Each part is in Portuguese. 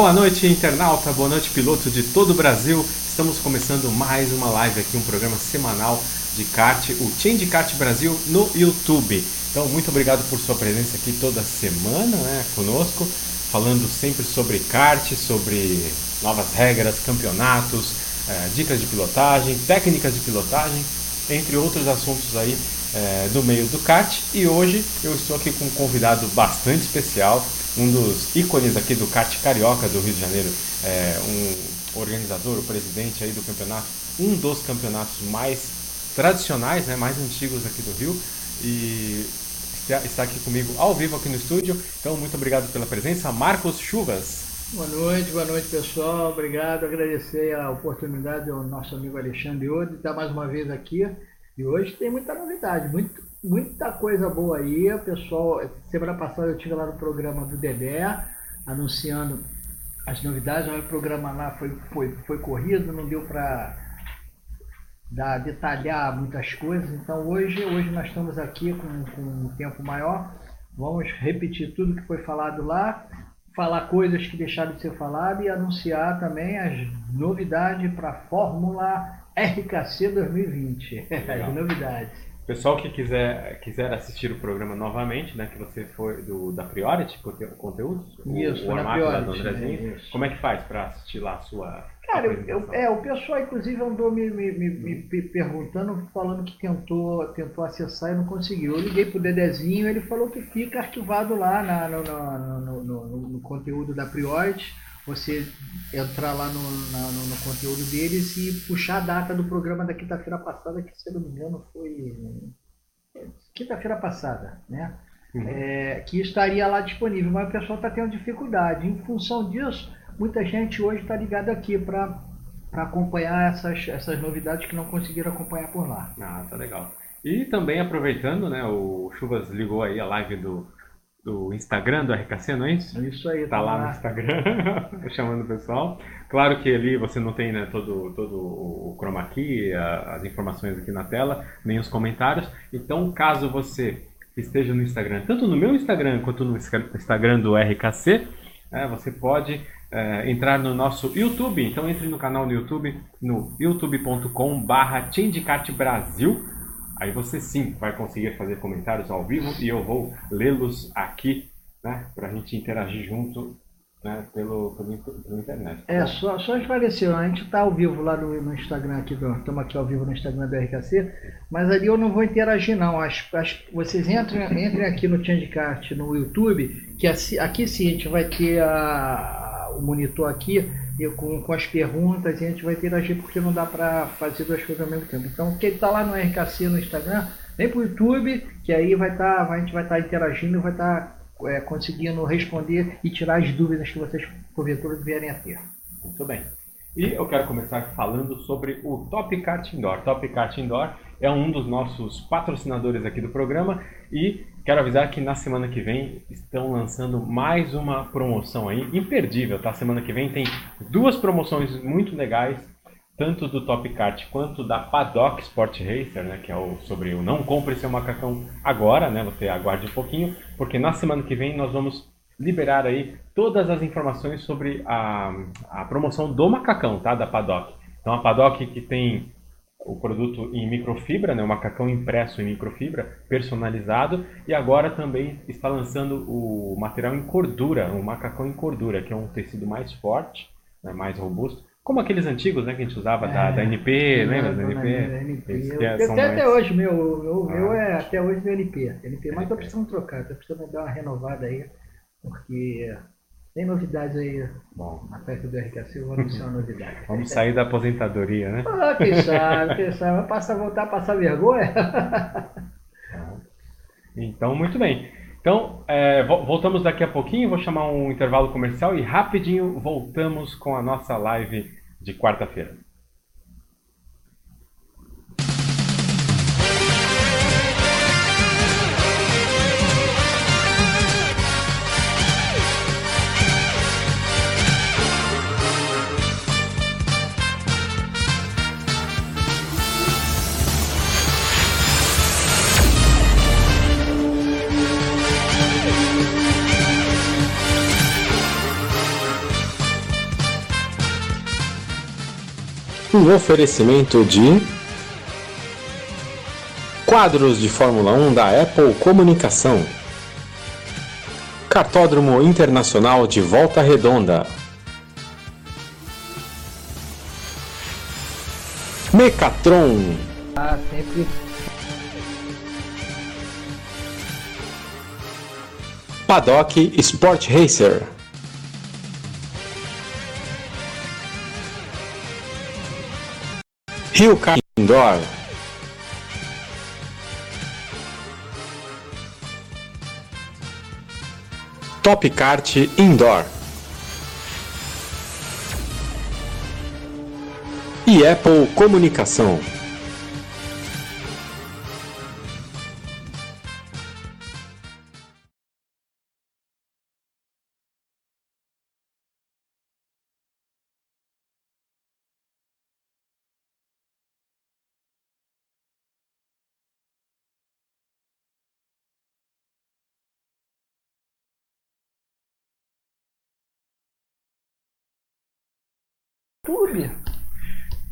Boa noite, internauta, boa noite, piloto de todo o Brasil. Estamos começando mais uma live aqui, um programa semanal de kart, o Change Kart Brasil no YouTube. Então, muito obrigado por sua presença aqui toda semana né, conosco, falando sempre sobre kart, sobre novas regras, campeonatos, eh, dicas de pilotagem, técnicas de pilotagem, entre outros assuntos aí eh, do meio do kart. E hoje eu estou aqui com um convidado bastante especial, um dos ícones aqui do kart carioca do Rio de Janeiro, é, um organizador, o presidente aí do campeonato, um dos campeonatos mais tradicionais, né, mais antigos aqui do Rio e está aqui comigo ao vivo aqui no estúdio. Então, muito obrigado pela presença, Marcos Chuvas. Boa noite, boa noite pessoal, obrigado, agradecer a oportunidade ao nosso amigo Alexandre hoje de estar mais uma vez aqui. E hoje tem muita novidade, muito, muita coisa boa aí. O pessoal, semana passada eu estive lá no programa do Dedé, anunciando as novidades, o programa lá foi, foi, foi corrido, não deu para detalhar muitas coisas. Então hoje, hoje nós estamos aqui com, com um tempo maior. Vamos repetir tudo que foi falado lá, falar coisas que deixaram de ser faladas e anunciar também as novidades para a Fórmula RKC 2020. As novidades. Pessoal que quiser, quiser assistir o programa novamente, né, que você foi do, da Priority, conteúdos, isso, o, o lá do Andrezinho, é, como é que faz para assistir lá a sua Cara, eu, é, o pessoal inclusive andou me, me, me, me, perguntando, falando que tentou, tentou acessar e não conseguiu. Eu liguei pro Dedezinho, ele falou que fica arquivado lá na, no, no, no, no, conteúdo da Priority você entrar lá no, na, no, no, conteúdo deles e puxar a data do programa da quinta-feira passada, que se eu não me engano foi quinta-feira passada, né? Uhum. É, que estaria lá disponível, mas o pessoal está tendo dificuldade. Em função disso, muita gente hoje está ligada aqui para acompanhar essas, essas novidades que não conseguiram acompanhar por lá. Ah, tá legal. E também aproveitando, né, o Chuvas ligou aí a live do do Instagram do RKC, não é isso? Isso aí. Tá, tá lá, no Instagram, chamando o pessoal. Claro que ali você não tem né, todo, todo o chroma key, a, as informações aqui na tela, nem os comentários. Então, caso você esteja no Instagram, tanto no meu Instagram quanto no Instagram do RKC, é, você pode é, entrar no nosso YouTube. Então, entre no canal no YouTube, no youtube.com/barra Brasil Aí você sim vai conseguir fazer comentários ao vivo e eu vou lê-los aqui, né, para a gente interagir junto né, pelo, pelo, pelo, internet. É, só, só esclarecer, a gente está ao vivo lá no, no Instagram aqui, estamos aqui ao vivo no Instagram do RKC, mas ali eu não vou interagir não. As, as, vocês entrem, entrem aqui no Chandcart no YouTube, que aqui sim a gente vai ter a, o monitor aqui com, com as perguntas a gente vai interagir porque não dá para fazer duas coisas ao mesmo tempo. Então, quem está lá no RKC no Instagram, vem para o YouTube, que aí vai tá, a gente vai estar tá interagindo vai estar tá, é, conseguindo responder e tirar as dúvidas que vocês, porventura, vierem a ter. Muito bem. E eu quero começar falando sobre o Top Kart Indoor. Top Kart Indoor é um dos nossos patrocinadores aqui do programa e quero avisar que na semana que vem estão lançando mais uma promoção aí, imperdível, tá? Semana que vem tem duas promoções muito legais, tanto do Top Kart quanto da Paddock Sport Racer, né? Que é o sobre o não compre seu macacão agora, né? Você aguarde um pouquinho, porque na semana que vem nós vamos liberar aí todas as informações sobre a, a promoção do macacão, tá? Da Paddock. Então a Paddock que tem o produto em microfibra, né, o macacão impresso em microfibra, personalizado, e agora também está lançando o material em cordura, o macacão em cordura, que é um tecido mais forte, né, mais robusto, como aqueles antigos né, que a gente usava é, da, da NP, lembra da NP? NP. Eu, até, mais... até hoje, meu, o ah. meu é até hoje meu NP, NP mas estou precisando trocar, estou precisando dar uma renovada aí, porque tem novidades aí. Bom, na festa do RKC eu vou anunciar uma novidade. Vamos sair da aposentadoria, né? Ah, quem sabe, quem sabe. Vai passar, voltar a passar vergonha? Então, muito bem. Então, é, voltamos daqui a pouquinho. Vou chamar um intervalo comercial e rapidinho voltamos com a nossa live de quarta-feira. Um oferecimento de quadros de Fórmula 1 da Apple Comunicação. Cartódromo Internacional de Volta Redonda. Mecatron. Ah, sempre. Paddock Sport Racer. Rio Indoor. Top Kart Indoor. E Apple Comunicação.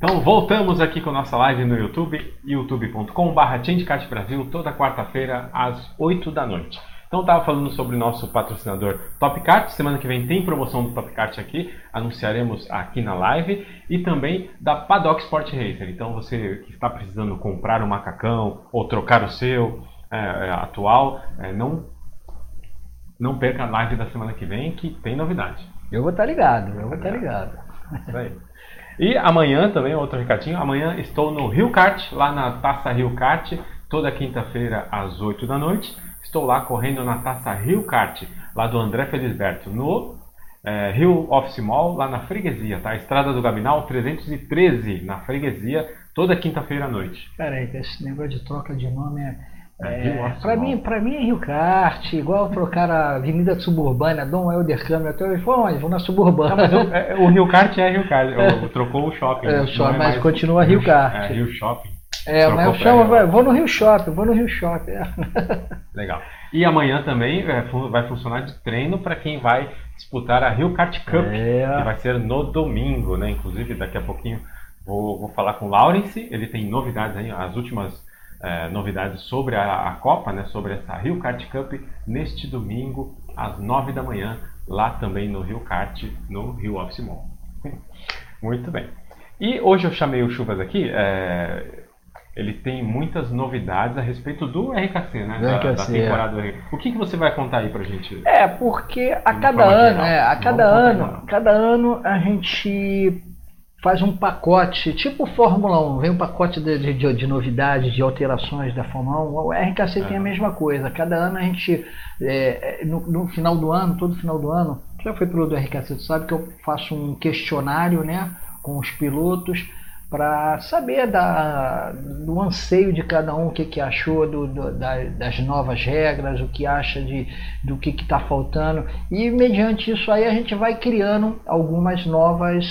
Então voltamos aqui com nossa live no YouTube, youtube.com.br Brasil, toda quarta-feira às 8 da noite. Então estava falando sobre o nosso patrocinador Topcart. Semana que vem tem promoção do Topcart aqui, anunciaremos aqui na live e também da Paddock Sport Racer. Então você que está precisando comprar um macacão ou trocar o seu é, atual, é, não não perca a live da semana que vem que tem novidade. Eu vou estar tá ligado, eu vou estar tá ligado. Isso aí. E amanhã também, outro recadinho, amanhã estou no Rio Kart, lá na Taça Rio Kart, toda quinta-feira às 8 da noite. Estou lá correndo na Taça Rio Kart, lá do André Felisberto, no é, Rio Office Mall, lá na freguesia, tá? Estrada do Gabinal 313, na freguesia, toda quinta-feira à noite. Peraí, esse negócio de troca de nome é é, é para mim, para mim é Rio Kart, igual trocar a Avenida Suburbana, Dom Helder Câmara, até hoje, onde? Vou na Suburbana. Não, é, o Rio Kart é Rio Kart, é. trocou o shopping. É, o shopping, mas continua Rio, Kart. É, Rio Shopping. É, mas eu chamo, vou no Rio Shopping, vou no Rio Shopping. Legal. E amanhã também vai funcionar de treino para quem vai disputar a Rio Kart Cup, que vai ser no domingo, né? Inclusive, daqui a pouquinho vou, vou falar com o Lawrence, ele tem novidades aí, as últimas é, novidades sobre a, a, Copa, né, sobre essa Rio Kart Cup, neste domingo, às 9 da manhã, lá também no Rio Kart, no Rio Office Mall. Muito bem. E hoje eu chamei o Chuvas aqui, é, ele tem muitas novidades a respeito do RKC, né? Da, RKC, da temporada do RKC. O que, que você vai contar aí pra gente? É, porque a cada ano, é, a cada ano, cada ano a gente faz um pacote, tipo Fórmula 1, vem um pacote de, de, de novidades, de alterações da Fórmula 1. O RKC é. tem a mesma coisa. Cada ano a gente, é, no, no, final do ano, todo final do ano, já foi pelo do RKC, tu sabe que eu faço um questionário né, com os pilotos para saber da, do anseio de cada um, o que, que achou do, do, da, das novas regras, o que acha de, do que está faltando. E mediante isso aí a gente vai criando algumas novas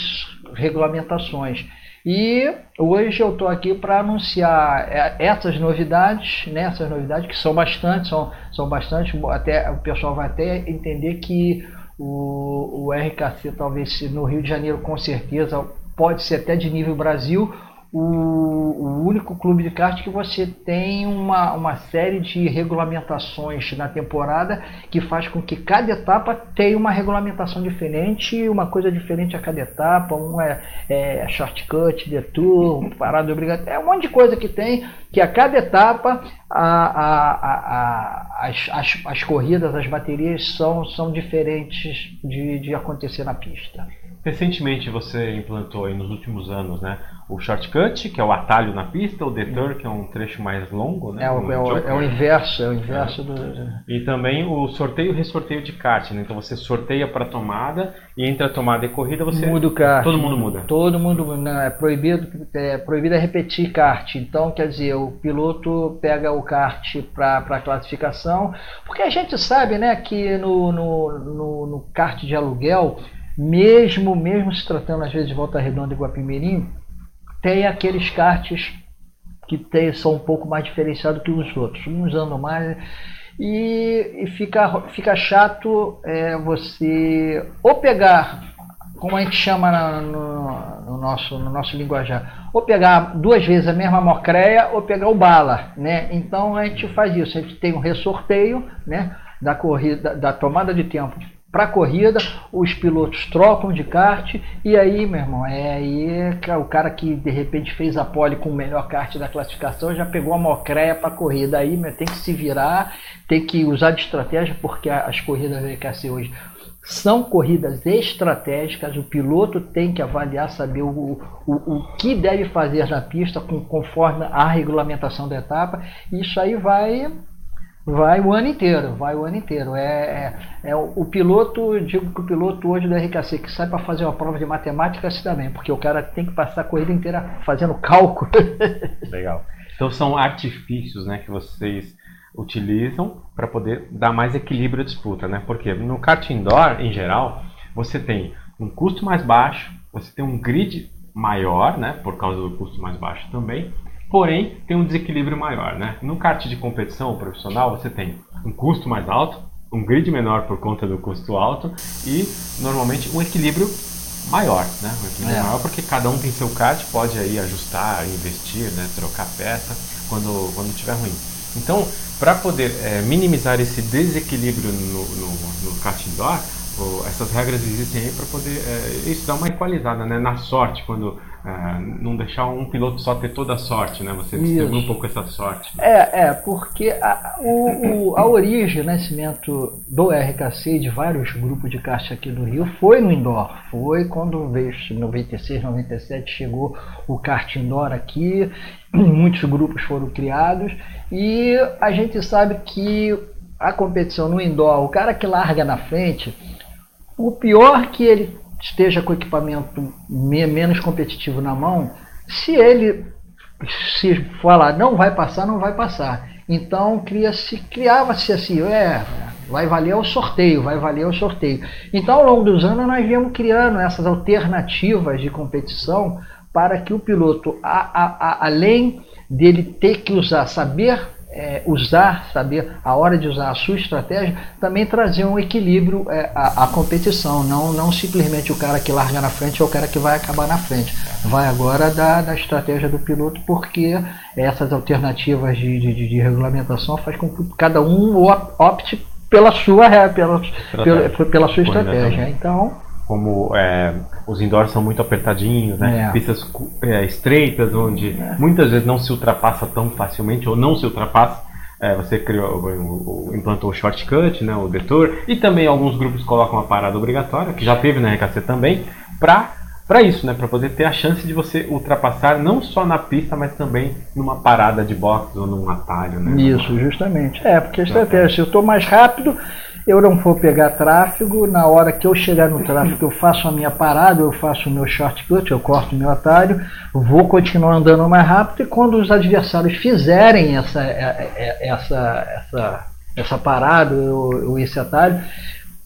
regulamentações. E hoje eu estou aqui para anunciar é, essas novidades, né, essas novidades que são bastante, são, são bastante, até o pessoal vai até entender que o, o RKC talvez no Rio de Janeiro com certeza pode ser até de nível Brasil, o, o, único clube de kart que você tem uma, uma série de regulamentações na temporada que faz com que cada etapa tenha uma regulamentação diferente, uma coisa diferente a cada etapa. Um é, é shortcut, detour, parada obrigatória, é um monte de coisa que tem que a cada etapa a, a, a, as, as, as corridas, as baterias são, são diferentes de, de acontecer na pista. Recentemente você implantou nos últimos anos, né, o shortcut, que é o atalho na pista, o detour, que é um trecho mais longo, né? É o, é o, é o inverso, é o inverso é. do. E também o sorteio e ressorteio de kart, né? Então você sorteia para a tomada e entre a tomada e a corrida você muda o kart. Todo mundo muda. Todo mundo não, é proibido, é proibido é repetir kart. Então quer dizer o piloto pega o kart para a classificação, porque a gente sabe, né, que no, no, no, no kart de aluguel mesmo, mesmo se tratando às vezes de Volta Redonda e Guapimirim, tem aqueles karts que tem, são um pouco mais diferenciados que os outros, uns andam mais e, e fica, fica chato é, você ou pegar como a gente chama no, no, nosso, no nosso linguajar, ou pegar duas vezes a mesma mocreia ou pegar o bala, né? Então a gente faz isso, a gente tem um ressorteio, né? Da corrida, da tomada de tempo para a corrida, os pilotos trocam de kart e aí, meu irmão, é aí o cara que de repente fez a pole com o melhor kart da classificação já pegou a mocreia para a corrida. Aí meu, tem que se virar, tem que usar de estratégia porque as corridas da EKC hoje são corridas estratégicas, o piloto tem que avaliar, saber o, o, o que deve fazer na pista com, conforme a regulamentação da etapa. Isso aí vai vai o ano inteiro, vai o ano inteiro. É, é, é o, o, piloto, digo que o piloto hoje da RKC que sai para fazer uma prova de matemática se também, porque o cara tem que passar a corrida inteira fazendo cálculo. Legal. Então são artifícios, né, que vocês utilizam para poder dar mais equilíbrio à disputa, né? Porque no kart indoor, em geral, você tem um custo mais baixo, você tem um grid maior, né? Por causa do custo mais baixo também. Porém, tem um desequilíbrio maior, né? No kart de competição profissional, você tem um custo mais alto, um grid menor por conta do custo alto e normalmente um equilíbrio maior, né? Um equilíbrio é. maior porque cada um tem seu kart, pode aí ajustar, investir, né? Trocar peça quando quando estiver ruim. Então, para poder é, minimizar esse desequilíbrio no, no, no kart indoor, essas regras existem aí para poder é, isso dar uma equalizada né? na sorte quando é, não deixar um piloto só ter toda a sorte, né? Você distribui um pouco essa sorte. É, é porque a, o, o, a origem, o nascimento do RKC de vários grupos de kart aqui do Rio foi no indoor. Foi quando veio em 96, 97 chegou o kart indoor aqui, muitos grupos foram criados e a gente sabe que a competição no indoor, o cara que larga na frente, o pior que ele esteja com equipamento menos competitivo na mão, se ele se falar não vai passar, não vai passar. Então cria-se, criava-se assim, é, vai valer o sorteio, vai valer o sorteio. Então ao longo dos anos nós viemos criando essas alternativas de competição para que o piloto, a, a, a, além dele ter que usar, saber é, usar, saber a hora de usar a sua estratégia, também trazer um equilíbrio é, à, à, competição, não, não simplesmente o cara que larga na frente é o cara que vai acabar na frente. Vai agora da, da estratégia do piloto, porque essas alternativas de, de, de regulamentação faz com que cada um opte pela sua, pela, pela, pela sua estratégia. Então, como é, os indoors são muito apertadinhos, né? É. pistas é, estreitas, onde é. muitas vezes não se ultrapassa tão facilmente, ou não se ultrapassa. É, você criou, implantou o shortcut, né, o detour, e também alguns grupos colocam a parada obrigatória, que já teve na RKC também, para para isso, né, para poder ter a chance de você ultrapassar não só na pista, mas também numa parada de box ou num atalho, né? Isso, justamente. É, porque a estratégia, se eu estou mais rápido, eu não vou pegar tráfego, na hora que eu chegar no tráfego eu faço a minha parada, eu faço o meu shortcut, eu corto o meu atalho, vou continuar andando mais rápido e quando os adversários fizerem essa, é, é, essa, essa, essa parada ou esse atalho,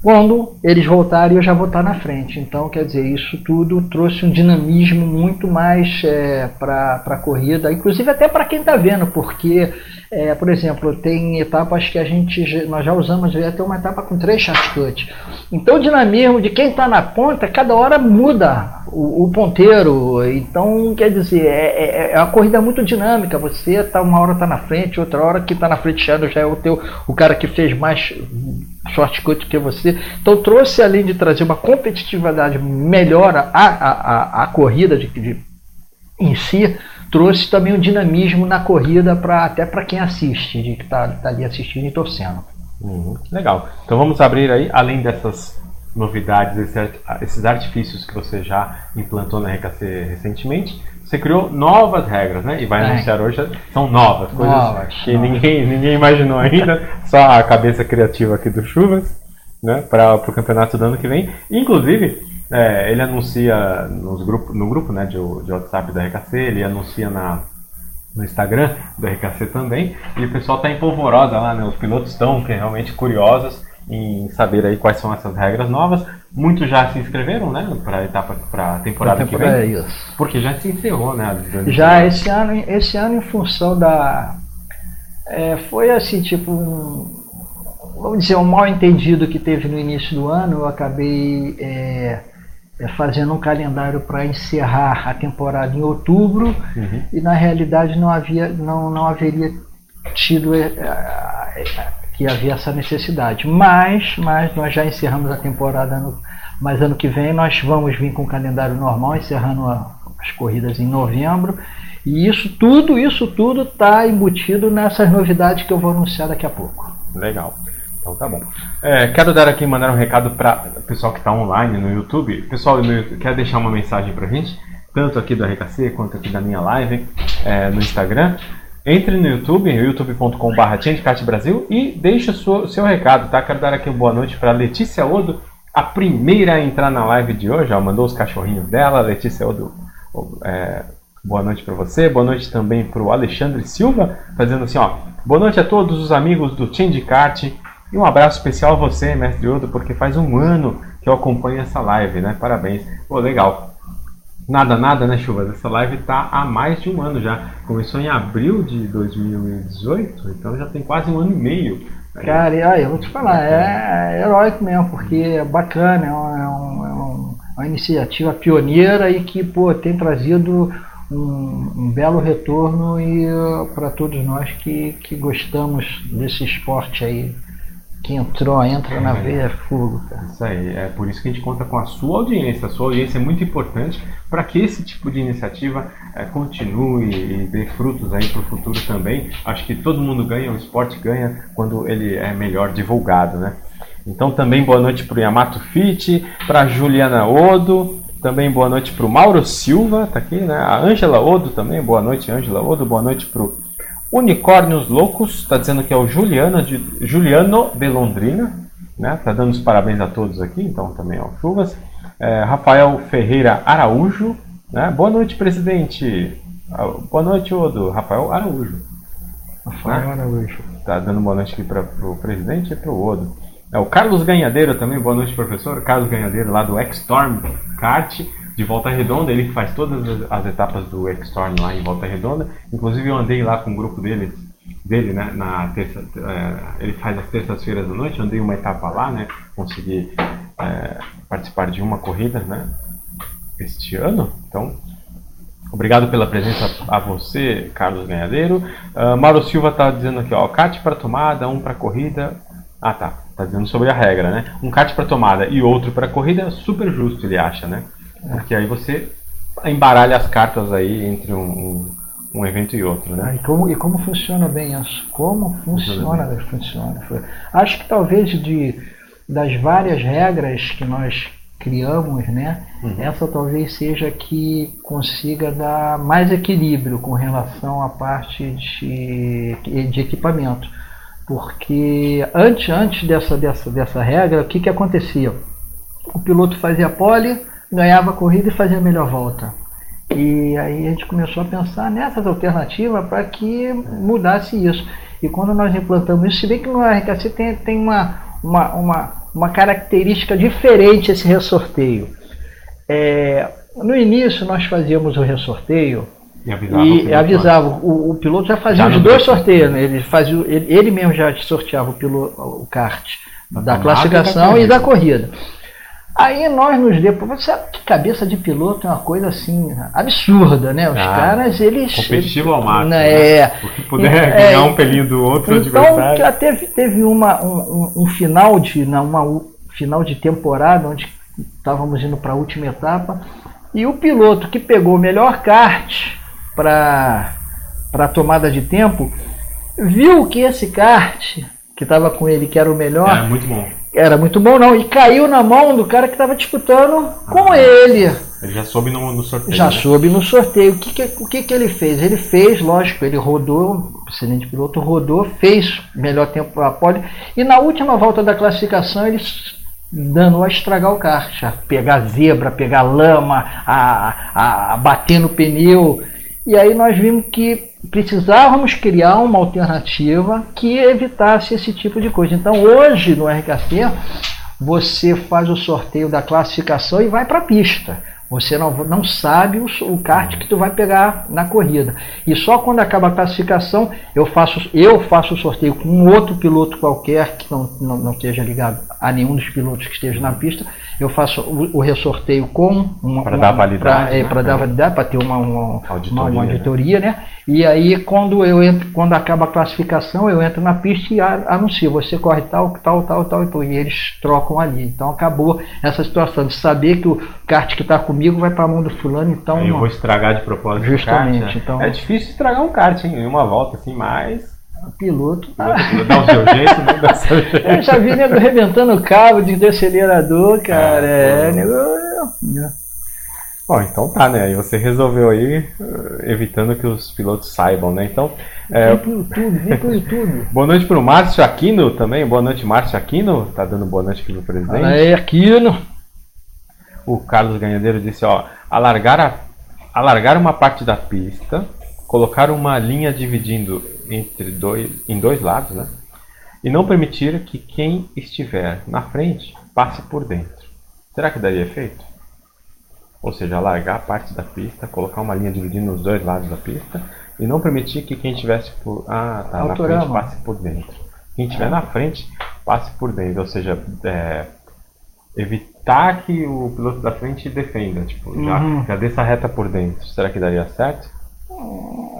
quando eles voltarem, eu já vou estar na frente. Então, quer dizer, isso tudo trouxe um dinamismo muito mais é, para a corrida, inclusive até para quem está vendo, porque é, por exemplo, tem etapas que a gente nós já usamos até uma etapa com três shortcuts. Então o dinamismo de quem está na ponta, cada hora muda o, o ponteiro. Então, quer dizer, é, é, é, uma corrida muito dinâmica. Você tá uma hora está na frente, outra hora que está na frente já é o teu o cara que fez mais shortcut que você. Então trouxe além de trazer uma competitividade melhor a, a, a, a corrida de, de em si, trouxe também um dinamismo na corrida para até para quem assiste, de que está tá ali assistindo e torcendo. Uhum, legal. Então vamos abrir aí, além dessas novidades, esses artifícios que você já implantou na RKC recentemente, você criou novas regras, né? E vai é. anunciar hoje, são novas, coisas novas, que novas. Ninguém, ninguém imaginou ainda, só a cabeça criativa aqui do Chuvas, né? Para o campeonato do ano que vem. Inclusive, é, ele anuncia nos grupo, no grupo né, de, de WhatsApp da RKC, ele anuncia na, no Instagram do RKC também, e o pessoal está em polvorosa lá, né? Os pilotos estão realmente curiosos em saber aí quais são essas regras novas. Muitos já se inscreveram, né, para a etapa, para a temporada, que vem. É isso. Porque já se encerrou, né? Já esse ano, esse ano em função da é, foi assim tipo um, vamos dizer um mal entendido que teve no início do ano, eu acabei é, é, fazendo um calendário para encerrar a temporada em outubro uhum. e na realidade não havia não, não haveria tido é, é, que havia essa necessidade. Mas mas nós já encerramos a temporada no, mas ano que vem nós vamos vir com o calendário normal encerrando a, as corridas em novembro. E isso tudo isso tudo está embutido nessas novidades que eu vou anunciar daqui a pouco. Legal então tá bom. É, quero dar aqui, mandar um recado para o pessoal que está online no YouTube. Pessoal, quer deixar uma mensagem para a gente? Tanto aqui do RKC quanto aqui da minha live é, no Instagram. Entre no YouTube, youtube.com.br Brasil e deixe o seu, seu, recado, tá? Quero dar aqui uma boa noite para Letícia Odo, a primeira a entrar na live de hoje. Ó, mandou os cachorrinhos dela. Letícia Odo, é, boa noite para você. Boa noite também para o Alexandre Silva, fazendo assim, ó. Boa noite a todos os amigos do Change Kart. E um abraço especial a você, mestre Odo, porque faz um ano que eu acompanho essa live, né? Parabéns. Pô, legal. Nada, nada, né, Chuvas? Essa live tá há mais de um ano já. Começou em abril de 2018, então já tem quase um ano e meio. Cara, e aí, eu vou te falar, é, é heróico mesmo, porque é bacana, é, um, é, um, é uma iniciativa pioneira e que, pô, tem trazido um, um belo retorno e uh, para todos nós que, que gostamos desse esporte aí que entrou, entra na veia fogo, cara. Isso aí, é por isso que a gente conta com a sua audiência. A sua audiência é muito importante para que esse tipo de iniciativa é, continue e dê frutos aí para o futuro também. Acho que todo mundo ganha, o esporte ganha quando ele é melhor divulgado, né? Então também boa noite para o Yamato Fit, para Juliana Odo, também boa noite para o Mauro Silva, tá aqui, né? A Ângela Odo também, boa noite Ângela Odo, boa noite para o Unicórnios Loucos, está dizendo que é o Juliano de, Juliano de Londrina, né? Tá dando os parabéns a todos aqui, então também ó, chuvas. É, Rafael Ferreira Araújo, né? Boa noite, presidente. Ah, boa noite, Odo. Rafael Araújo. Rafael né? Araújo. Tá dando boa noite aqui para o presidente e para o Odo. É o Carlos Ganhadeiro também, boa noite, professor. Carlos Ganhadeiro, lá do X-Storm Kart de Volta Redonda, ele que faz todas as etapas do X-Storm lá em Volta Redonda. Inclusive eu andei lá com o grupo dele, dele né, na terça, é, ele faz as terças-feiras da noite, andei uma etapa lá, né, consegui é, participar de uma corrida, né, este ano. Então, obrigado pela presença a você, Carlos Ganhadeiro. Uh, Mauro Silva está dizendo aqui, ó, kart para tomada, um para corrida. Ah, tá. Tá dizendo sobre a regra, né? Um kart para tomada e outro para corrida, é super justo, ele acha, né? Porque aí você embaralha as cartas aí entre um, um, evento e outro, né? Ah, e, como, e como funciona bem isso? Como funciona, funciona, funciona. Acho que talvez de, das várias regras que nós criamos, né? Uhum. Essa talvez seja que consiga dar mais equilíbrio com relação à parte de, de equipamento. Porque antes, antes dessa, dessa, dessa regra, o que, que acontecia? O piloto fazia pole, ganhava a corrida e fazia a melhor volta. E aí a gente começou a pensar nessas alternativas para que mudasse isso. E quando nós implantamos isso, se bem que no RKC tem, tem uma, uma, uma, uma característica diferente esse ressorteio. É, no início nós fazíamos o ressorteio e avisava, e o, avisava o, o, piloto já fazia já os dois sorteios, né? ele, fazia, ele, ele mesmo já sorteava o, piloto, o kart da classificação e da corrida. Aí nós nos depois, sabe que cabeça de piloto é uma coisa assim absurda, né? Os ah, caras, eles. Competitivo ao máximo. Né? É, né? Porque puder é, ganhar um pelinho do outro então, adversário. Já teve, teve uma, um, um, final de. Uma final de temporada, onde estávamos indo para a última etapa, e o piloto que pegou o melhor kart para a tomada de tempo, viu que esse kart que estava com ele, que era o melhor. É, muito bom era muito bom não. E caiu na mão do cara que estava disputando com ah, ele. Ele já soube no, no sorteio. Já né? soube no sorteio. O que, que, o que, que ele fez? Ele fez, lógico, ele rodou, o excelente piloto rodou, fez melhor tempo para a pole. E na última volta da classificação ele danou a estragar o kart, a pegar zebra, pegar lama, a, a, a bater no pneu. E aí nós vimos que precisávamos criar uma alternativa que evitasse esse tipo de coisa. Então hoje no RKC você faz o sorteio da classificação e vai para a pista. Você não, não sabe o, o kart que tu vai pegar na corrida. E só quando acaba a classificação, eu faço, eu faço o sorteio com um outro piloto qualquer que não, não, não esteja ligado a nenhum dos pilotos que esteja na pista. Eu faço o, o ressorteio com uma. Para dar validade. Para é, né? dar validade, para ter uma, uma, auditoria, uma, uma auditoria né? né? E aí, quando eu entro, quando acaba a classificação, eu entro na pista e anuncio, você corre tal, tal, tal, tal, e eles trocam ali. Então acabou essa situação de saber que o kart que está comigo vai para a mão do fulano, então. Aí eu vou estragar de propósito. Justamente. Kart, né? então... É difícil estragar um kart, hein? Em uma volta assim, mas. O piloto tá. Dá o seu jeito, né? Dá o seu jeito. Eu já vi nego rebentando o cabo de acelerador, cara. É, é nego. Bom, então tá, né? Aí você resolveu aí, eh, evitando que os pilotos saibam, né? Então. É... Vem pro YouTube, vem pro YouTube. boa noite pro Márcio Aquino também. Boa noite, Márcio Aquino. Tá dando boa noite aqui pro presidente. Aí, Aquino. O Carlos Ganhadeiro disse, ó, alargar, a, alargar uma parte da pista, colocar uma linha dividindo entre dois, em dois lados, né? E não permitir que quem estiver na frente passe por dentro. Será que daria efeito? ou seja, alargar parte da pista, colocar uma linha dividindo os dois lados da pista e não permitir que quem estivesse por ah, tá, na frente passe por dentro. Quem estiver na frente passe por dentro, ou seja, é, evitar que o piloto da frente defenda, tipo, já, uhum. já reta por dentro. Será que daria certo?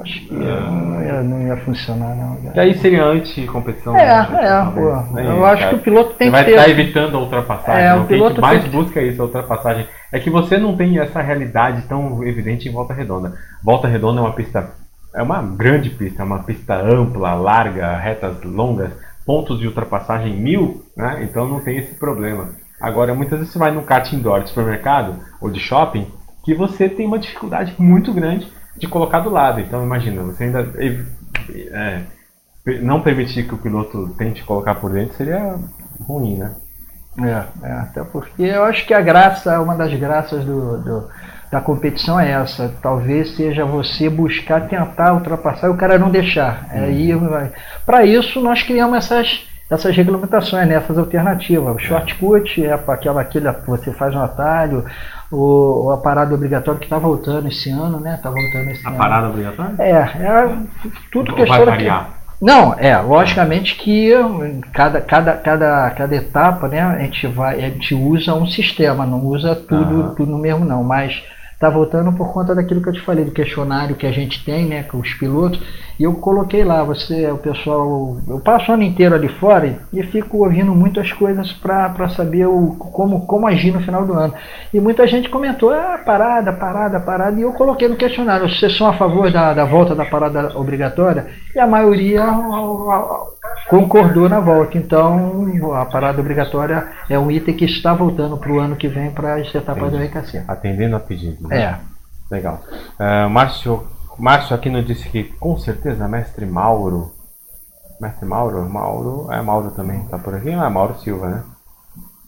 Acho que não, ia, não ia funcionar, não. E aí seria anti-competição. É, né? é, pô. É eu acho que o piloto tem você que vai estar evitando a ultrapassagem. É, o piloto que mais busca é isso, a ultrapassagem. É que você não tem essa realidade tão evidente em Volta Redonda. Volta Redonda é uma pista, é uma grande pista, é uma pista ampla, larga, retas longas, pontos de ultrapassagem mil, né? Então não tem esse problema. Agora, muitas vezes você vai num kart indoor de supermercado ou de shopping, que você tem uma dificuldade muito grande de colocar do lado. Então imagina, você ainda é, não permitir que o piloto tente colocar por dentro seria ruim, né? É, é, até porque eu acho que a graça, uma das graças do, do, da competição é essa. Talvez seja você buscar tentar ultrapassar e o cara não deixar. Hum. Aí, para isso nós criamos essas, essas regulamentações, né, essas alternativas. O shortcut é aquela, aquele você faz um atalho, o, a parada obrigatória que está voltando esse ano, né? Tá voltando esse a ano. A parada obrigatória? É, é tudo que vai variar. Que, não, é, logicamente que cada, cada, cada, cada etapa, né, a gente vai, a gente usa um sistema, não usa tudo, uhum. tudo mesmo não, mas está voltando por conta daquilo que eu te falei, do questionário que a gente tem, né, com os pilotos, e eu coloquei lá, você, o pessoal, eu passo o ano inteiro ali fora e fico ouvindo muitas coisas para saber o, como, como agir no final do ano. E muita gente comentou, ah, parada, parada, parada, e eu coloquei no questionário, vocês são a favor da, da volta da parada obrigatória? E a maioria concordou na volta. Então, a parada obrigatória é um item que está voltando para o ano que vem para as etapas do RKC. Atendendo a pedido. Né? É. Legal. Uh, Márcio, Márcio aqui nos disse que com certeza mestre Mauro. Mestre Mauro? Mauro. É Mauro também, tá por aqui? Ah, Mauro Silva, né?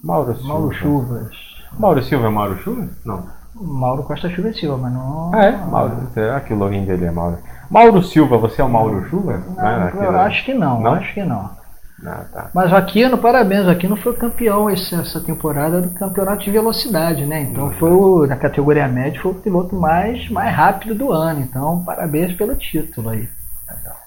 Mauro Silva. Mauro Chuvas. Mauro Silva é Mauro Chuvas? Não. Mauro Costa Chuva é Silva, mas não. Ah, é? Mauro. Será que o login dele é Mauro? Mauro Silva, você é o Mauro Chuva? Não, é eu acho que não, não, acho que não. Ah, tá. Mas o Aquino, parabéns, o Aquino foi campeão essa temporada do campeonato de velocidade, né? Então uhum. foi o, na categoria média foi o piloto mais, mais rápido do ano. Então, parabéns pelo título aí. Legal.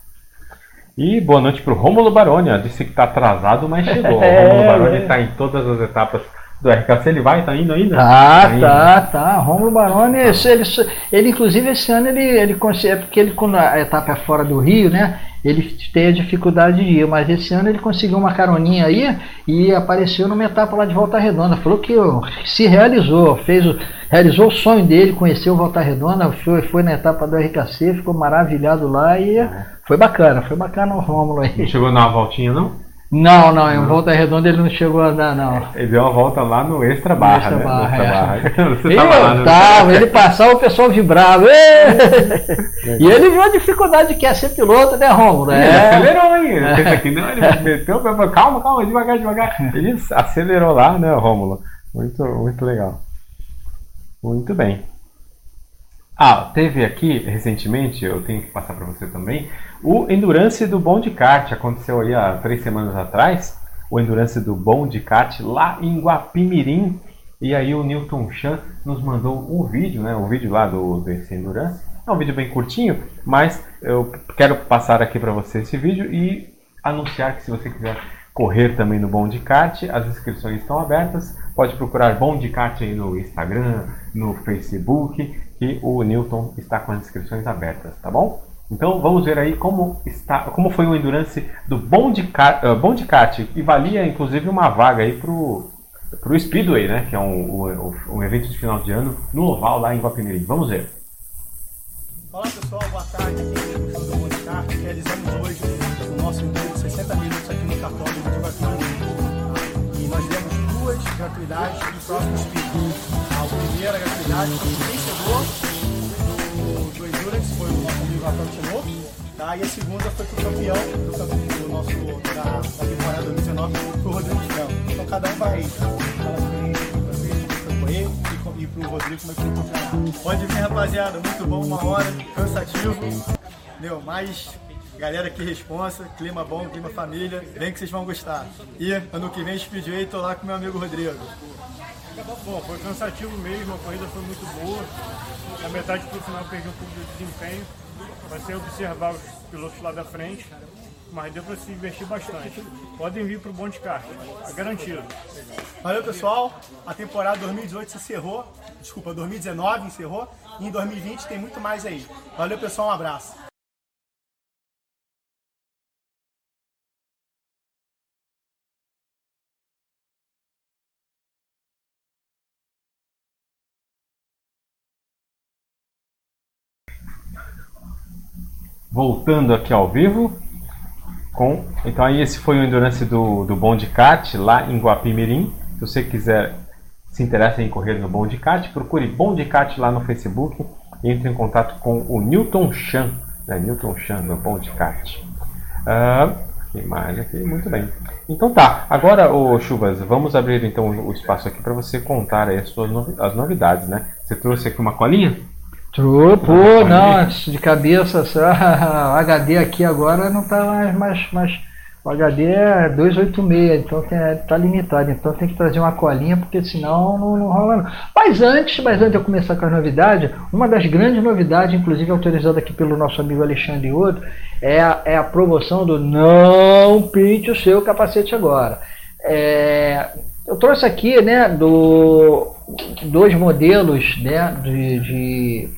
E boa noite para o Rômulo Baroni, disse que está atrasado, mas chegou. É, o Rômulo Baroni está em todas as etapas do RKC, ele vai, tá indo ainda? Ah, tá, tá, tá. Romulo Baroni, ele, ele, ele, inclusive esse ano ele, ele consegue, porque ele quando a etapa é fora do Rio, né? Ele tem a dificuldade de ir, mas esse ano ele conseguiu uma caroninha aí e apareceu numa etapa lá de Volta Redonda. Falou que se realizou, fez o, realizou o sonho dele, conheceu Volta Redonda, foi, foi na etapa do RKC, ficou maravilhado lá e é. foi bacana, foi bacana o Rômulo aí. Não chegou na voltinha não? Não, não, em Volta Redonda ele não chegou a dar, não. Ele deu uma volta lá no Extra Barra, extra né? Barra, extra é. barra. Você eu tava lá, né? tava, ele passava, o pessoal vibrava. e ele viu a dificuldade que é ser piloto, né, Romulo? É. Ele acelerou, hein? É. Aqui, não, ele meteu, calma, calma, devagar, devagar. Ele acelerou lá, né, Rômulo? Muito, muito legal. Muito bem. Ah, teve aqui recentemente, eu tenho que passar para você também, o Endurance do Bom de Kart. Aconteceu aí há três semanas atrás, o Endurance do Bom de Kart lá em Guapimirim. E aí o Newton Chan nos mandou um vídeo, né? Um vídeo lá do DC Endurance. É um vídeo bem curtinho, mas eu quero passar aqui para você esse vídeo e anunciar que se você quiser correr também no Bom de Kart, as inscrições estão abertas. Pode procurar Bom de Kart aí no Instagram, no Facebook, que o Newton está com as inscrições abertas, tá bom? Então vamos ver aí como está, como foi o endurance do Bom de de Kart e valia inclusive uma vaga aí pro pro Speedway, né? Que é um, um, um evento de final de ano no Oval lá em Guapimirim. Vamos ver. Olá pessoal, boa tarde. Aqui é o do Bom de Kart. Realizamos hoje o nosso de 60 minutos aqui no cartório de Guapimirim. E nós demos duas gratuidades do próximo Speed. A primeira gratuidade do, do Endurance, foi o nosso amigo Rafael Tinoco. Tá? E a segunda foi pro campeão do, do nosso, da, da temporada 2019, pro Rodrigo Franco. Então cada um vai falar sobre ele, e pro Rodrigo como é que foi o. Pode vir, rapaziada, muito bom, uma hora, cansativo, entendeu? Mas galera que responsa, clima bom, clima família, vem que vocês vão gostar. E ano que vem Speedway, tô lá com meu amigo Rodrigo. Bom, foi cansativo mesmo, a corrida foi muito boa. Na metade pro final perdi um pouco de desempenho. Vai ser observar os pilotos lá da frente, mas deu para se investir bastante. Podem vir para o Bom de Kart, é garantido. Valeu pessoal, a temporada 2018 se encerrou, desculpa, 2019 encerrou, e em 2020 tem muito mais aí. Valeu pessoal, um abraço. Voltando aqui ao vivo. Com, então aí esse foi o endurance do, do Kart lá em Guapimirim. Se você quiser se interessa em correr no Kart, procure Kart lá no Facebook e entre em contato com o Newton Chan, né? Newton Chan de Kart. Uh, que mais aqui? Muito bem. Então tá, agora, o Chuvas, vamos abrir então o espaço aqui para você contar as suas novi as novidades, né? Você trouxe aqui uma colinha? True, pô, não, de cabeça, só, o HD aqui agora não tá mais, mais, mais o HD é 286, então tem, tá limitado, então tem que trazer uma colinha, porque senão não, não rola não. Mas antes, mas antes de eu começar com as novidades, uma das grandes novidades, inclusive autorizada aqui pelo nosso amigo Alexandre Ouro, é a, é a promoção do não pinte o seu capacete agora. É, eu trouxe aqui, né, do, dois modelos, né, de, de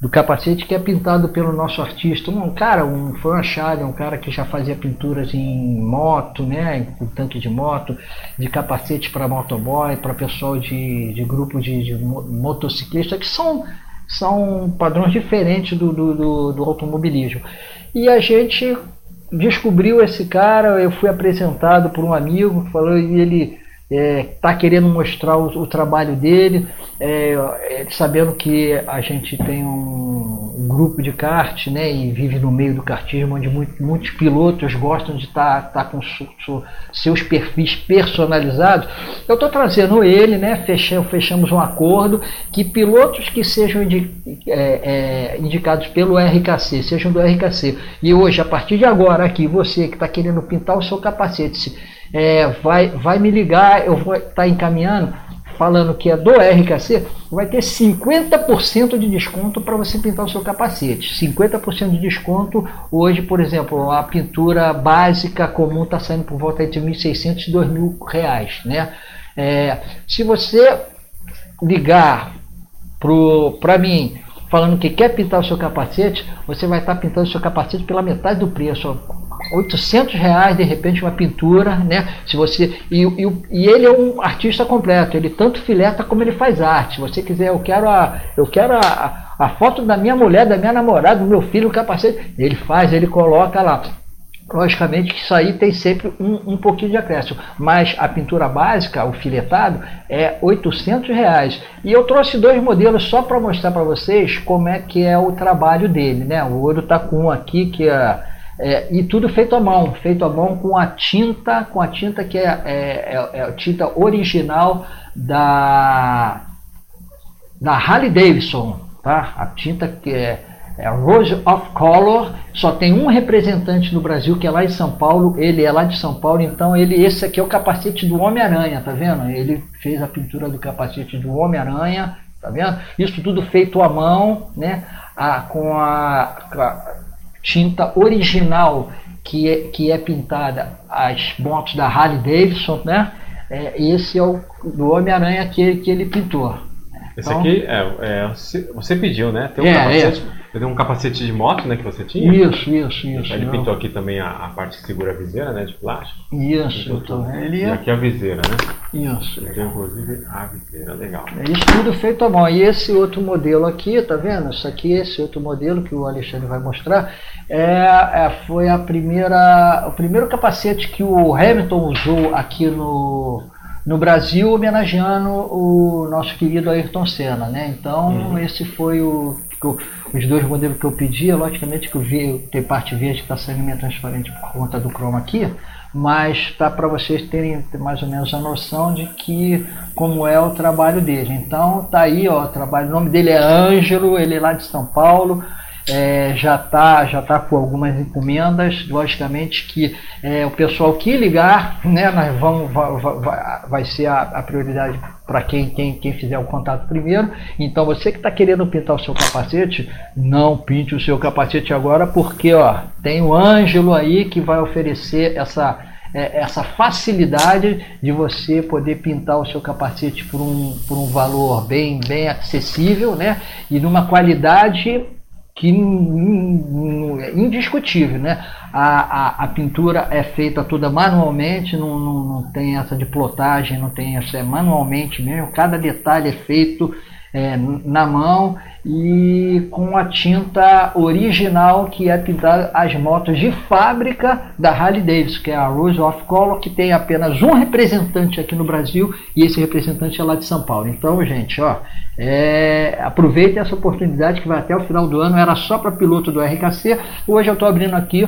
do capacete que é pintado pelo nosso artista. Um cara, um foi um um cara que já fazia pinturas em moto, né, em tanque de moto, de capacete para motoboy, para pessoal de, de grupo de, de motociclista, que são, são padrões diferentes do, do, do, do automobilismo. E a gente descobriu esse cara, eu fui apresentado por um amigo, falou e ele está é, tá querendo mostrar o, o trabalho dele, é, é, sabendo que a gente tem um, um, grupo de kart né, e vive no meio do kartismo, onde muito, muitos pilotos gostam de estar tá, tá com su, su, seus perfis personalizados. Eu estou trazendo ele, né, fechamos, fechamos um acordo que pilotos que sejam indi, é, é, indicados pelo RKC, sejam do RKC, e hoje, a partir de agora, aqui, você que está querendo pintar o seu capacete, é, vai, vai me ligar, eu vou estar tá encaminhando, falando que é do RKC, vai ter 50% de desconto para você pintar o seu capacete. 50% de desconto hoje, por exemplo, a pintura básica comum está saindo por volta de 1.600 e 2.000 reais. Né? É, se você ligar para mim falando que quer pintar o seu capacete, você vai estar tá pintando o seu capacete pela metade do preço. 800 reais de repente uma pintura, né? Se você e, e, e, ele é um artista completo, ele tanto fileta como ele faz arte. Se você quiser, eu quero a, eu quero a, a foto da minha mulher, da minha namorada, do meu filho, o capacete, ele faz, ele coloca lá. Logicamente que isso aí tem sempre um, um pouquinho de acréscimo, mas a pintura básica, o filetado, é 800 reais. E eu trouxe dois modelos só para mostrar para vocês como é que é o trabalho dele, né? O ouro está com um aqui que é é, e tudo feito à mão, feito à mão com a tinta, com a tinta que é, é, é, é a tinta original da, da Harley Davidson, tá? A tinta que é, é Rose of Color, só tem um representante no Brasil que é lá em São Paulo, ele é lá de São Paulo, então ele esse aqui é o capacete do Homem-Aranha, tá vendo? Ele fez a pintura do capacete do Homem-Aranha, tá vendo? Isso tudo feito à mão, né? A, com, a, a tinta original que é, que é pintada as motos da Harley Davidson, né? É, esse é o do Homem-Aranha que, que ele pintou. Esse então, aqui, é, é, você pediu, né? Tem um, é, capacete, é. um capacete de moto, né, que você tinha? Isso, isso, isso. Ele pintou aqui também a, a, parte que segura a viseira, né, de plástico. Isso, tô vendo. E aqui a viseira, né? Isso. Ele tem, inclusive, a viseira, legal. É isso tudo feito à mão. E esse outro modelo aqui, tá vendo? Isso aqui, esse outro modelo que o Alexandre vai mostrar, é, é, foi a primeira, o primeiro capacete que o Hamilton usou aqui no no Brasil homenageando o nosso querido Ayrton Senna, né? Então uhum. esse foi o, os dois modelos que eu pedi, logicamente que eu vi, tem parte verde que está saindo meio transparente por conta do chroma aqui, mas tá para vocês terem mais ou menos a noção de que como é o trabalho dele. Então tá aí, ó, o trabalho, o nome dele é Ângelo, ele é lá de São Paulo é, já está já tá com algumas encomendas, logicamente que é, o pessoal que ligar, né, nós vamos, vai, vai, vai ser a, a prioridade para quem, quem, quem fizer o contato primeiro. Então você que está querendo pintar o seu capacete, não pinte o seu capacete agora, porque ó, tem o Ângelo aí que vai oferecer essa, é, essa facilidade de você poder pintar o seu capacete por um, por um valor bem, bem acessível né? e numa qualidade que é indiscutível, né? A, a, a, pintura é feita toda manualmente, não, não, não tem essa de plotagem, não tem essa, é manualmente mesmo, cada detalhe é feito é, na mão e com a tinta original que é pintada as motos de fábrica da Harley Davidson, que é a Rose of Color, que tem apenas um representante aqui no Brasil e esse representante é lá de São Paulo. Então, gente, ó, é, aproveitem essa oportunidade que vai até o final do ano, era só para piloto do RKC. Hoje eu estou abrindo aqui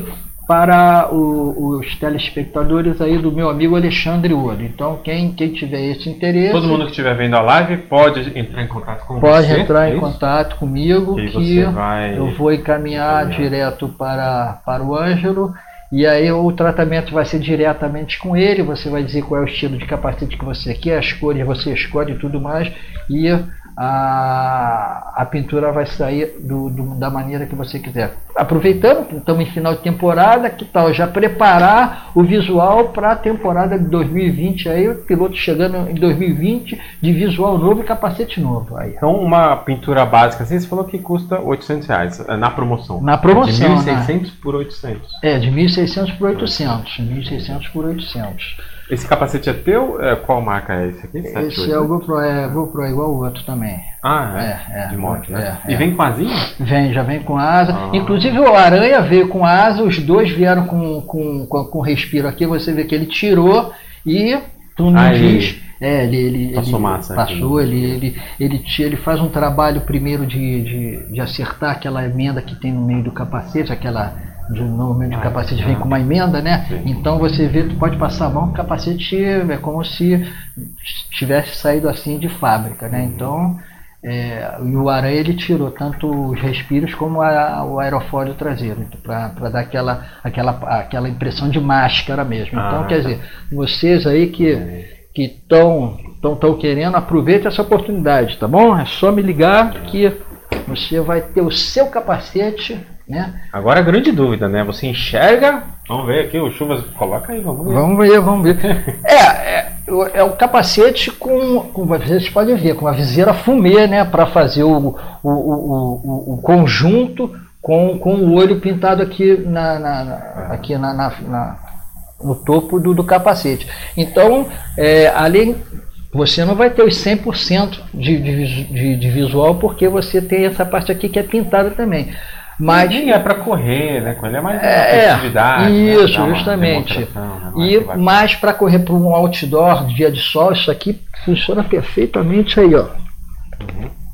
para o, os telespectadores aí do meu amigo Alexandre Ouro. Então, quem, quem tiver esse interesse. Todo mundo que estiver vendo a live pode entrar em contato com pode você. Entrar é em contato comigo, que, que vai... eu vou encaminhar direto para, para o Ângelo. E aí o tratamento vai ser diretamente com ele, você vai dizer qual é o estilo de capacete que você quer, as cores você escolhe e tudo mais. E a, a pintura vai sair do, do, da maneira que você quiser. Aproveitando que estamos em final de temporada, que tal já preparar o visual para a temporada de 2020 aí, o piloto chegando em 2020 de visual novo e capacete novo. Aí. Então uma pintura básica assim, você falou que custa 800 reais é, na promoção. Na promoção. De 1.600 né? por 800. É, de 1.600 por 800. 1.600 por 800. Esse capacete é teu? É, qual marca é esse aqui? Esse é o GoPro, é GoPro é igual o outro também. Ah, é? é, é de moto, né? É, e vem com asinha? Vem, já vem com asa. Ah. Inclusive o Aranha veio com asa, os dois vieram com, com, com, com respiro aqui. Você vê que ele tirou e tu não diz. É, ele, ele, passou ele massa passou, aqui. ele, ele, ele, ele faz um trabalho primeiro de, de, de acertar aquela emenda que tem no meio do capacete, aquela de, normalmente o capacete vem com uma emenda, né? Então você vê, tu pode passar a mão, o capacete é como se tivesse saído assim de fábrica, né? Então é, e o aranha ele tirou tanto os respiros como a, o aerofólio traseiro para dar aquela, aquela, aquela impressão de máscara mesmo. Então, ah, quer dizer, vocês aí que que estão tão, tão querendo, aproveite essa oportunidade, tá bom? É só me ligar que você vai ter o seu capacete né? Agora a grande dúvida, né? Você enxerga. Vamos ver aqui, o Chuvas coloca aí, vamos ver. Vamos ver, vamos ver. é, é, é o capacete com, com. Vocês podem ver, com a viseira fumê, né? Para fazer o, o, o, o, conjunto com, com o olho pintado aqui, na, na, na aqui na, na, na, no topo do, do capacete. Então, é, além você não vai ter os 100% de, de, de, de visual, porque você tem essa parte aqui que é pintada também. Mas é para correr, né? Com ele é mais é, atividade. Né? Isso, né? justamente. Né? E mais para correr para um outdoor, dia de sol, isso aqui funciona perfeitamente aí, ó.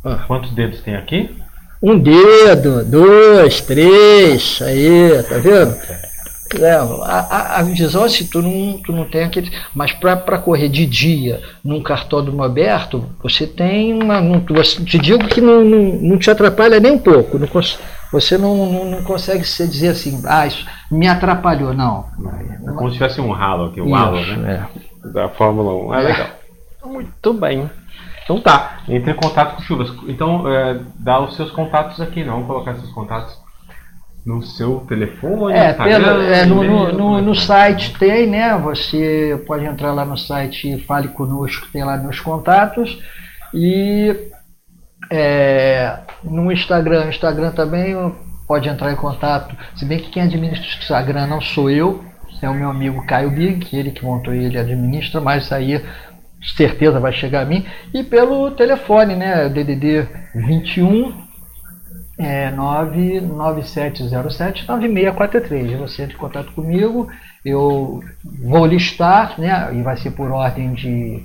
Uhum. Quantos dedos tem aqui? Um dedo, dois, três, aí, tá vendo? É, a, a, visão se tu não, tu não tem aquele. Mas para correr de dia num cartódromo aberto, você tem uma. Não, te digo que não, não, não te atrapalha nem um pouco. Não, Você não, não, não consegue se dizer assim, ah, isso me atrapalhou, não. É como se tivesse um ralo aqui, o halo, né? É. Da Fórmula 1. É, é legal. Muito bem. Então tá, entre em contato com o Chuvas. Então, é, dá os seus contatos aqui, não? Vamos colocar seus contatos no seu telefone? É, pelo, é no, no, no, no, site tem, né? Você pode entrar lá no site Fale Conosco, tem lá meus contatos. E é, no Instagram, Instagram também pode entrar em contato. Se bem que quem administra o Instagram não sou eu, é o meu amigo Caio Big, ele que montou e ele administra, mas aí certeza vai chegar a mim. E pelo telefone, né? DDD 21 é 99707 9643. Você entra em contato comigo, eu vou listar, né? E vai ser por ordem de,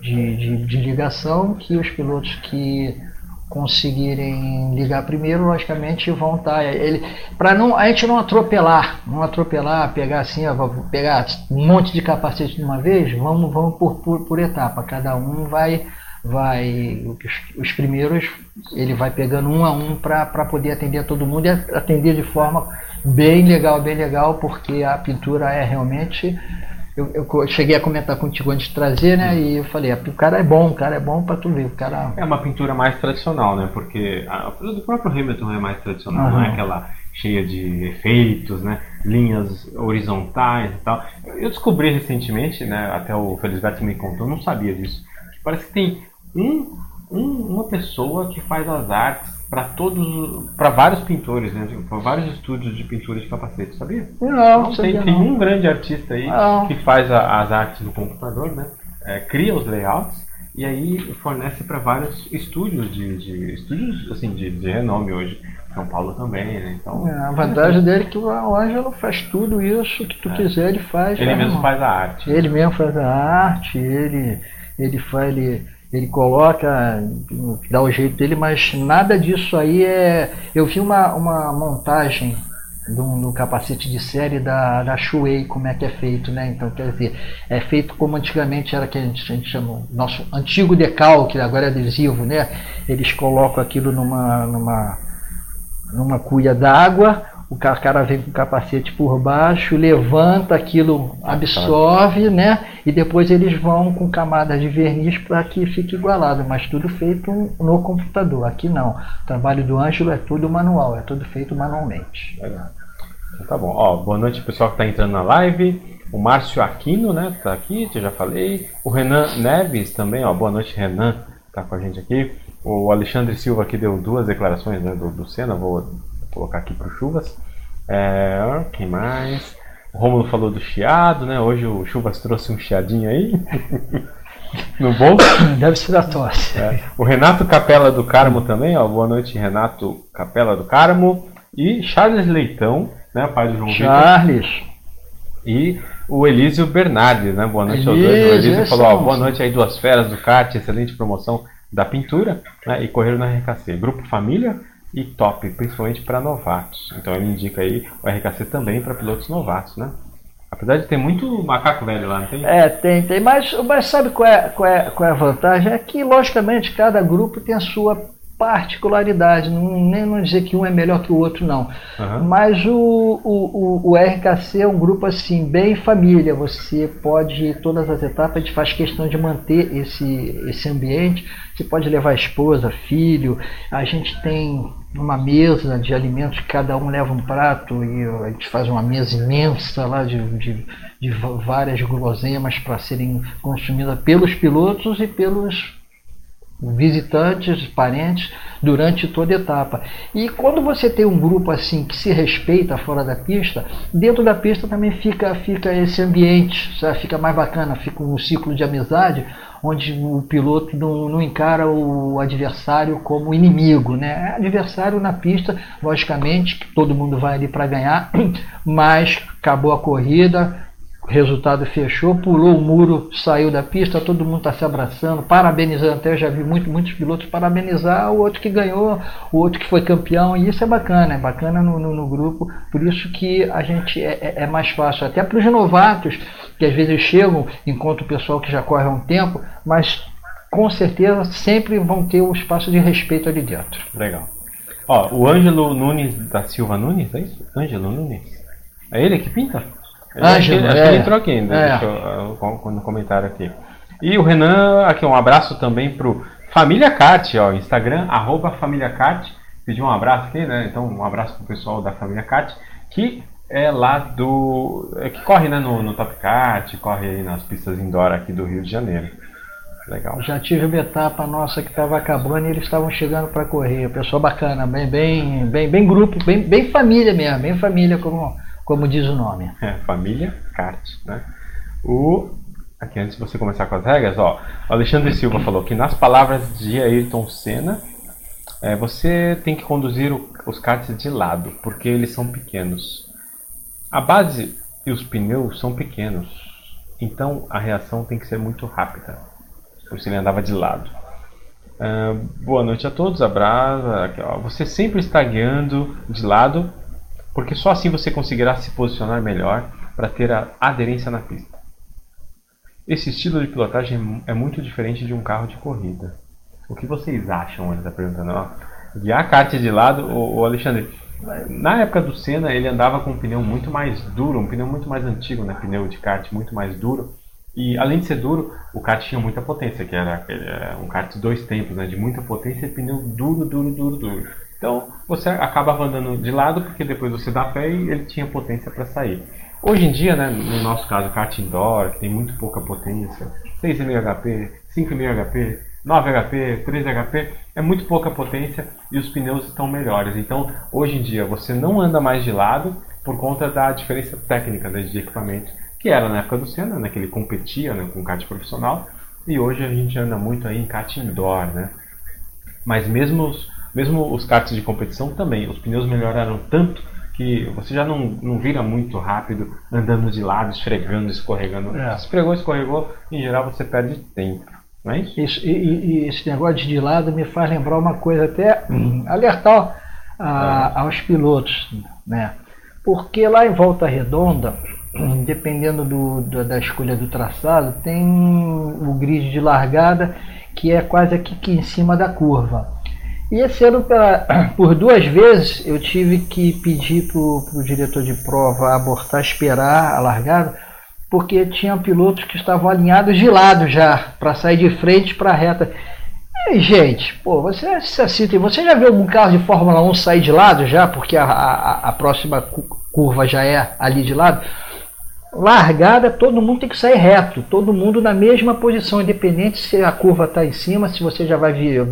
de, de, de ligação que os pilotos que conseguirem ligar primeiro, logicamente vão estar tá, ele para não a gente não atropelar, não atropelar, pegar assim, pegar um monte de capacete de uma vez, vamos vamos por, por, por etapa, cada um vai vai os, os, primeiros ele vai pegando um a um para poder atender todo mundo e atender de forma bem legal, bem legal, porque a pintura é realmente eu, eu, cheguei a comentar contigo antes de trazer, né? E eu falei, o cara é bom, o cara é bom para tu ver. O cara... É uma pintura mais tradicional, né? Porque a, do próprio Hamilton é mais tradicional, uhum. não é aquela cheia de efeitos, né? Linhas horizontais e tal. Eu descobri recentemente, né? Até o Felisberto me contou, eu não sabia disso. Parece que tem um, um, uma pessoa que faz as artes para todos, para vários pintores, né? Para vários estúdios de pintura de capacete, sabia? Não, não tem, tem um grande artista aí não. que faz a, as artes no computador, né? É, cria os layouts e aí fornece para vários estúdios de, de, estúdios assim de, de renome hoje. São Paulo também, né? Então, é, a vantagem dele é que o Ângelo faz tudo isso que tu é. quiser, ele faz. Ele mesmo faz a arte. Ele mesmo faz a arte, ele, ele faz, ele, ele coloca, dá o jeito dele, mas nada disso aí é. Eu vi uma, uma montagem do, do capacete de série da, da Shuei, como é que é feito, né? Então, quer dizer, é feito como antigamente era que a gente, a gente chama, nosso antigo decalque, agora é adesivo, né? Eles colocam aquilo numa, numa, numa cuia d'água, o cara vem com o capacete por baixo, levanta aquilo, absorve, né? E depois eles vão com camadas de verniz para que fique igualado, mas tudo feito no computador. Aqui não. O trabalho do Ângelo é tudo manual, é tudo feito manualmente. Tá bom. Ó, boa noite pessoal que está entrando na live. O Márcio Aquino, né? Tá aqui, já falei. O Renan Neves também, ó. Boa noite, Renan. Tá com a gente aqui. O Alexandre Silva aqui deu duas declarações né, do, do Senna. Vou colocar aqui para o Chuvas. É, quem mais? O Romulo falou do chiado, né? Hoje o Chuvas trouxe um chiadinho aí. no bolso. Deve ser da tosse. É. O Renato Capela do Carmo também, ó. Boa noite, Renato Capela do Carmo. E Charles Leitão, né? Pai do João Charles. E o Elísio Bernardes, né? Boa noite aos dois. O Elísio falou, ó, boa noite aí, duas feras do kart, excelente promoção da pintura, né? E correram na RKC. Grupo Família, e top, principalmente para novatos. Então ele indica aí o RKC também para pilotos novatos, né? Apesar de ter muito macaco velho lá, não tem? É, tem, tem. Mas, mas sabe qual é, qual, é, qual é a vantagem? É que, logicamente, cada grupo tem a sua particularidade, não, nem não dizer que um é melhor que o outro, não. Uhum. Mas o, o, o, RKC é um grupo assim, bem família. Você pode, todas as etapas, a gente faz questão de manter esse, esse ambiente. Você pode levar esposa, filho. A gente tem uma mesa de alimentos, cada um leva um prato e a gente faz uma mesa imensa lá de, de, de várias guloseimas para serem consumidas pelos pilotos e pelos visitantes, parentes, durante toda a etapa. E quando você tem um grupo assim que se respeita fora da pista, dentro da pista também fica, fica esse ambiente, sabe? fica mais bacana, fica um ciclo de amizade, onde o piloto não, não encara o adversário como inimigo. Né? Adversário na pista, logicamente, que todo mundo vai ali para ganhar, mas acabou a corrida, resultado fechou, pulou o muro, saiu da pista, todo mundo está se abraçando, parabenizando. Até eu já vi muito, muitos pilotos parabenizar o outro que ganhou, o outro que foi campeão, e isso é bacana, é bacana no, no, no grupo. Por isso que a gente é, é, é mais fácil, até para os novatos, que às vezes chegam, enquanto o pessoal que já corre há um tempo, mas com certeza sempre vão ter um espaço de respeito ali dentro. Legal. Ó, o Ângelo Nunes da Silva Nunes, é isso? Ângelo Nunes? É ele que pinta? Ângelo, acho que ele entrou aqui ainda, É. deixa eu, com- no comentário aqui. E o Renan, aqui um abraço também pro Família Cart, ó, Instagram, arroba Família Cart. Pediu um abraço aqui, né? Então, um abraço pro pessoal da Família Cart, que é lá do. é, que corre né, no, no Top Kart, corre aí nas pistas indoor aqui do Rio de Janeiro. Legal. Já tive uma etapa nossa que estava acabando e eles estavam chegando para correr. Pessoal bacana, bem, bem, bem, bem grupo, bem, bem família mesmo, bem família, como, como diz o nome. É, família kart, né? O aqui antes de você começar com as regras, ó, Alexandre Silva falou que nas palavras de Ayrton Senna, é, você tem que conduzir o- os karts de lado, porque eles são pequenos. A base e os pneus são pequenos, então a reação tem que ser muito rápida. Por isso ele andava de lado. Ah, boa noite a todos, abraço. Aqui, ó. Você sempre está guiando de lado porque só assim você conseguirá se posicionar melhor para ter a aderência na pista. Esse estilo de pilotagem é muito diferente de um carro de corrida. O que vocês acham? Ele está perguntando. Ó, guiar kart de lado, o, o Alexandre. Na época do Senna, ele andava com um pneu muito mais duro, um pneu muito mais antigo, né? Pneu de kart muito mais duro. E além de ser duro, o kart tinha muita potência, que era, é, um kart de dois tempos, né? De muita potência e pneu duro, duro, duro, duro. Então você acabava andando de lado porque depois você dá pé e ele tinha potência para sair. Hoje em dia, né, no nosso caso, kart indoor, que tem muito pouca potência, 6,5 HP, 5,5 HP, 9 HP, 13 HP, é muito pouca potência e os pneus estão melhores. Então, hoje em dia, você não anda mais de lado por conta da diferença técnica né, de equipamento, que era na época do Senna, né, que ele competia né, com kart profissional, e hoje a gente anda muito aí em kart indoor, né? Mas mesmo os, mesmo os karts de competição também, os pneus melhoraram tanto que você já não, não vira muito rápido andando de lado, esfregando, escorregando. É. Esfregou, escorregou, em geral você perde tempo. Não é isso? Isso, e, e- esse negócio de lado me faz lembrar uma coisa, até hum, alertar a- aos pilotos, né? Porque lá em Volta Redonda, hum, dependendo do- do- da escolha do traçado, tem o grid de largada que é quase aqui, aqui em cima da curva. E esse ano, pela- por duas vezes, eu tive que pedir para o diretor de prova abortar, esperar a largada, porque tinha pilotos que estavam alinhados de lado já, para sair de frente para a reta. E, gente, pô, você se assiste, você já viu algum carro de Fórmula 1 sair de lado já, porque a, a, a próxima cu- curva já é ali de lado? Largada, todo mundo tem que sair reto, todo mundo na mesma posição, independente se a curva está em cima, se você já vai vir,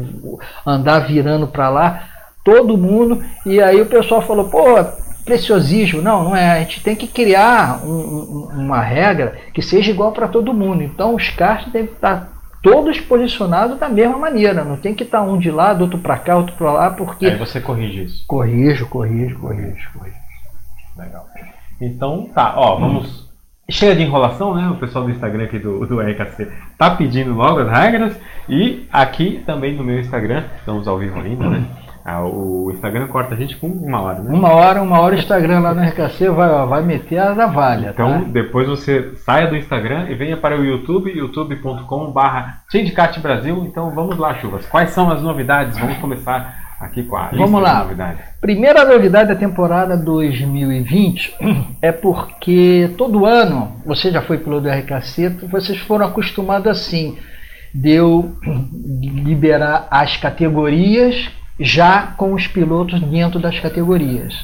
andar virando para lá, todo mundo. E aí o pessoal falou, pô, preciosismo. Não, não é. A gente tem que criar um- um- uma regra que seja igual para todo mundo. Então os têm que estar todos posicionados da mesma maneira. Não tem que estar um de lado, outro para cá, outro para lá, porque. Aí você corrige isso. Corrijo, corrijo, corrijo, corrijo. Legal. Então tá, ó, vamos. Cheia de enrolação, né? O pessoal do Instagram aqui do, do RKC tá pedindo logo as regras. E aqui também no meu Instagram, estamos ao vivo ainda, né? Ah, o Instagram corta a gente com uma hora, né? Uma hora, uma hora o Instagram lá no RKC vai, vai meter a navalha. Então, tá? depois você saia do Instagram e venha para o YouTube, youtube.com.br Brasil. Então, vamos lá, Chuvas. Quais são as novidades? Vamos começar aqui com a Vamos lá. de novidades. Primeira novidade da temporada 2020 é porque todo ano, você já foi piloto do RKC, vocês foram acostumados assim, de eu liberar as categorias já com os pilotos dentro das categorias.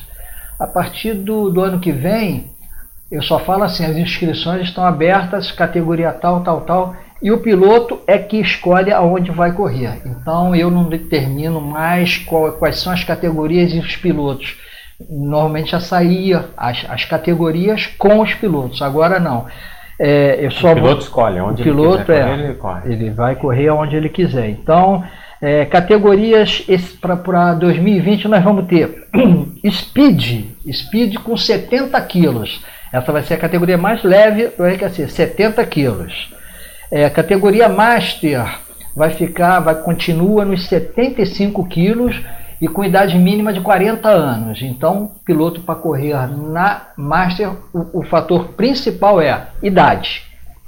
A partir do, do ano que vem, eu só falo assim, as inscrições estão abertas, categoria tal, tal, tal, e o piloto é que escolhe aonde vai correr. Então eu não determino mais qual- quais são as categorias e os pilotos. Normalmente já saía as, as categorias com os pilotos, agora não. É, eu só O vou- piloto escolhe onde o piloto ele quiser é, ele corre. ele vai correr onde ele quiser. Então, é, categorias para 2020 nós vamos ter Speed, Speed com 70 quilos. Essa vai ser a categoria mais leve do RKC, 70 quilos. É, categoria Master vai ficar, vai continua nos 75 quilos e com idade mínima de 40 anos. Então, piloto para correr na Master, o, o fator principal é idade.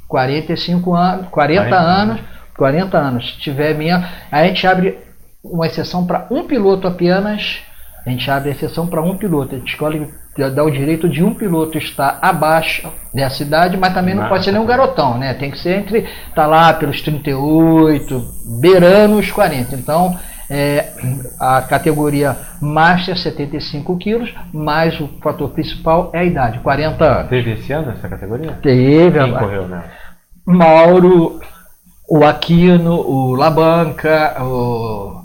45 anos, 40, 40 anos, 40 anos. Se tiver minha, a gente abre uma exceção para um piloto apenas a gente abre a exceção para um piloto. A gente escolhe dá o direito de um piloto estar abaixo dessa idade, mas também não, não pode ser nenhum garotão, né? Tem que ser entre tá lá pelos 38, beirando os 40. Então, é, a categoria Master 75 quilos, mas o fator principal é a idade, 40 anos. Teve esse ano essa categoria? Teve. Quem correu né? Mauro, o Aquino, o Labanca, o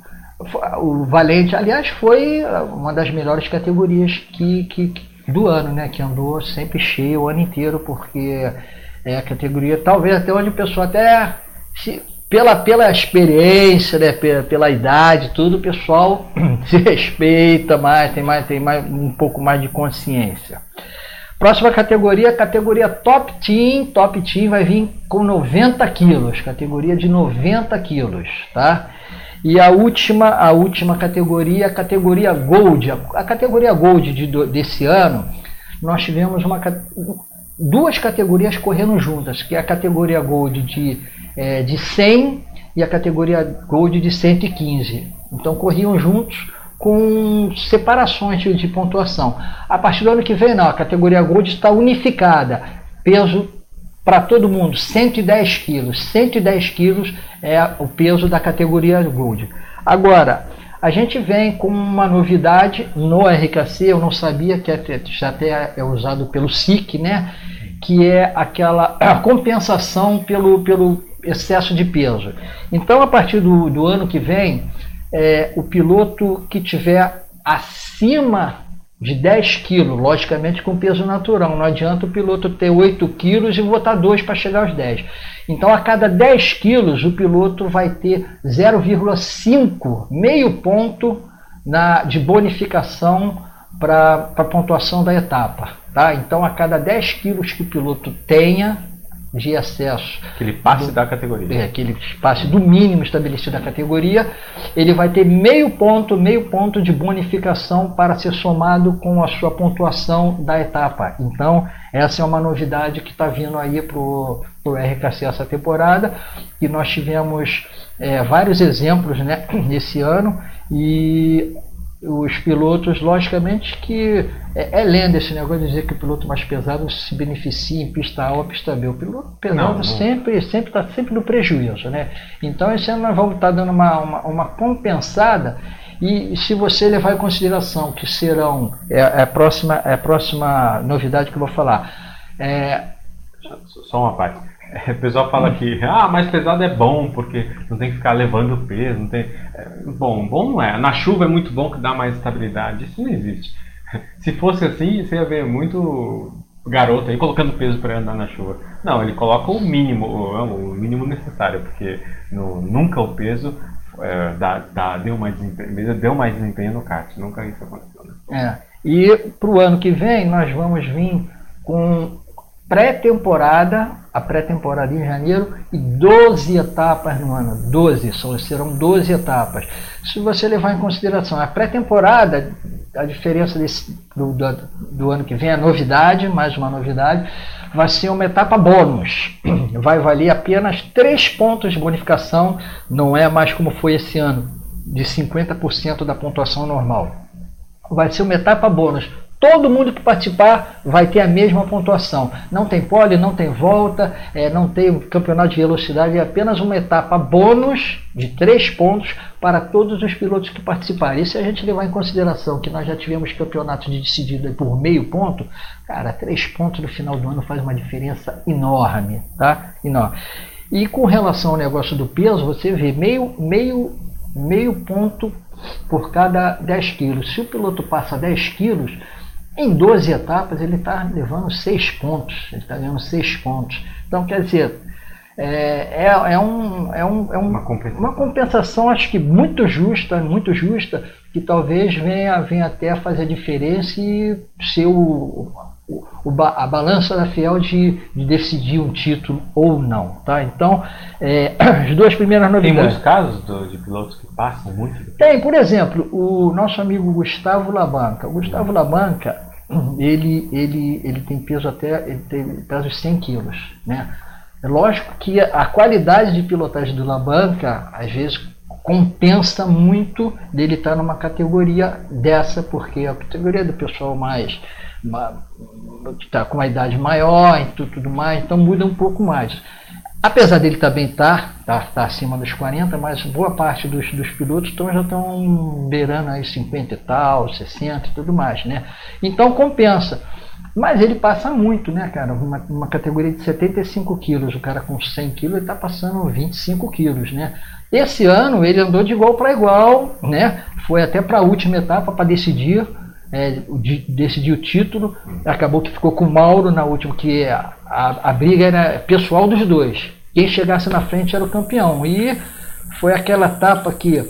o Valente, aliás, foi uma das melhores categorias que, que, do ano, né? Que andou sempre cheio o ano inteiro, porque é a categoria, talvez até onde o pessoal até se, pela, pela experiência, né, pela, pela idade, tudo, o pessoal se respeita mais, tem mais, tem mais um pouco mais de consciência. Próxima categoria, categoria Top Team. Top Team vai vir com 90 quilos, categoria de 90 quilos, tá? E a última, a última categoria, a categoria Gold. A categoria Gold de, desse ano, nós tivemos uma, duas categorias correndo juntas, que é a categoria Gold de, é, de 100 e a categoria Gold de 115. Então corriam juntos com separações de, de pontuação. A partir do ano que vem, não, a categoria Gold está unificada. Peso para todo mundo, 110 quilos. 110 quilos é o peso da categoria Gold. Agora, a gente vem com uma novidade no RKC, eu não sabia que já até é usado pelo SIC, né? Que é aquela compensação pelo, pelo excesso de peso. Então, a partir do, do ano que vem, é, o piloto que tiver acima de 10 quilos, logicamente com peso natural. Não adianta o piloto ter 8 quilos e botar 2 para chegar aos 10. Então, a cada 10 quilos, o piloto vai ter 0,5, meio ponto na, de bonificação para a pontuação da etapa. Tá? Então, a cada 10 quilos que o piloto tenha, de acesso. Que ele passe do, da categoria. É, que ele passe do mínimo estabelecido da categoria, ele vai ter meio ponto, meio ponto de bonificação para ser somado com a sua pontuação da etapa. Então, essa é uma novidade que está vindo aí para o RKC essa temporada, e nós tivemos é, vários exemplos né, nesse ano, e os pilotos, logicamente que é, é lenda esse negócio de dizer que o piloto mais pesado se beneficia em pista A ou pista B. O piloto pesado não, sempre sempre está sempre no prejuízo, né? Então esse ano nós vamos estar dando uma, uma, uma compensada e se você levar em consideração que serão é, é a próxima é a próxima novidade que eu vou falar. É, só uma parte o pessoal fala que ah, mais pesado é bom porque não tem que ficar levando peso, não tem. É, bom, bom não é. Na chuva é muito bom que dá mais estabilidade. Isso não existe. Se fosse assim, você ia ver muito garoto aí colocando peso para andar na chuva. Não, ele coloca o mínimo, o, mínimo necessário, porque no, nunca o peso é, dá, dá, deu, mais desempenho, deu mais desempenho no kart. Nunca isso aconteceu. Né? É. E para o ano que vem nós vamos vir com pré-temporada, a pré-temporada em janeiro e 12 etapas no ano. 12, serão 12 etapas. Se você levar em consideração a pré-temporada, a diferença desse, do, do, do, ano que vem, a novidade, mais uma novidade, vai ser uma etapa bônus. Vai valer apenas 3 pontos de bonificação, não é mais como foi esse ano, de 50% da pontuação normal. Vai ser uma etapa bônus Todo mundo que participar vai ter a mesma pontuação. Não tem pole, não tem volta, é, não tem campeonato de velocidade, é apenas uma etapa bônus de três pontos para todos os pilotos que participarem. E se a gente levar em consideração que nós já tivemos campeonato de decidido por meio ponto, cara, três pontos no final do ano faz uma diferença enorme, tá? Enorme. E com relação ao negócio do peso, você vê meio, meio, meio ponto por cada 10 quilos. Se o piloto passa 10 quilos, em 12 etapas ele está levando 6 pontos, ele está ganhando 6 pontos. Então, quer dizer, é, é, é, um, é, um, é um, uma, compensação. uma, compensação. acho que muito justa, muito justa, que talvez venha, venha até a fazer a diferença e ser o, o, a balança da Fiel de, de, decidir um título ou não. Tá? Então, é, as duas primeiras novidades. Tem muitos casos do, de pilotos que passam muito? Tem, por exemplo, o nosso amigo Gustavo Labanca. O Gustavo Labanca, ele, ele, ele tem peso até ele tem peso de 100 quilos. Né? É lógico que a qualidade de pilotagem do Labanca, às vezes compensa muito dele estar numa categoria dessa, porque é a categoria do pessoal mais que está com uma idade maior e tudo, tudo mais, então muda um pouco mais. Apesar dele também estar tá, tá, tá, acima dos 40, mas boa parte dos, dos pilotos tão, já estão beirando aí 50 e tal, 60 e tudo mais, né? Então compensa. Mas ele passa muito, né, cara? Uma, uma categoria de 75 quilos, o cara com 100 quilos, ele está passando 25 quilos, né? Esse ano ele andou de igual para igual, né? Foi até para a última etapa para decidir, é, de, decidir o título. Acabou que ficou com o Mauro na última, que a, a, a briga era pessoal dos dois. Quem chegasse na frente era o campeão. E foi aquela etapa que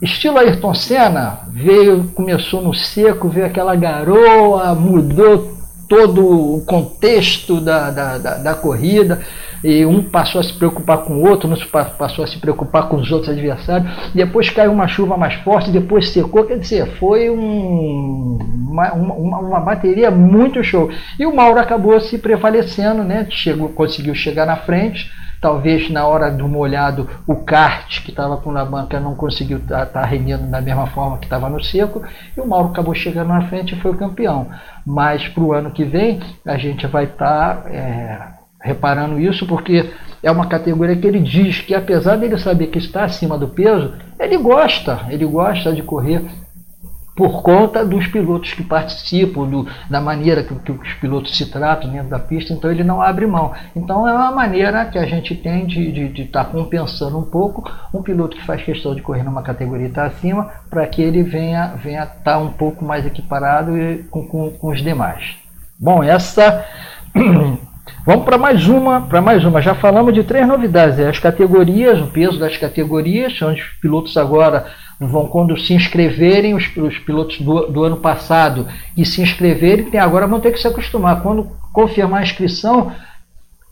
Estilo Ayrton Senna, veio, começou no seco, veio aquela garoa, mudou todo o contexto da, da, da, da, corrida, e um passou a se preocupar com o outro, outro passou a se preocupar com os outros adversários, depois caiu uma chuva mais forte, depois secou, quer dizer, foi um, uma, uma, uma, bateria muito show. E o Mauro acabou se prevalecendo, né? Chegou, conseguiu chegar na frente, Talvez na hora do molhado o kart que estava com na banca não conseguiu estar tá, tá rendendo da mesma forma que estava no seco e o Mauro acabou chegando na frente e foi o campeão. Mas para o ano que vem a gente vai estar tá, é, reparando isso porque é uma categoria que ele diz que apesar dele saber que está acima do peso, ele gosta, ele gosta de correr por conta dos pilotos que participam, do, da maneira que, que, os pilotos se tratam dentro da pista, então ele não abre mão. Então é uma maneira que a gente tem de estar tá compensando um pouco um piloto que faz questão de correr numa categoria e estar tá acima, para que ele venha estar venha tá um pouco mais equiparado com, com, com os demais. Bom, essa. Vamos para mais uma, para mais uma. Já falamos de três novidades: é as categorias, o peso das categorias, onde os pilotos agora vão, quando se inscreverem, os, os pilotos do, do, ano passado e se inscreverem, tem, agora vão ter que se acostumar. Quando confirmar a inscrição,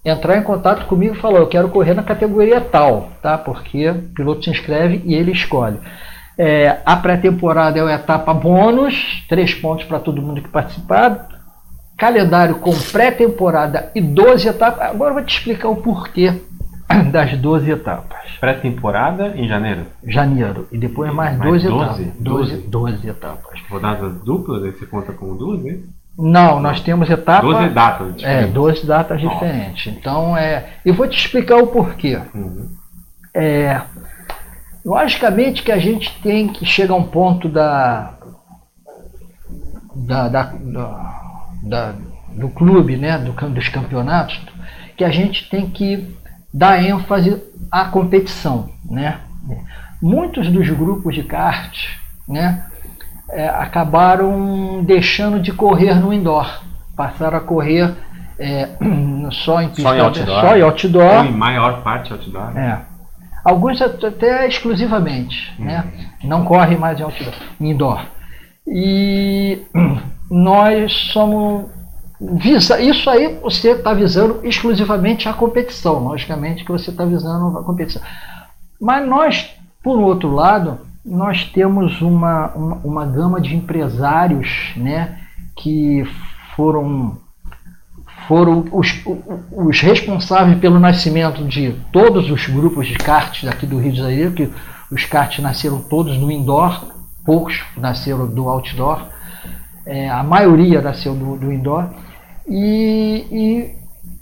entrar em contato comigo e falar, eu quero correr na categoria tal, tá? Porque o piloto se inscreve e ele escolhe. É, a pré-temporada é a etapa bônus, três pontos para todo mundo que participar. Calendário com pré-temporada e 12 etapas. Agora eu vou te explicar o porquê das 12 etapas. Pré-temporada em janeiro? Janeiro. E depois mais, mais 12, 12 etapas. 12, 12 etapas. Rodadas duplas, aí você conta com 12? Não, nós temos etapas. 12 datas diferentes. É, 12 datas Nossa. diferentes. Então, é, eu vou te explicar o porquê. Uhum. É, logicamente que a gente tem que chegar a um ponto da, da, da, da, da do clube, né, do, dos campeonatos, que a gente tem que dar ênfase à competição. Né? Muitos dos grupos de kart né, é, acabaram deixando de correr no indoor, passaram a correr é, só em pista, só em outdoor, só em outdoor. Ou em maior parte outdoor. É. Alguns até exclusivamente, hum. né? não correm mais em outdoor, indoor. E nós somos visa isso aí você está visando exclusivamente a competição, logicamente que você está visando a competição. Mas nós, por outro lado, nós temos uma, uma, uma gama de empresários né, que foram, foram os, os responsáveis pelo nascimento de todos os grupos de kart daqui do Rio de Janeiro, que os karts nasceram todos no indoor, poucos nasceram do outdoor, é, a maioria nasceu do, do indoor. E, e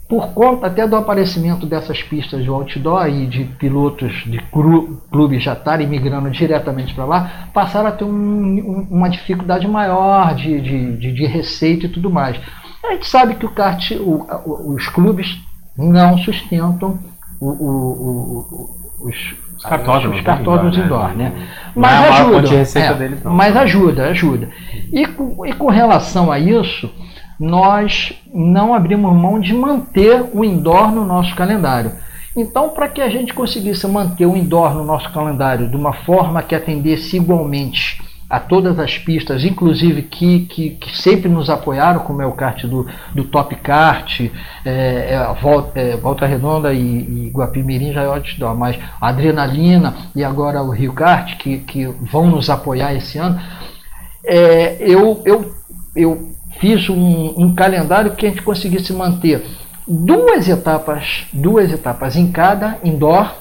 por conta até do aparecimento dessas pistas de outdoor e de pilotos de clubes já estarem migrando diretamente para lá, passaram a ter um, um, uma dificuldade maior de, de, de, de, receita e tudo mais. A gente sabe que o kart, o, os clubes não sustentam o, os, os cartódromos, os cartódromos indoor, né? né? Mas é ajuda, é, mas ajuda, ajuda. E e com relação a isso, nós não abrimos mão de manter o indoor no nosso calendário. Então, para que a gente conseguisse manter o indoor no nosso calendário de uma forma que atendesse igualmente a todas as pistas, inclusive que, que, que sempre nos apoiaram, como é o kart do, do Top Kart, é, é, Volta, é, Volta Redonda e, e Guapimirim já é outdoor, mas a Adrenalina e agora o Rio Kart, que, que vão nos apoiar esse ano, é, eu, eu, eu fiz um, um calendário que a gente conseguisse manter duas etapas, duas etapas em cada indoor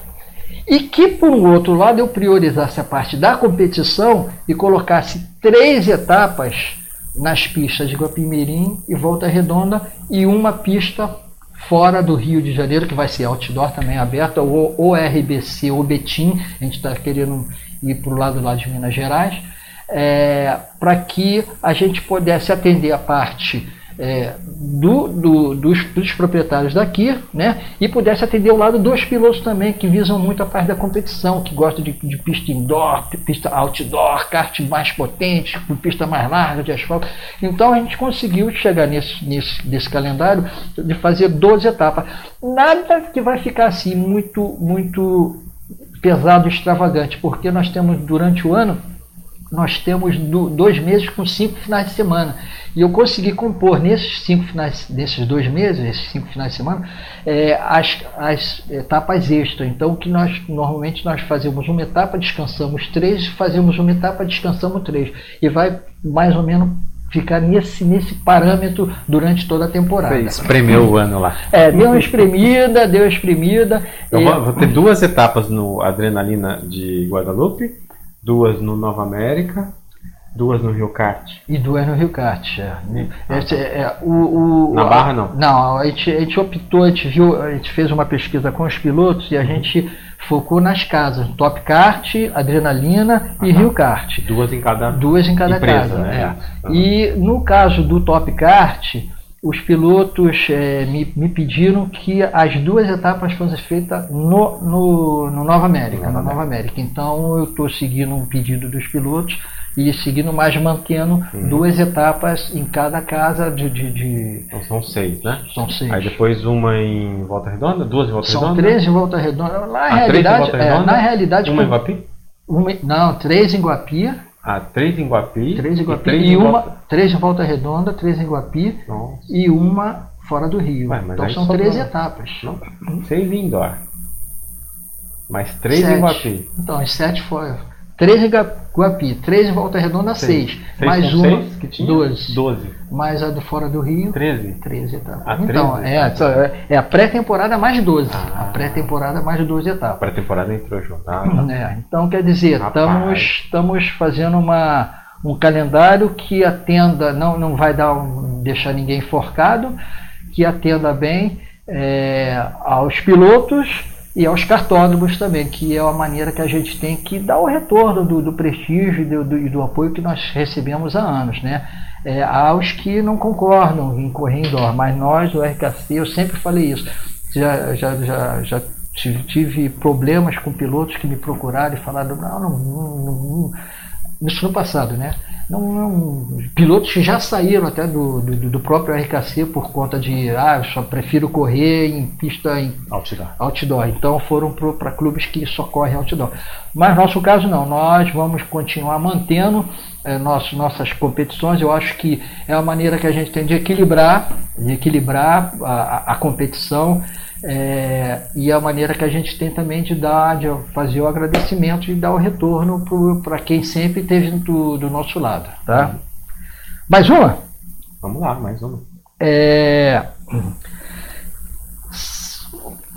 E que, por um outro lado, eu priorizasse a parte da competição e colocasse três etapas nas pistas de Guapimirim e Volta Redonda e uma pista fora do Rio de Janeiro, que vai ser outdoor também aberta, ou, RBC ou Betim, a gente está querendo ir para o lado lá de Minas Gerais, é, para que a gente pudesse atender a parte é, do, do, dos, dos, proprietários daqui, né? E pudesse atender o lado dos pilotos também, que visam muito a parte da competição, que gostam de, de pista indoor, pista outdoor, kart mais potente, pista mais larga de asfalto. Então a gente conseguiu chegar nesse, nesse, nesse calendário de fazer 12 etapas. Nada que vai ficar assim muito, muito pesado, extravagante, porque nós temos durante o ano nós temos dois meses com cinco finais de semana. E eu consegui compor nesses cinco finais, nesses dois meses, esses cinco finais de semana, é, as, as etapas extras. Então, que nós normalmente nós fazemos uma etapa, descansamos três, fazemos uma etapa, descansamos três. E vai mais ou menos ficar nesse, nesse parâmetro durante toda a temporada. Você espremeu o ano lá. É, deu uma espremida, deu uma espremida. Eu vou, vou ter duas etapas no Adrenalina de Guadalupe duas no Nova América, duas no Rio Kart. E duas no Rio Kart, é. Ah, Esse, é, é o, o, Na Barra não? Não, a gente, a gente optou, a gente, viu, a gente fez uma pesquisa com os pilotos e a gente focou nas casas, Top Kart, Adrenalina e Rio Kart. Duas em cada Duas em cada empresa, casa, né? É. E no caso do Top Kart, os pilotos é, me, me, pediram que as duas etapas fossem feitas no, no, no Nova América, Nova, Nova América. Então eu estou seguindo um pedido dos pilotos e seguindo, mas mantendo uhum. duas etapas em cada casa de, de, de, Então são seis, né? São seis. Aí depois uma em Volta Redonda, duas em Volta são Redonda? São três em Volta Redonda. Na ah, realidade, é, na realidade. Uma em Guapi? Uma, não, três em Guapi ah, três em Guapi. Três em Guapi e, três e em uma. Três em Volta Redonda, três em Guapi Nossa. e uma fora do Rio. Ué, então são três não... etapas. Não, seis em indoor. Mais três sete. em Guapi. Então, as sete foram três Guapi, três Volta Redonda, 6. Mais uma, 12. 12. Mais a do Fora do Rio. 13. 13 etapas. A então, 13, é, é, é a pré-temporada mais 12. Ah, a pré-temporada mais 12 etapas. Pré-temporada entrou jornada. Uhum. É, então, quer dizer, estamos, estamos fazendo uma, um calendário que atenda, não, não vai dar um, deixar ninguém enforcado, que atenda bem é, aos pilotos e aos cartódromos também, que é a maneira que a gente tem que dar o retorno do, do prestígio e do, do, do, apoio que nós recebemos há anos, né? É, aos que não concordam em correr indoor, mas nós, do RKC, eu sempre falei isso, já, já, já, já tive, tive problemas com pilotos que me procuraram e falaram, não, não, não, não isso no passado, né? Não, não, pilotos que já saíram até do, do, do, próprio RKC por conta de ah, eu só prefiro correr em pista em outdoor. outdoor. Então foram para clubes que só correm outdoor. Mas no nosso caso não, nós vamos continuar mantendo é, nosso, nossas competições. Eu acho que é a maneira que a gente tem de equilibrar, de equilibrar a, a competição é, e a maneira que a gente tem também de dar, de fazer o agradecimento e dar o retorno para quem sempre esteve do, do, nosso lado. Tá? Mais uma? Vamos lá, mais uma. É,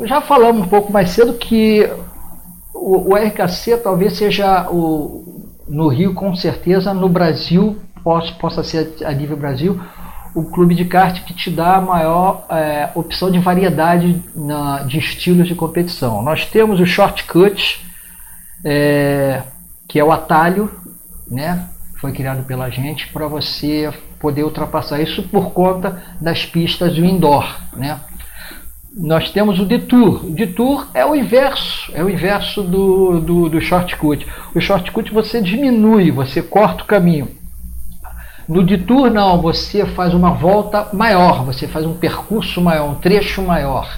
já falamos um pouco mais cedo que o, o RKC talvez seja o, no Rio, com certeza, no Brasil, possa, possa ser a nível Brasil, o clube de kart que te dá a maior é, opção de variedade na, de estilos de competição. Nós temos o shortcut, é, que é o atalho, né? Foi criado pela gente para você poder ultrapassar isso por conta das pistas do indoor, né? Nós temos o detour. O detour é o inverso, é o inverso do, do, do shortcut. O shortcut você diminui, você corta o caminho. No detour, não, você faz uma volta maior, você faz um percurso maior, um trecho maior.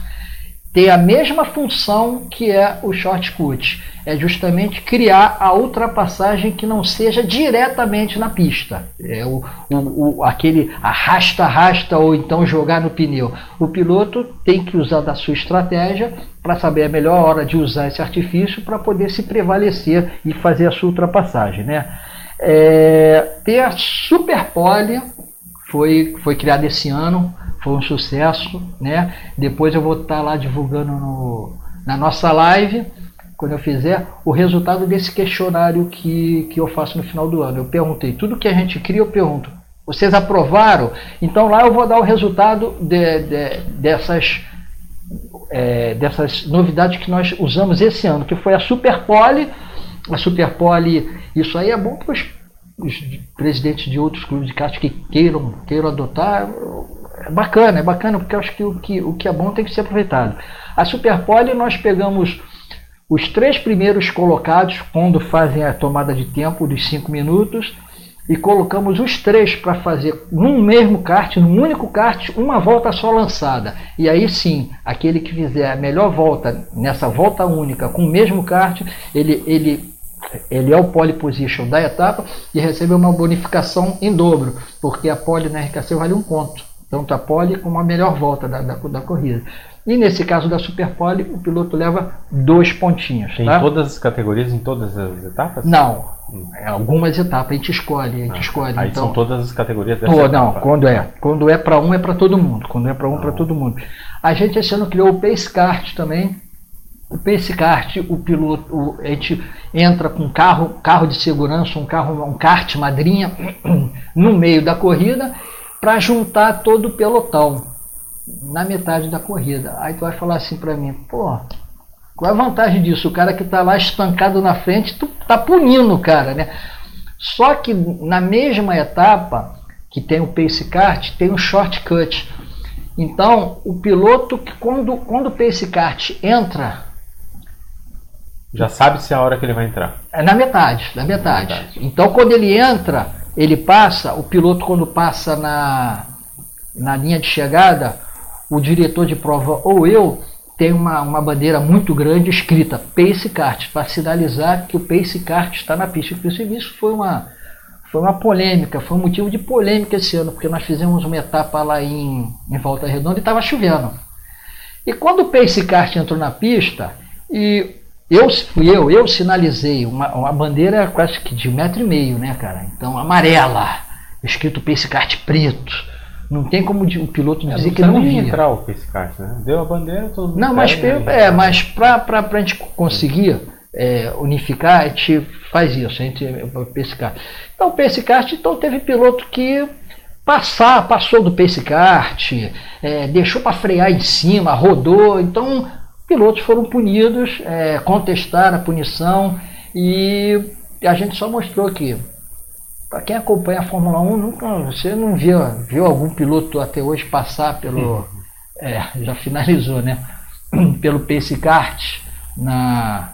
Tem a mesma função que é o shortcut. É justamente criar a ultrapassagem que não seja diretamente na pista. É o, o, o aquele arrasta-arrasta ou então jogar no pneu. O piloto tem que usar da sua estratégia para saber a melhor hora de usar esse artifício para poder se prevalecer e fazer a sua ultrapassagem. Né? É, ter a Super Pole foi, foi criada esse ano, foi um sucesso. Né? Depois eu vou estar lá divulgando no, na nossa live quando eu fizer, o resultado desse questionário que, que eu faço no final do ano. Eu perguntei, tudo que a gente cria, eu pergunto, vocês aprovaram? Então lá eu vou dar o resultado de, de, dessas, é, dessas novidades que nós usamos esse ano, que foi a Superpole. A Superpole, isso aí é bom para os presidentes de outros clubes de kart que queiram, queiram adotar. É bacana, é bacana, porque eu acho que o que, o que é bom tem que ser aproveitado. A Superpole nós pegamos os três primeiros colocados, quando fazem a tomada de tempo dos 5 minutos, e colocamos os três para fazer num mesmo kart, num único kart, uma volta só lançada. E aí sim, aquele que fizer a melhor volta nessa volta única com o mesmo kart, ele, ele, ele é o pole position da etapa e recebe uma bonificação em dobro, porque a pole na RKC vale um ponto. Tanto a pole como a melhor volta da, da, da corrida. E nesse caso da Superpole, o piloto leva dois pontinhos. Tem tá? todas as categorias em todas as etapas? Não. É algumas etapas a gente escolhe, a gente Ah, escolhe. Aí então, são todas as categorias dessa etapa. não, quando é. Quando é para um é para todo mundo. Quando é para um é para todo mundo. A gente esse ano criou o Pace Kart também. O Pace Kart, o piloto, a gente entra com um carro, carro de segurança, um carro, um kart madrinha no meio da corrida para juntar todo o pelotão na metade da corrida. Aí tu vai falar assim para mim, pô, qual é a vantagem disso? O cara que está lá estancado na frente, tu tá punindo o cara, né? Só que na mesma etapa que tem o pace kart, tem o shortcut. Então, o piloto que quando, quando o pace kart entra Já sabe se é a hora que ele vai entrar. é na metade, na metade. metade. Então, quando ele entra, ele passa, o piloto quando passa na, na linha de chegada, o diretor de prova ou eu tem uma, uma bandeira muito grande escrita Pace Kart, para sinalizar que o Pace Kart está na pista. Inclusive, isso foi uma, foi uma polêmica, foi um motivo de polêmica esse ano, porque nós fizemos uma etapa lá em, em Volta Redonda e estava chovendo. E quando o Pace Kart entrou na pista, e eu fui eu, eu sinalizei uma, uma bandeira quase que de um metro e meio, né, cara? Então, amarela, escrito Pace Kart preto. Não tem como o piloto É, dizer não que não via. entrar o pace kart, né? Deu a bandeira, todo mundo Não, mas, pega, pe- é, mas para a gente conseguir é, unificar, a gente faz isso, a gente o pace kart. Então, o então teve piloto que passar, passou do pace kart, é, deixou para frear em cima, rodou. Então, pilotos foram punidos, é, contestaram a punição e a gente só mostrou que para quem acompanha a Fórmula 1, nunca, você não viu, viu algum piloto até hoje passar pelo. É, já finalizou, né? Pelo pace kart na,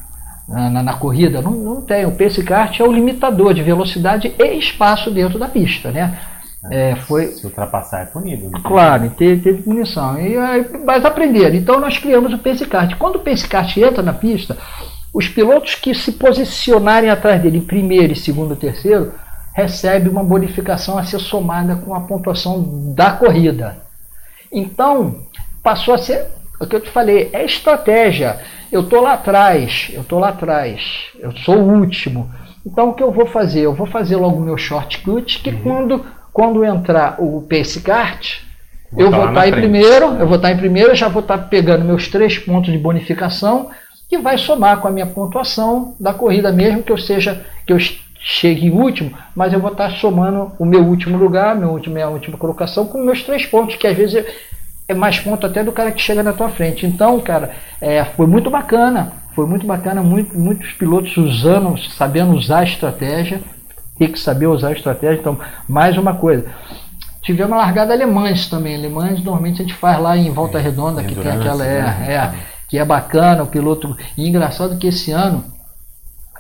na, na- corrida. Não, não tem. O pace kart é o limitador de velocidade e espaço dentro da pista, né? É, foi, Se ultrapassar é punido. né? Claro, teve, teve punição. E mas aprenderam. Então nós criamos o pace kart. Quando o pace kart entra na pista, os pilotos que se posicionarem atrás dele em primeiro, segundo e terceiro recebem uma bonificação a ser somada com a pontuação da corrida. Então passou a ser o que eu te falei, é estratégia. Eu estou lá atrás, eu estou lá atrás, eu sou o último. Então o que eu vou fazer? Eu vou fazer logo o meu shortcut, que quando, quando entrar o pace kart, Vou eu tá vou lá na estar em frente. primeiro, eu vou estar em primeiro, já vou estar pegando meus três pontos de bonificação, que vai somar com a minha pontuação da corrida, mesmo que eu seja que eu chegue em último, mas eu vou estar somando o meu último lugar, meu último, minha última colocação, com meus três pontos, que às vezes é- é mais ponto até do cara que chega na tua frente. Então, cara, é, foi muito bacana, foi muito bacana, muito, muitos pilotos usando, sabendo usar a estratégia, tem que saber usar a estratégia. Então, mais uma coisa. Tivemos a largada alemães também. Alemães normalmente a gente faz lá em Volta Redonda, que tem aquela. É, né? é, que é bacana, o piloto. E engraçado que esse ano,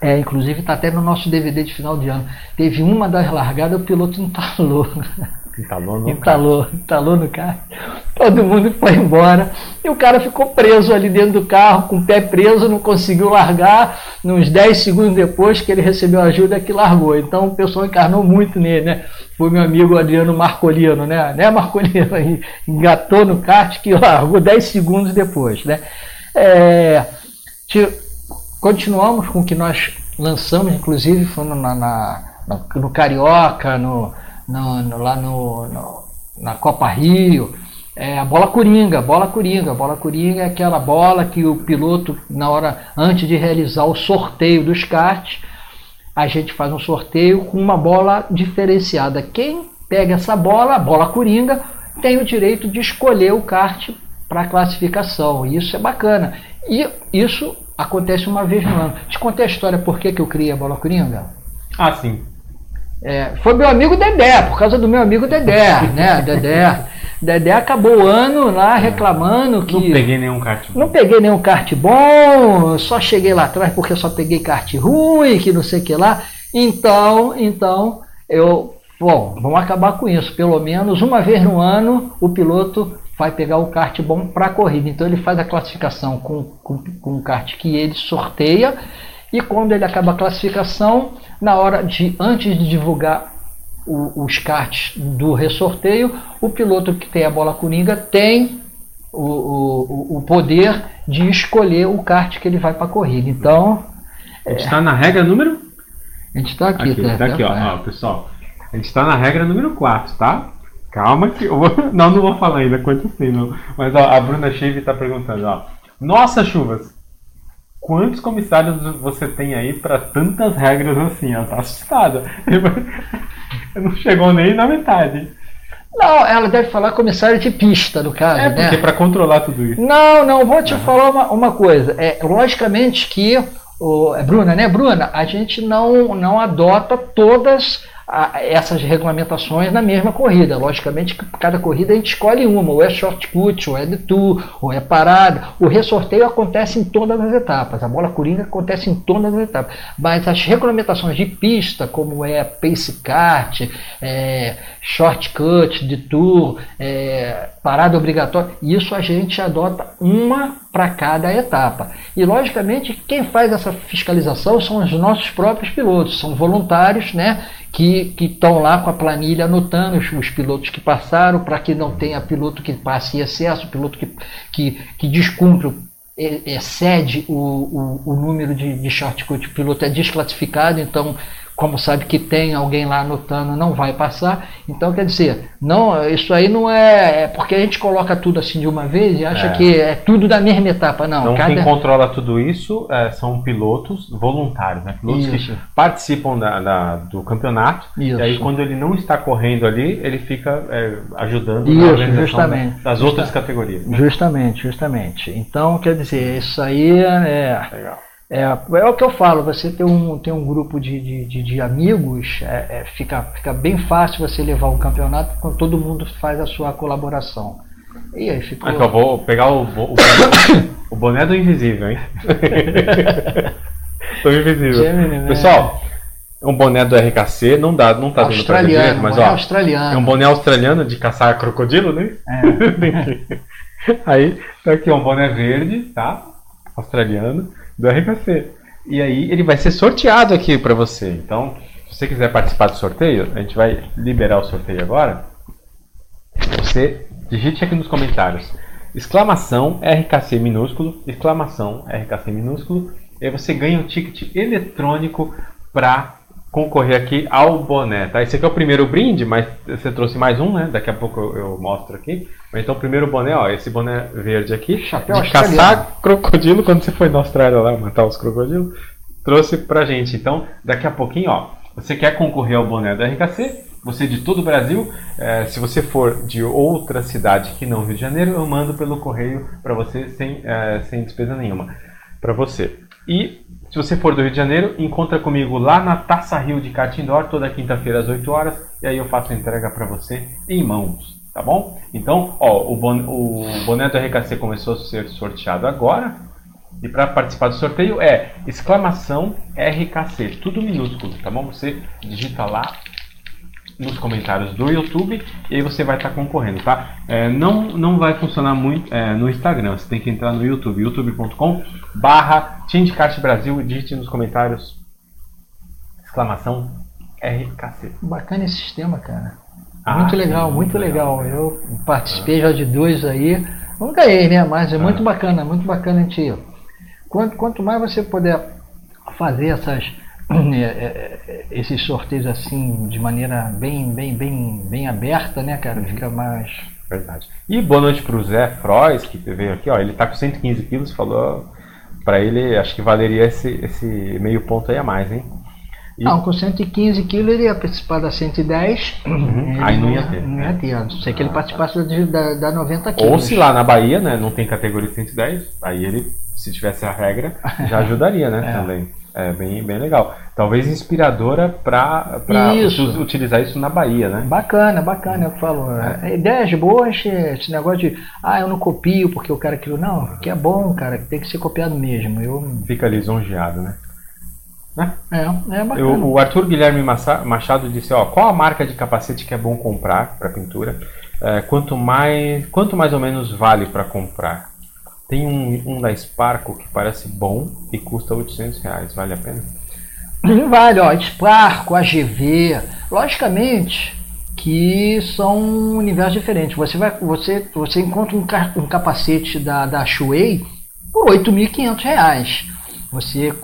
é, inclusive está até no nosso DVD de final de ano, teve uma das largadas, o piloto entalou. Entalou no Entalou, entalou no carro. Todo mundo foi embora. E o cara ficou preso ali dentro do carro, com o pé preso, não conseguiu largar. Uns 10 segundos depois que ele recebeu ajuda, que largou. Então o pessoal encarnou muito nele, né? Foi meu amigo Adriano Marcolino, né? Né, Marcolino? Aí Engatou no kart que largou 10 segundos depois, né? É, ti- continuamos com o que nós lançamos, inclusive na, na- no Carioca, no, no- no- lá no, na Copa Rio. é a bola coringa, bola coringa. Bola coringa é aquela bola que o piloto, na hora antes de realizar o sorteio dos karts, a gente faz um sorteio com uma bola diferenciada. Quem pega essa bola, a bola coringa, tem o direito de escolher o kart para classificação. Isso é bacana. E isso acontece uma vez no ano. Te contei a história por que, que eu criei a bola coringa? Ah, sim. É, foi meu amigo Dedé, por causa do meu amigo Dedé, né? Dedé. Dedé acabou o ano lá reclamando que. Não peguei nenhum kart bom. Não peguei nenhum kart bom, só cheguei lá atrás porque só peguei kart ruim, que não sei o que lá. Então, então, eu. Bom, vamos acabar com isso. Pelo menos uma vez no ano o piloto vai pegar o kart bom para a corrida. Então ele faz a classificação com, com, com o kart que ele sorteia. E quando ele acaba a classificação, na hora de antes de divulgar o, os karts do ressorteio, o piloto que tem a bola coringa tem o, o, o poder de escolher o kart que ele vai para a corrida. Então. A gente está é, na regra número? A gente está aqui, aqui, tá, tá aqui, ó, ó, pessoal. A gente está na regra número 4, tá? Calma que eu vou... Não, não vou falar ainda quanto assim, não. Mas ó, a Bruna Shave está perguntando, ó. Nossa, chuvas! Quantos comissários você tem aí para tantas regras assim? Ela tá assustada. Não chegou nem na metade. Não, ela deve falar comissário de pista, no caso. É, porque né? para controlar tudo isso. Não, não, vou te falar uma, uma coisa. É, logicamente que, o, é Bruna, né, Bruna? A gente não, não adota todas a, essas regulamentações na mesma corrida. Logicamente cada corrida a gente escolhe uma, ou é shortcut, ou é detour, ou é parada. O ressorteio acontece em todas as etapas, a bola coringa acontece em todas as etapas. Mas as regulamentações de pista, como é pace kart, é, shortcut, detour, é, parada obrigatória, isso a gente adota uma para cada etapa. E logicamente quem faz essa fiscalização são os nossos próprios pilotos, são voluntários, né? Que estão lá com a planilha anotando os, os pilotos que passaram, para que não tenha piloto que passe em excesso, piloto que, que, que descumpre, excede o, o, o número de, de shortcut, o piloto é desclassificado, então como sabe que tem alguém lá anotando, não vai passar. Então, quer dizer, não, isso aí não é, é porque a gente coloca tudo assim de uma vez e acha é. que é tudo da mesma etapa. Não, então cada... quem controla tudo isso é, são pilotos voluntários, né? pilotos isso. que participam da, da, do campeonato. Isso. E aí, quando ele não está correndo ali, ele fica é, ajudando isso, na organização justamente. das outras categorias. Né? Justamente, justamente. Então, quer dizer, isso aí é. Legal. É, é o que eu falo, você tem um, tem um grupo de, de, de, de amigos, é, é, fica, fica bem fácil você levar um campeonato quando todo mundo faz a sua colaboração. E aí ficou. Então, eu vou pegar o, o, o boné do invisível, hein? do invisível. Gemini, né? Pessoal, um boné do RKC, não dá, não tá dando pra ver, mas ó, australiano. é um boné australiano de caçar crocodilo, né? É. aí, tá aqui um boné verde, tá? Australiano do RKC. E aí ele vai ser sorteado aqui para você. Então, se você quiser participar do sorteio, a gente vai liberar o sorteio agora. Você digite aqui nos comentários exclamação RKC minúsculo, exclamação RKC minúsculo, e aí você ganha um ticket eletrônico para concorrer aqui ao boné, tá? Esse aqui é o primeiro brinde, mas você trouxe mais um, né? Daqui a pouco eu, eu mostro aqui. Então, o primeiro boné, ó, esse boné verde aqui, Chapéu de caçar crocodilo quando você foi na Austrália lá matar os crocodilos, trouxe pra gente. Então, daqui a pouquinho, ó, você quer concorrer ao boné do RKC? Você de todo o Brasil, é, se você for de outra cidade que não Rio de Janeiro, eu mando pelo correio para você sem, é, sem despesa nenhuma para você. E se você for do Rio de Janeiro, encontra comigo lá na Taça Rio de Kart Indoor, toda quinta-feira às 8 horas, e aí eu faço a entrega para você em mãos, tá bom? Então, ó, o, bon o boné do RKC começou a ser sorteado agora, e para participar do sorteio é exclamação RKC, tudo minúsculo, tá bom? Você digita lá nos comentários do YouTube e aí você vai estar tá concorrendo, tá? É, não, não vai funcionar muito é, no Instagram, você tem que entrar no YouTube, youtube.com barra Brasil digite nos comentários exclamação RKC. Bacana esse sistema, cara. Ah, muito legal, muito legal. legal. Eu participei já de dois aí. Não ganhei, né? Mas é ah. muito bacana, muito bacana a gente. Quanto, quanto mais você puder fazer essas esses sorteios assim de maneira bem bem bem bem aberta né cara fica mais Verdade. E boa noite para o Zé Frois, que veio aqui, ó. Ele tá com 115 quilos, falou para ele, acho que valeria esse, esse meio ponto aí a mais, hein? E... Não, com 115 quilos ele ia participar da 110. Uhum. Aí não ia ter. Não ia ter, a não ser que ele participasse da, da 90 quilos. Ou se lá na Bahia, né, não tem categoria de 110, aí ele, se tivesse a regra, já ajudaria, né, é. também. É bem, bem legal. Talvez inspiradora para utilizar isso na Bahia, né? Bacana, bacana, eu falo. É. Ideias boas, esse negócio de, ah, eu não copio porque eu quero aquilo. Não, que é bom, cara, tem que ser copiado mesmo. Eu... Fica lisonjeado, né? né? É, é bacana. Eu, o Arthur Guilherme Machado disse, ó, qual a marca de capacete que é bom comprar para pintura? É, quanto mais, quanto mais ou menos vale para comprar? Tem um, um da Sparco que parece bom e custa 800 reais. Vale a pena? Vale, ó. Sparco, AGV. Logicamente que são universos diferentes. Você, vai, você, você encontra um, um capacete da, da Shuei por 8.500 reais. Você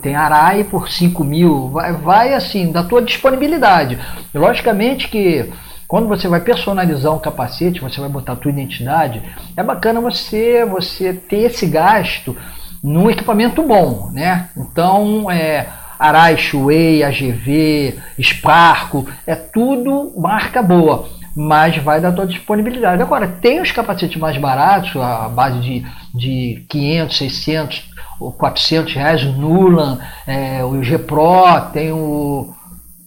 tem Arai por 5 mil. Vai, vai assim, da tua disponibilidade. E, logicamente que quando você vai personalizar um capacete, você vai botar a tua identidade, é bacana você você ter esse gasto num equipamento bom, né? Então, é, Arai, Shuei, AGV, Sparco, é tudo marca boa, mas vai da tua disponibilidade. Agora, tem os capacetes mais baratos, a base de, de 500, 600, 400 reais, o Nulan, é, o G Pro, tem o,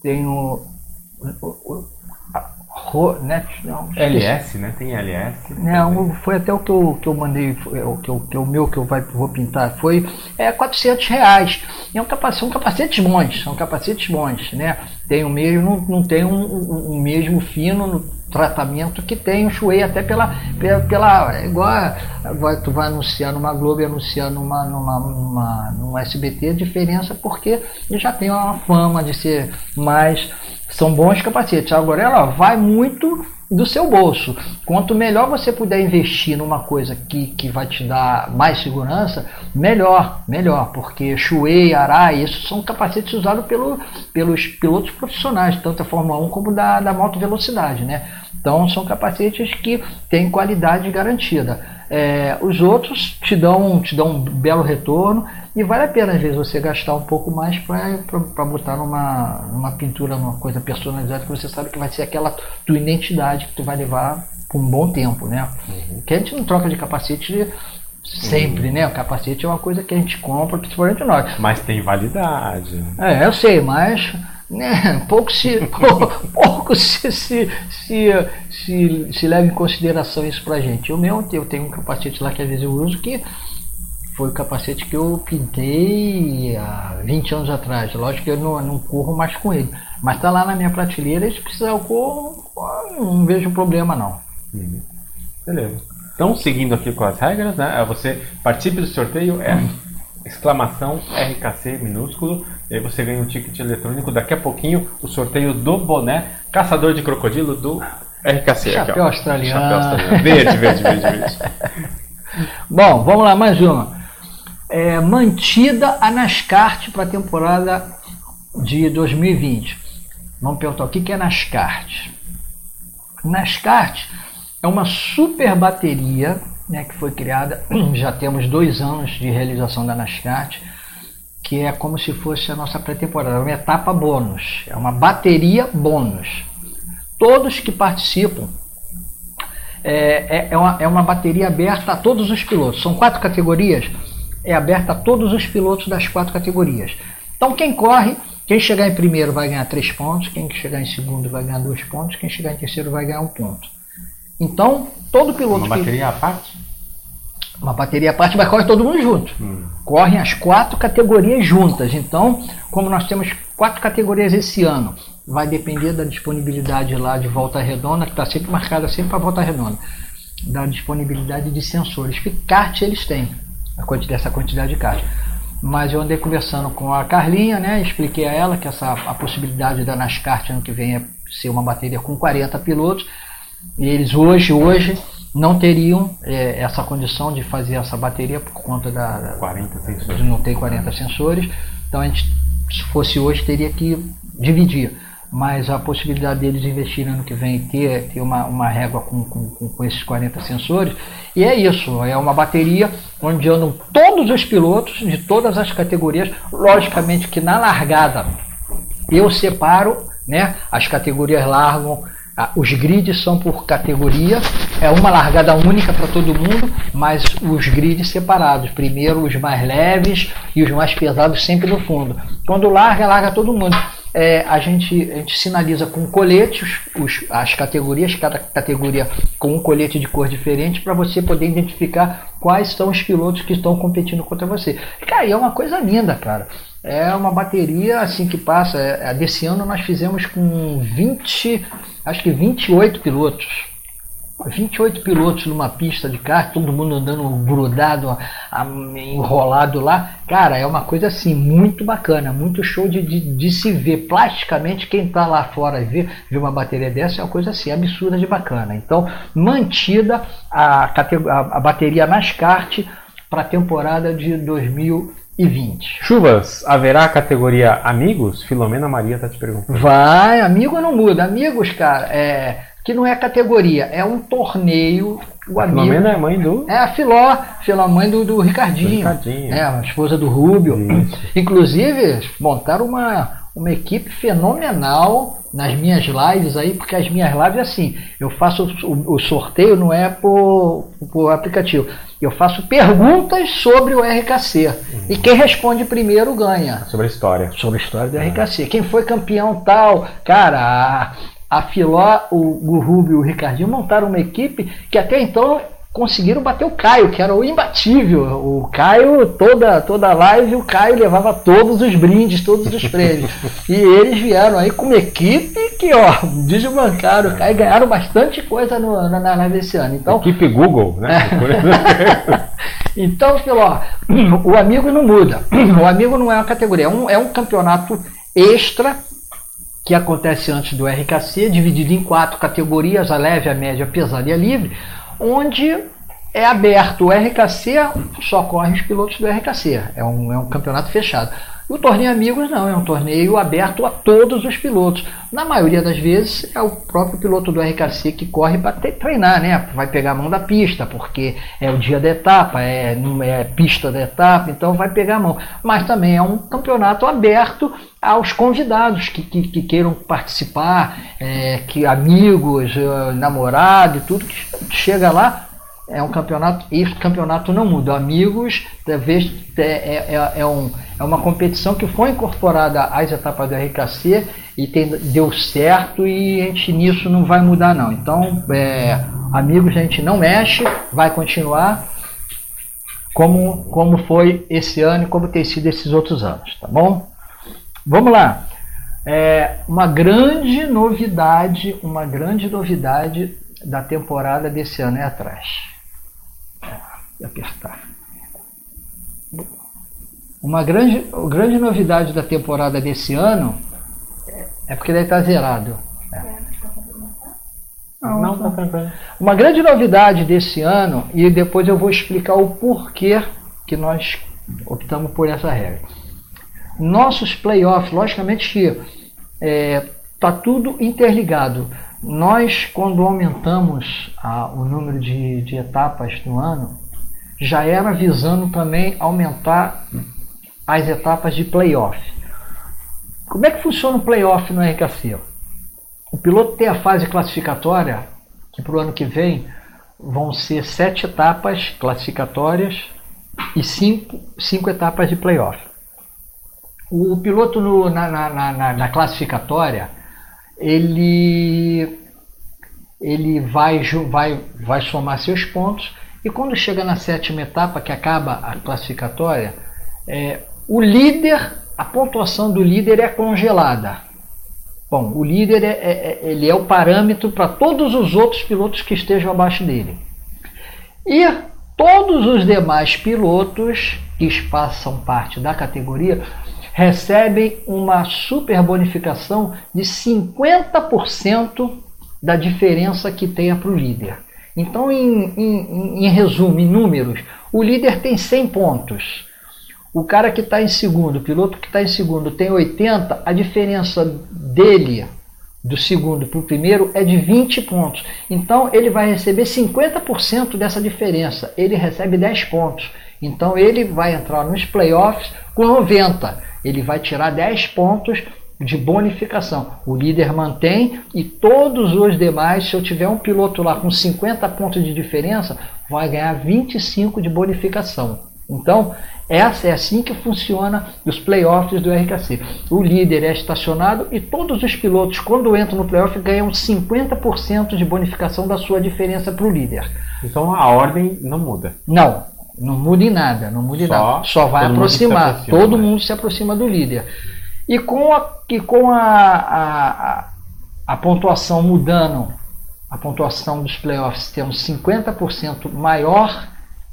tem o, o né? Não, LS, né? Tem LS. Não, foi até o que eu, que eu mandei, o que, eu, que o meu que eu vai, vou pintar, foi é, 400 reais. E é um capacete, são capacetes bons, são capacetes bons, né? Tem o mesmo, não, não tem um, um, um mesmo fino no tratamento que tem o Shuei, até pela, pela, pela é igual vai, tu vai anunciar numa Globo e anunciar numa, numa, numa, numa SBT, a diferença porque ele já tem uma fama de ser mais são bons capacetes. Agora ela vai muito do seu bolso. Quanto melhor você puder investir numa coisa que, que vai te dar mais segurança, melhor, melhor, porque Shuei, Arai, esses são capacetes usados pelo, pelos pilotos profissionais, tanto da Fórmula 1 como da, da moto velocidade, né? Então são capacetes que têm qualidade garantida. É, os outros te dão, te dão um belo retorno e vale a pena às vezes você gastar um pouco mais para botar numa, numa pintura, numa coisa personalizada que você sabe que vai ser aquela tua identidade que tu vai levar por um bom tempo, né? Uhum. Que a gente não troca de capacete sempre, uhum. né? O capacete é uma coisa que a gente compra, principalmente nós. Mas tem validade. É, eu sei, mas né, pouco se pouco, se, se, se, se, se leva em consideração isso pra gente. Eu mesmo eu tenho um capacete lá que às vezes eu uso que foi o capacete que eu pintei há 20 anos atrás. Lógico que eu não, não corro mais com ele. Mas está lá na minha prateleira e se precisar eu corro, não vejo problema não. Uhum. Beleza. Então, seguindo aqui com as regras, né? Você participe do sorteio, é exclamação RKC minúsculo, e aí você ganha um ticket eletrônico. Daqui a pouquinho, o sorteio do boné Caçador de Crocodilo do RKC. Chapéu aqui, australiano. Chapéu australiano. Verde, verde, verde, verde. Bom, vamos lá, mais uma é, mantida a NASCART para a temporada de 2020. Vamos perguntar o que é NASCART. NASCART é uma super bateria né, que foi criada, já temos dois anos de realização da NASCART, que é como se fosse a nossa pré-temporada, uma etapa bônus, é uma bateria bônus. Todos que participam é, é, é, uma, é uma bateria aberta a todos os pilotos. São quatro categorias é aberta a todos os pilotos das quatro categorias. Então quem corre, quem chegar em primeiro vai ganhar três pontos, quem chegar em segundo vai ganhar dois pontos, quem chegar em terceiro vai ganhar um ponto. Então, todo piloto. Uma bateria que... à parte? Uma bateria à parte, mas corre todo mundo junto. Hum. Correm as quatro categorias juntas. Então, como nós temos quatro categorias esse ano, vai depender da disponibilidade lá de volta redonda, que está sempre marcada sempre para volta redonda, da disponibilidade de sensores. Que kart eles têm? quantidade, essa quantidade de caixa. Mas eu andei conversando com a Carlinha, né? Expliquei a ela que essa, a possibilidade da NASCAR ano que vem é ser uma bateria com 40 pilotos. E eles hoje, hoje, não teriam é, essa condição de fazer essa bateria por conta da. 40 sensores. De não ter 40 sensores. Então a gente, se fosse hoje, teria que dividir. mas a possibilidade deles investirem ano que vem ter, ter uma, uma régua com, com, com esses 40 sensores. E é isso, é uma bateria onde andam todos os pilotos de todas as categorias. Logicamente que na largada eu separo, né? As categorias largam os grids são por categoria, é uma largada única para todo mundo, mas os grids separados. Primeiro os mais leves e os mais pesados sempre no fundo. Quando larga, larga todo mundo. É, a, gente, a gente sinaliza com coletes os, as categorias, cada categoria com um colete de cor diferente, para você poder identificar quais são os pilotos que estão competindo contra você. Cara, é uma coisa linda, cara. É uma bateria assim que passa. É, desse ano nós fizemos com 20 acho que 28 pilotos. 28 pilotos numa pista de kart, todo mundo andando grudado, enrolado lá. Cara, é uma coisa assim, muito bacana, muito show de, de, de se ver. Plasticamente, quem está lá fora e vê, vê uma bateria dessa é uma coisa assim, absurda de bacana. Então, mantida a, a, a bateria nas kart para a temporada de 2020. 20. Chuvas, haverá categoria amigos? Filomena Maria tá te perguntando. Vai, amigo não muda. Amigos, cara, é que não é categoria, é um torneio. O a amigo, Filomena é mãe do. É a Filó, Filó mãe do, do Ricardinho. Do Ricardinho. É, a esposa do Rubio. Isso. Inclusive, montaram uma, uma equipe fenomenal nas minhas lives aí, porque as minhas lives assim, eu faço o, o sorteio não é por, por aplicativo. Eu faço perguntas sobre o RKC. Uhum. E quem responde primeiro ganha. Sobre a história. Sobre a história do uhum. RKC. Quem foi campeão tal. Cara, a, a Filó, o, o Rubio e o Ricardinho montaram uma equipe que até então conseguiram bater o Caio, que era o imbatível. O Caio, toda, toda live, o Caio levava todos os brindes, todos os prêmios. e eles vieram aí com uma equipe que, ó, desbancaram o Caio, ganharam bastante coisa no, na, na live esse ano. Então, equipe Google, né? então, Filó, o amigo não muda. O amigo não é uma categoria, é um, é um campeonato extra que acontece antes do RKC, dividido em quatro categorias, a leve, a média, a pesada e a livre onde é aberto o RKC, só correm os pilotos do RKC. É um, é um campeonato fechado. O torneio Amigos não, é um torneio aberto a todos os pilotos. Na maioria das vezes é o próprio piloto do RKC que corre para treinar, né? Vai pegar a mão da pista, porque é o dia da etapa, é, é pista da etapa, então vai pegar a mão. Mas também é um campeonato aberto aos convidados que, que, que queiram participar, é, que amigos, eh, namorado e tudo que chega lá é um campeonato, esse campeonato não muda. Amigos, talvez é, é, é, é, um, é uma competição que foi incorporada às etapas do RKC e tem, deu certo e a gente nisso não vai mudar não. Então, é, amigos, a gente não mexe, vai continuar como, como foi esse ano e como tem sido esses outros anos, tá bom? Vamos lá. É, uma grande novidade, uma grande novidade da temporada desse ano é atrás apertar. Uma grande, grande novidade da temporada desse ano é porque daí está zerado. É. Não, tá tranquilo. Uma grande novidade desse ano, e depois eu vou explicar o porquê que nós optamos por essa regra. Nossos playoffs, logicamente que está é, tá tudo interligado. Nós, quando aumentamos a, o número de, de etapas no ano, já era visando também aumentar as etapas de playoff. Como é que funciona o playoff no RKC? O piloto tem a fase classificatória, que para o ano que vem vão ser sete etapas classificatórias e cinco, cinco etapas de playoff. O piloto no, na, na, na, na classificatória, ele, ele vai, vai, vai somar seus pontos e quando chega na sétima etapa, que acaba a classificatória, é, o líder, a pontuação do líder é congelada. Bom, o líder é, é, é ele é o parâmetro para todos os outros pilotos que estejam abaixo dele. E todos os demais pilotos que façam parte da categoria recebem uma super bonificação de 50% da diferença que tenha para o líder. Então, em, em, em resumo, em números, o líder tem 100 pontos. O cara que está em segundo, o piloto que está em segundo tem 80, a diferença dele do segundo para o primeiro é de 20 pontos. Então ele vai receber 50% dessa diferença. Ele recebe 10 pontos. Então ele vai entrar nos playoffs com 90. Ele vai tirar 10 pontos de bonificação. O líder mantém e todos os demais, se eu tiver um piloto lá com 50 pontos de diferença, vai ganhar 25 de bonificação. Então, essa é assim que funciona os playoffs do RKC. O líder é estacionado e todos os pilotos, quando entram no playoff, ganham 50% de bonificação da sua diferença para o líder. Então a ordem não muda. Não, não muda em nada, não muda em Só nada. Só vai todo mundo aproximar. aproxima, todo né? mundo se aproxima do líder. E com a, e com a, a, a, pontuação mudando, a pontuação dos playoffs tendo 50% maior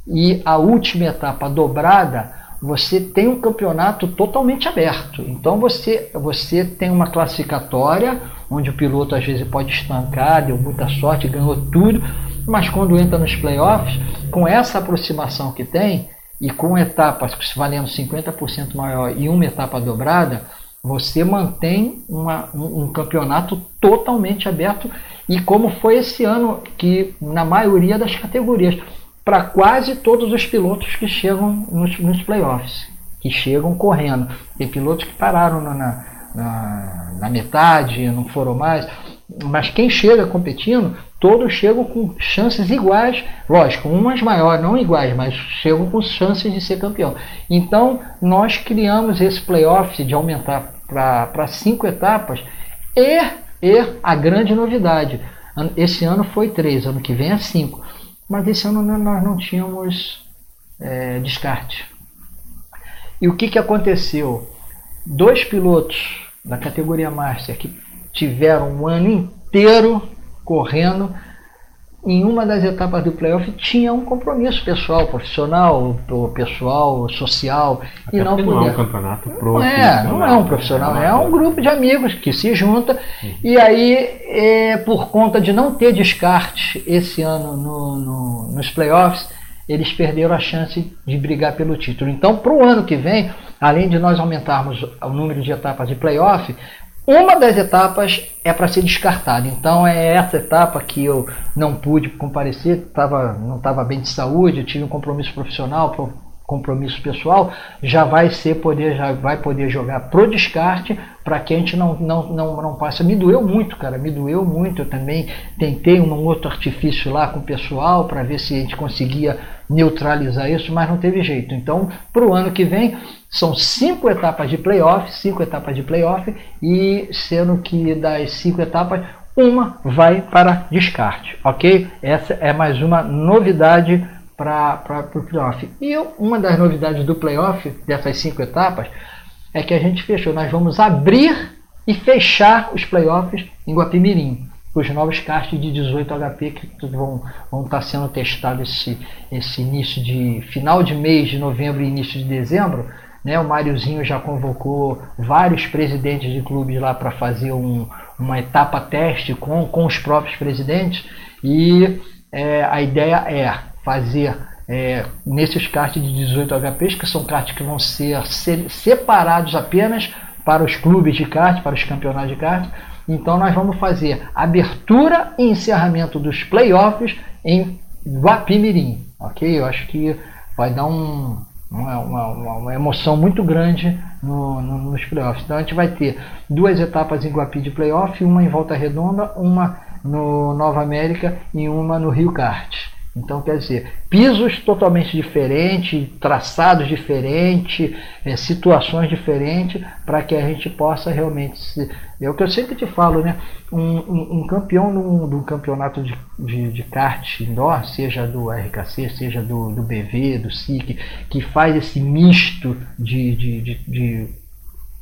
e a última etapa dobrada, você tem um campeonato totalmente aberto. Então você, você tem uma classificatória onde o piloto às vezes pode estancar, deu muita sorte, ganhou tudo, mas quando entra nos playoffs, com essa aproximação que tem e com etapas valendo 50% maior e uma etapa dobrada, você mantém uma- um, um campeonato totalmente aberto e como foi esse ano, que na maioria das categorias, para quase todos os pilotos que chegam nos, nos playoffs, que chegam correndo. Tem pilotos que pararam na, na, na- na metade, não foram mais, mas quem chega competindo, todos chegam com chances iguais, lógico, umas maiores, não iguais, mas chegam com chances de ser campeão. Então, nós criamos esse playoff de aumentar para cinco etapas e, e a grande novidade, esse ano foi três, ano que vem é cinco, mas esse ano nó- nós não tínhamos é, descarte. E o que, que aconteceu? Dois pilotos da categoria Master que tiveram um ano inteiro correndo, em uma das etapas do playoff tinha um compromisso pessoal, profissional, pessoal, social, e Até não porque não é um campeonato Não profissional. é, não é um profissional, é um grupo de amigos que se junta Uhum. e aí, é, por conta de não ter descarte esse ano no- no- nos playoffs, eles perderam a chance de brigar pelo título. Então, para o ano que vem, além de nós aumentarmos o número de etapas de playoff, uma das etapas é para ser descartada. Então é essa etapa que eu não pude comparecer, tava, não estava bem de saúde, eu tive um compromisso profissional, pro- compromisso pessoal, já vai ser poder, já vai poder jogar pro descarte para que a gente não, não, não, não passe. Me doeu muito, cara, me doeu muito. Eu também tentei um outro artifício lá com o pessoal para ver se a gente conseguia neutralizar isso, mas não teve jeito. Então, para o ano que vem, são cinco etapas de playoff, cinco etapas de playoff, e sendo que das cinco etapas, uma vai para descarte, ok? Essa é mais uma novidade para o playoff. E uma das novidades do playoff, dessas cinco etapas, é que a gente fechou. Nós vamos abrir e fechar os playoffs em Guapimirim. Os novos castes de 18 HP que vão, vão estar sendo testados esse, esse início de final de mês de novembro e início de dezembro. Né? O Máriozinho já convocou vários presidentes de clubes lá para fazer um, uma etapa teste com, com os próprios presidentes. E é, a ideia é fazer é, nesses karts de 18 HPs, que são karts que vão ser se- separados apenas para os clubes de kart, para os campeonatos de kart. Então nós vamos fazer abertura e encerramento dos playoffs em Guapimirim, ok? Eu acho que vai dar um, uma, uma- uma- uma emoção muito grande no- no- nos playoffs. Então a gente vai ter duas etapas em Guapi de playoff, uma em Volta Redonda, uma no Nova América e uma no Rio Kart. Então, quer dizer, pisos totalmente diferentes, traçados diferentes, eh, situações diferentes, para que a gente possa realmente. Se, é o que eu sempre te falo, né? Um, um- um campeão do, do campeonato de, de, de kart indoor, seja do RKC, seja do, do BV, do SIC, que faz esse misto de, de, de, de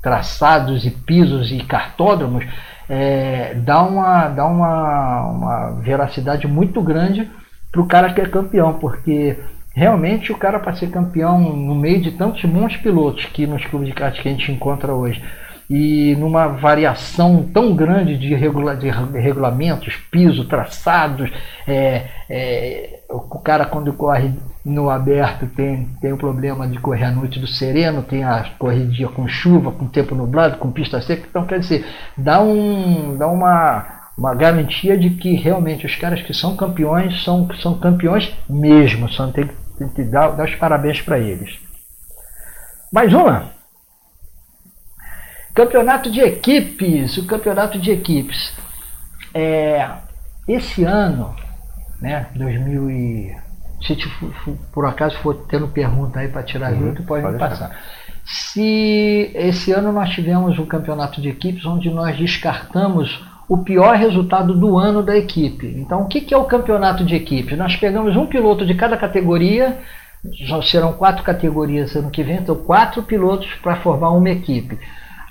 traçados e pisos e cartódromos, é, dá, uma, dá uma, uma veracidade muito grande para o cara que é campeão, porque realmente o cara para ser campeão no meio de tantos bons pilotos que nos clubes de kart que a gente encontra hoje e numa variação tão grande de, regula de regulamentos, piso, traçados, é, é, o cara quando corre no aberto tem, tem o problema de correr à noite do sereno, tem a corridinha com chuva, com tempo nublado, com pista seca. Então, quer dizer, dá, um, dá uma, uma garantia de que realmente os caras que são campeões são, são campeões mesmo. Só tem, tem que dar, dar os parabéns para eles. Mais uma. Campeonato de equipes. O campeonato de equipes. É, esse ano, né, 2000 e, se por acaso for tendo pergunta aí para tirar uhum, junto, pode, pode me passar. Se esse ano nós tivemos um campeonato de equipes onde nós descartamos o pior resultado do ano da equipe. Então, o que é o campeonato de equipes? Nós pegamos um piloto de cada categoria, já serão quatro categorias ano que vem, então quatro pilotos para formar uma equipe.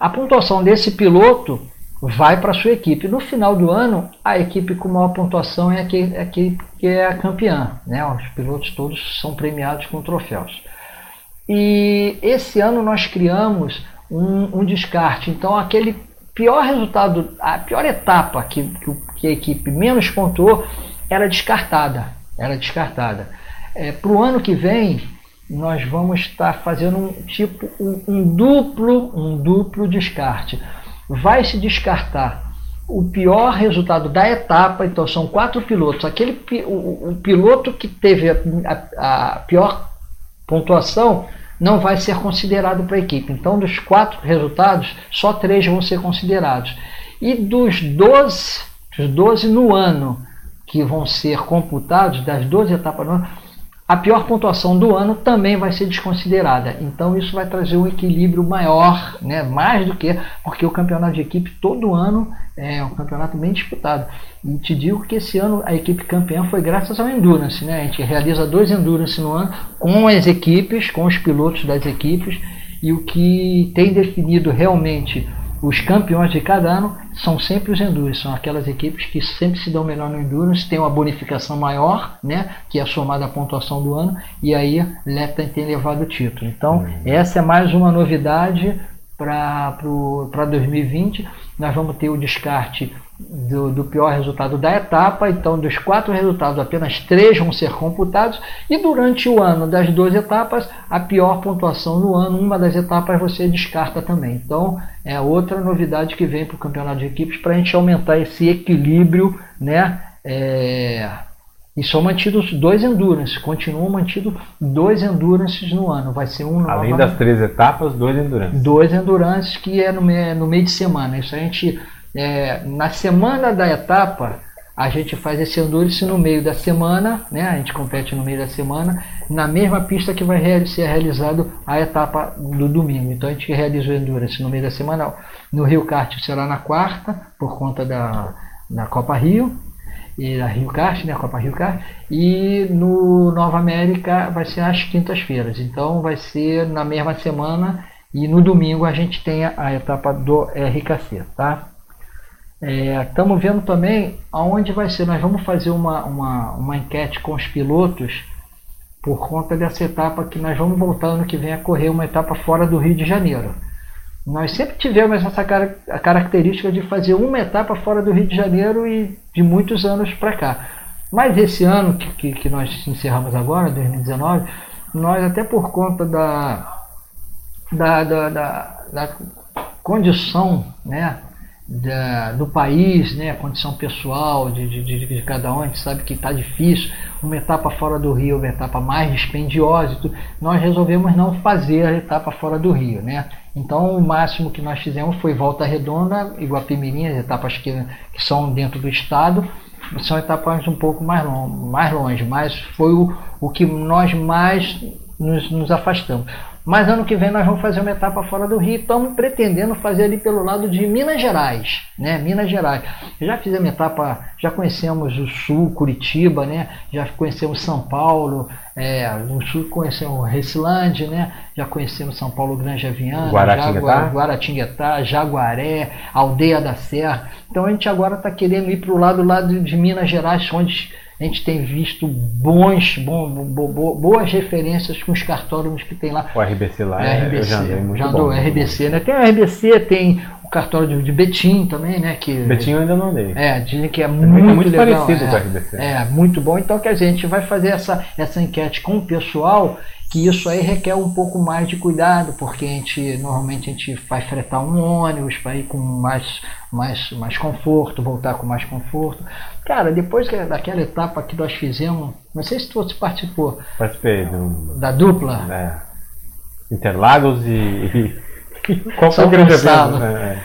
A pontuação desse piloto vai para a sua equipe. No final do ano, a equipe com maior pontuação é a que, é a que, é a campeã. Né? Os pilotos todos são premiados com troféus. E esse ano nós criamos um, um descarte. Então, aquele pior resultado, a pior etapa que, que, a equipe menos pontuou era descartada. Era descartada. É, para o ano que vem, nós vamos estar fazendo um tipo um, um duplo um duplo descarte vai se descartar o pior resultado da etapa, então são quatro pilotos. Aquele o, o piloto que teve a, a, a, pior pontuação não vai ser considerado para a equipe. Então, dos quatro resultados, só três vão ser considerados. E dos 12, dos 12 no ano que vão ser computados, das 12 etapas no ano, a pior pontuação do ano também vai ser desconsiderada. Então isso vai trazer um equilíbrio maior, né? mais do que porque o campeonato de equipe todo ano é um campeonato bem disputado. E te digo que esse ano a equipe campeã foi graças ao Endurance. Né? A gente realiza dois Endurance no ano com as equipes, com os pilotos das equipes. E o que tem definido realmente os campeões de cada ano são sempre os Endurance, são aquelas equipes que sempre se dão melhor no Endurance, tem uma bonificação maior, né, que é somada à pontuação do ano, e aí Lepta tem levado o título. Então, uhum. essa é mais uma novidade para 2020. Nós vamos ter o descarte do, do, pior resultado da etapa. Então, dos quatro resultados, apenas três vão ser computados. E durante o ano das duas etapas, a pior pontuação no ano, uma das etapas você descarta também. Então, é outra novidade que vem para o campeonato de equipes para a gente aumentar esse equilíbrio, né? É... E são mantidos dois endurance, continuam mantidos dois endurances no ano. Vai ser um Além das três etapas, dois endurances. Dois endurances que é no, meio, no meio de semana. Isso a gente é, na semana da etapa, a gente faz esse endurance no meio da semana, né? A gente compete no meio da semana, na mesma pista que vai ser realizado a etapa do domingo. Então a gente realiza o endurance no meio da semana. No Rio Kart será na quarta, por conta da, da Copa Rio, e da Rio Kart, né? Copa Rio Kart. E no Nova América vai ser às quintas-feiras. Então vai ser na mesma semana e no domingo a gente tem a etapa do RKC, tá? Estamos é, vendo também aonde vai ser. Nós vamos fazer uma, uma, uma enquete com os pilotos por conta dessa etapa que nós vamos voltar ano que vem a correr uma etapa fora do Rio de Janeiro. Nós sempre tivemos essa car a característica de fazer uma etapa fora do Rio de Janeiro e de muitos anos para cá. Mas esse ano que, que, que, nós encerramos agora, 2019, nós até por conta da, da, da, da, da condição né, da, do país, né, a condição pessoal de, de, de, cada um, a gente sabe que está difícil, uma etapa fora do Rio, uma etapa mais dispendiosa, tudo, nós resolvemos não fazer a etapa fora do Rio. Né? Então o máximo que nós fizemos foi Volta Redonda, Iguapimirim, as etapas que, que são dentro do estado, são etapas um pouco mais, long, mais longe, mas foi o, o que nós mais nos, nos afastamos. Mas ano que vem nós vamos fazer uma etapa fora do Rio. Estamos pretendendo fazer ali pelo lado de Minas Gerais, né? Minas Gerais. Já fizemos etapa, já conhecemos o Sul, Curitiba, né? Já conhecemos São Paulo, é, no Sul conhecemos Recilândia, né? Já conhecemos São Paulo, Granja Viana, Guaratinguetá, Guaratinguetá Jaguaré, Aldeia da Serra. Então a gente agora está querendo ir para o lado, lado de Minas Gerais, onde a gente tem visto bons, bom, bo, bo, boas referências com os cartódromos que tem lá. O RBC lá, é, RBC, eu já andei muito já bom. andou RBC, né? Tem o RBC, tem o cartódromo de Betim também, né? Que, Betinho eu ainda não andei. É, dizem que é, muito, muito, muito legal, parecido é, com o RBC. É, muito bom. Então, quer dizer, a gente vai fazer essa, essa enquete com o pessoal, que isso aí requer um pouco mais de cuidado, porque a gente normalmente a gente vai fretar um ônibus para ir com mais, mais, mais conforto, voltar com mais conforto. Cara, depois que- daquela etapa que nós fizemos, não sei se você participou Participei do da dupla, é, Interlagos e. e qual foi o grande evento? É, é.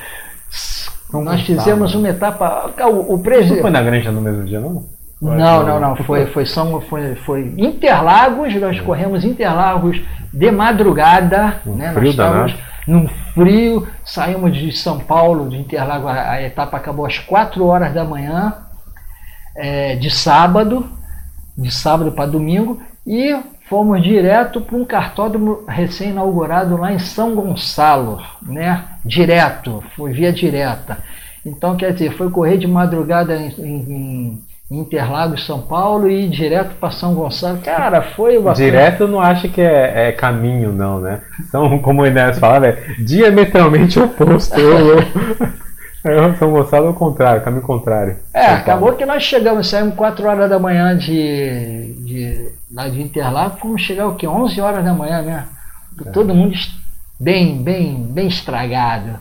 Nós fizemos uma etapa. O, o Não presidente. foi na granja no mesmo dia, não? Não, não, não. Foi, foi, São, foi, foi Interlagos, nós corremos Interlagos de madrugada. Um né? frio nós estávamos num frio, saímos de São Paulo, de Interlagos, a, a etapa acabou às 4 horas da manhã, é, de sábado, de sábado para domingo, e fomos direto para um cartódromo recém-inaugurado lá em São Gonçalo, né? Direto, foi via direta. Então, quer dizer, foi correr de madrugada em- em Interlagos, São Paulo, e ir direto para São Gonçalo. Cara, foi uma Direto eu não acho que é, é caminho, não, né? São, como o Enéas falava, é diametralmente oposto. É, São Gonçalo é o contrário, caminho contrário. É, acabou que nós chegamos, saímos 4 horas da manhã de, de, lá de Interlagos, fomos chegar o quê? 11 horas da manhã, né? Todo mundo bem, bem, bem estragado.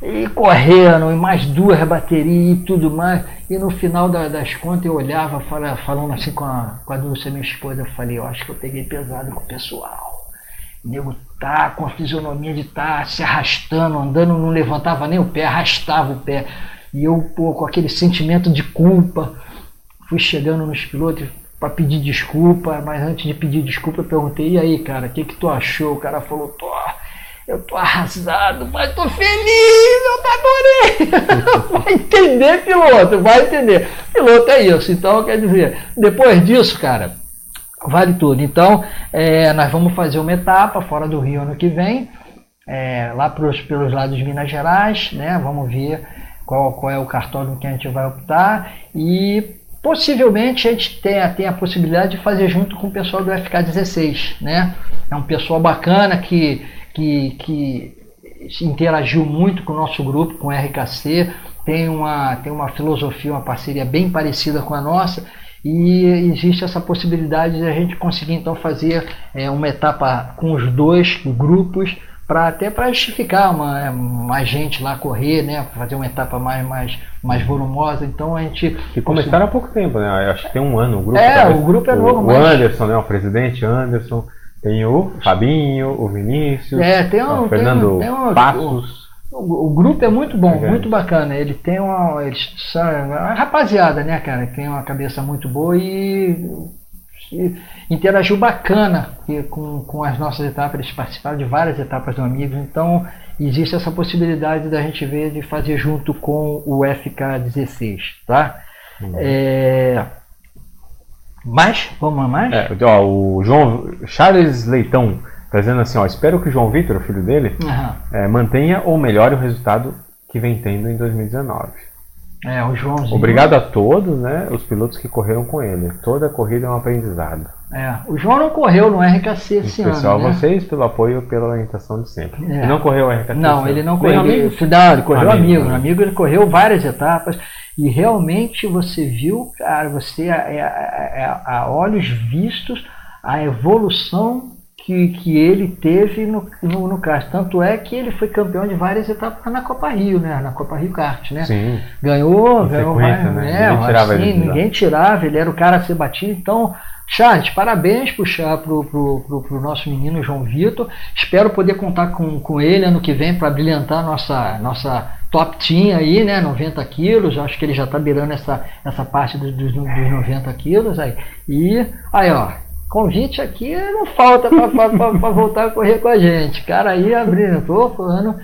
E correndo, e mais duas baterias e tudo mais. E no final da- das contas eu olhava, fala- falando assim com a, com a Dulce, minha esposa, eu falei, eu acho que eu peguei pesado com o pessoal. O nego tá com a fisionomia de estar se arrastando, andando, não levantava nem o pé, arrastava o pé. E eu, pô, com aquele sentimento de culpa, fui chegando nos pilotos para pedir desculpa, mas antes de pedir desculpa eu perguntei, e aí, cara, o que que tu achou? O cara falou, tô, eu tô arrasado, mas tô feliz, eu adorei. vai entender, piloto, vai entender. Piloto é isso, então quer dizer, depois disso, cara, vale tudo. Então, é, nós vamos fazer uma etapa fora do Rio ano que vem, é, lá pros, pelos lados de Minas Gerais, né? Vamos ver qual, qual é o cartódromo que a gente vai optar e possivelmente a gente tem, tem a possibilidade de fazer junto com o pessoal do FK16, né? É um pessoal bacana que, que, que interagiu muito com o nosso grupo, com o RKC, tem uma, tem uma filosofia, uma parceria bem parecida com a nossa e existe essa possibilidade de a gente conseguir então fazer é, uma etapa com os dois grupos para até para justificar uma, mais gente lá correr, né, fazer uma etapa mais mais mais volumosa. Então a gente Que começaram há pouco tempo, né? Acho que tem um ano o grupo. É, talvez. o grupo é novo, O, mas- Anderson, né? O presidente Anderson. Tem o Fabinho, o Vinícius, É, tem um- o Fernando tem um- tem um- Passos. O, o grupo é muito bom, Legal. muito bacana. Ele tem uma. Eles são uma rapaziada, né, cara? Tem uma cabeça muito boa e, e interagiu bacana com, com as nossas etapas. Eles participaram de várias etapas do Amigos, então existe essa possibilidade da gente ver de fazer junto com o FK16, tá? É, mais? Vamos a mais? É, ó, o João Charles Leitão tá dizendo assim, ó, espero que o João Vitor, o filho dele, Aham. é, mantenha ou melhore o resultado que vem tendo em 2019. É, o Joãozinho. Obrigado a todos, né, os pilotos que correram com ele. Toda corrida é um aprendizado. É, o João não correu no RKC Em esse especial ano. né? vocês pelo apoio e pela orientação de sempre. É. Ele não correu o RKT? Não, ele não correu. Ele, amigo? não, ele correu Amigo, amigo. né? Amigo, ele correu várias etapas e realmente você viu, cara, você é- é- a olhos vistos a evolução que, que ele teve no, no, no kart. Tanto é que ele foi campeão de várias etapas na Copa Rio, né? Na Copa Rio Kart, né? Sim. Ganhou, ganhou várias, né? né? Ninguém tirava assim, ele ninguém tirava, ele era o cara a ser batido. Então, Charles, parabéns Cha- pro, pro, pro, pro nosso menino João Vitor. Espero poder contar com, com ele ano que vem para brilhantar nossa, nossa top team aí, né? 90 quilos. Acho que ele já tá beirando essa, essa parte dos, dos, dos 90 quilos aí. E aí, ó. Convite aqui não falta para voltar a correr com a gente. Cara, aí abrindo, pô, ano,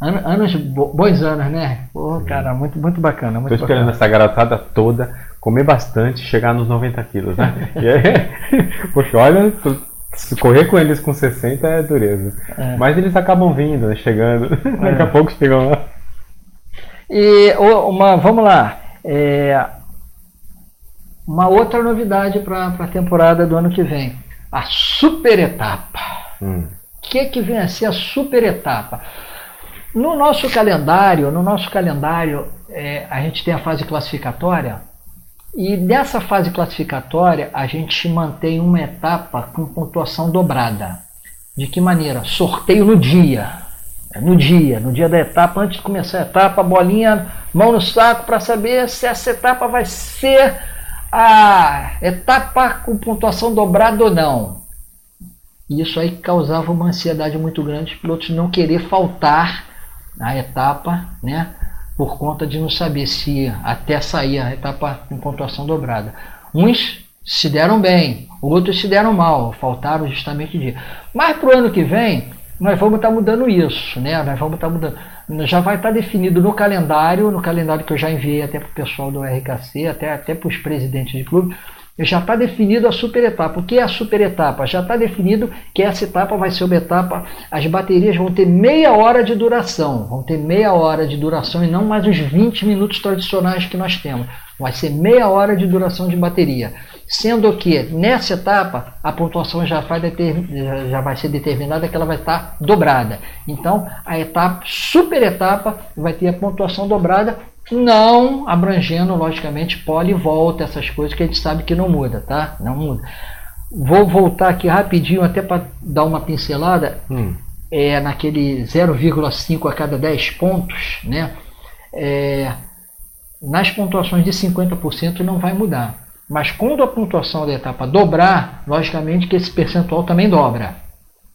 ano- anos, bo- bons anos, né? Pô, cara, muito, muito bacana. Muito Tô esperando bacana. essa garotada toda comer bastante e chegar nos 90 quilos, né? E aí, poxa, olha, correr com eles com 60 é dureza. É. Mas eles acabam vindo, né? Chegando. Daqui a pouco chegam lá. E uma, vamos lá. é, uma outra novidade para a temporada do ano que vem: a super etapa. O hum. que, que vem a ser a super etapa? No nosso calendário, no nosso calendário, é, a gente tem a fase classificatória e nessa fase classificatória a gente mantém uma etapa com pontuação dobrada. De que maneira? Sorteio no dia. É no dia, no dia da etapa, antes de começar a etapa, bolinha, mão no saco para saber se essa etapa vai ser a etapa com pontuação dobrada ou não. E isso aí causava uma ansiedade muito grande, os pilotos não querer faltar a etapa, né? Por conta de não saber se até sair a etapa com pontuação dobrada. Uns se deram bem, outros se deram mal, faltaram justamente dia. Mas para o ano que vem, nós vamos estar tá mudando isso, né? Nós vamos estar tá mudando. Já vai estar tá definido no calendário, no calendário que eu já enviei até para o pessoal do RKC, até, até para os presidentes de clube, já está definido a super etapa. O que é a super etapa? Já está definido que essa etapa vai ser uma etapa. As baterias vão ter meia hora de duração. Vão ter meia hora de duração e não mais os 20 minutos tradicionais que nós temos. Vai ser meia hora de duração de bateria. Sendo que nessa etapa a pontuação já vai, já vai ser determinada que ela vai estar dobrada. Então a etapa, super etapa, vai ter a pontuação dobrada não abrangendo, logicamente, pole e volta, essas coisas que a gente sabe que não muda, tá? Não muda. Vou voltar aqui rapidinho, até para dar uma pincelada, hum. é, naquele 0,5 a cada 10 pontos, né? É, nas pontuações de 50% não vai mudar. Mas quando a pontuação da etapa dobrar, logicamente que esse percentual também dobra.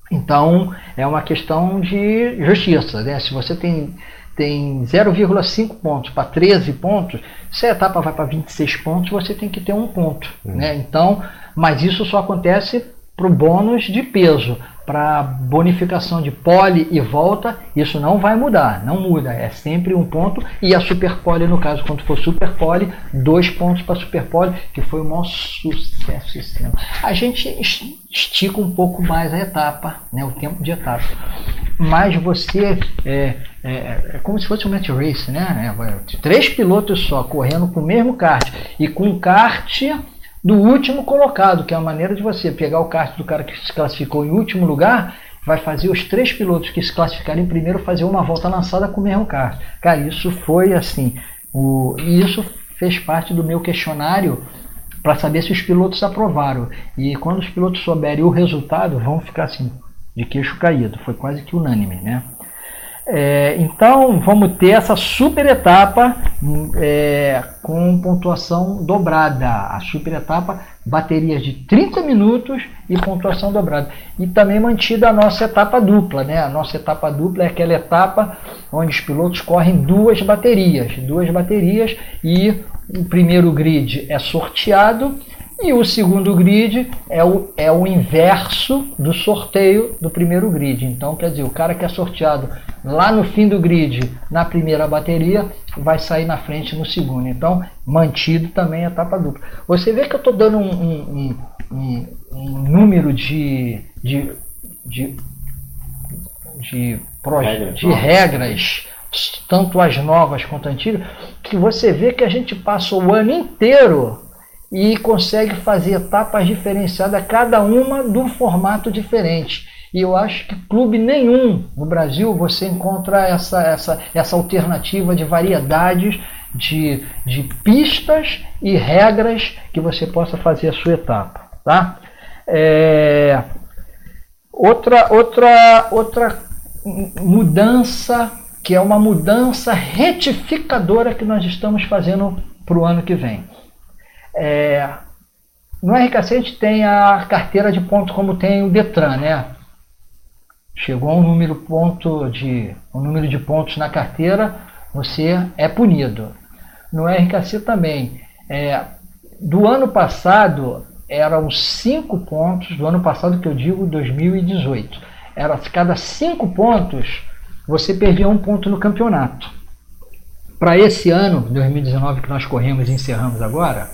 Então é uma questão de justiça. Né? Se você tem tem 0,5 pontos para 13 pontos, se a etapa vai para 26 pontos, você tem que ter um ponto. Uhum. Né? Então, mas isso só acontece para o bônus de peso. Para bonificação de pole e volta, isso não vai mudar, não muda, é sempre um ponto. E a super pole, no caso, quando for super pole, dois pontos para super pole, que foi maior sucesso esse ano. A gente estica um pouco mais a etapa, né, o tempo de etapa. Mas você é, é, é como se fosse um match race, né? É, três pilotos só correndo com o mesmo kart e com um kart do último colocado, que é a maneira de você pegar o kart do cara que se classificou em último lugar, vai fazer os três pilotos que se classificarem primeiro fazer uma volta lançada com o mesmo kart. Cara, isso foi assim, o, isso fez parte do meu questionário para saber se os pilotos aprovaram. E quando os pilotos souberem o resultado, vão ficar assim, de queixo caído. Foi quase que unânime, né? É, então vamos ter essa super etapa é, com pontuação dobrada. A super etapa, baterias de 30 minutos e pontuação dobrada. E também mantida a nossa etapa dupla. Né? A nossa etapa dupla é aquela etapa onde os pilotos correm duas baterias. Duas baterias e o primeiro grid é sorteado e o segundo grid é o, é o inverso do sorteio do primeiro grid. Então, quer dizer, o cara que é sorteado lá no fim do grid, na primeira bateria, vai sair na frente no segundo. Então, mantido também a etapa dupla. Você vê que eu estou dando um, um, um, um, número de, de, de, de, regras, de regras, tanto as novas quanto as antigas, que você vê que a gente passa o ano inteiro e consegue fazer etapas diferenciadas, cada uma de um formato diferente. E eu acho que clube nenhum no Brasil você encontra essa, essa, essa alternativa de variedades de, de pistas e regras que você possa fazer a sua etapa. Tá? É, outra, outra, outra mudança, que é uma mudança retificadora que nós estamos fazendo para o ano que vem. É, no RKC a gente tem a carteira de pontos como tem o Detran, né? Chegou um número, ponto de, um número de pontos na carteira, você é punido. No RKC também. É, do ano passado eram 5 pontos, do ano passado que eu digo 2018. Era cada 5 pontos você perdia um ponto no campeonato. Para esse ano, 2019 que nós corremos e encerramos agora,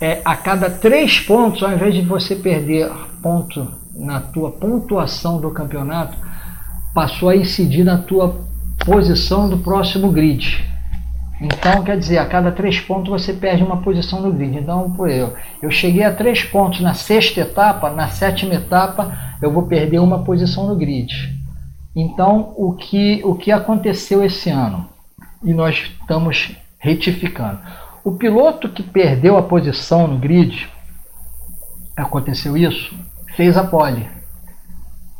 é, a cada três pontos, ao invés de você perder ponto na tua pontuação do campeonato, passou a incidir na tua posição do próximo grid. Então, quer dizer, a cada três pontos você perde uma posição no grid. Então, por eu, eu cheguei a três pontos na sexta etapa, na sétima etapa eu vou perder uma posição no grid. Então, o que, o que aconteceu esse ano? E nós estamos retificando. O piloto que perdeu a posição no grid, aconteceu isso, fez a pole.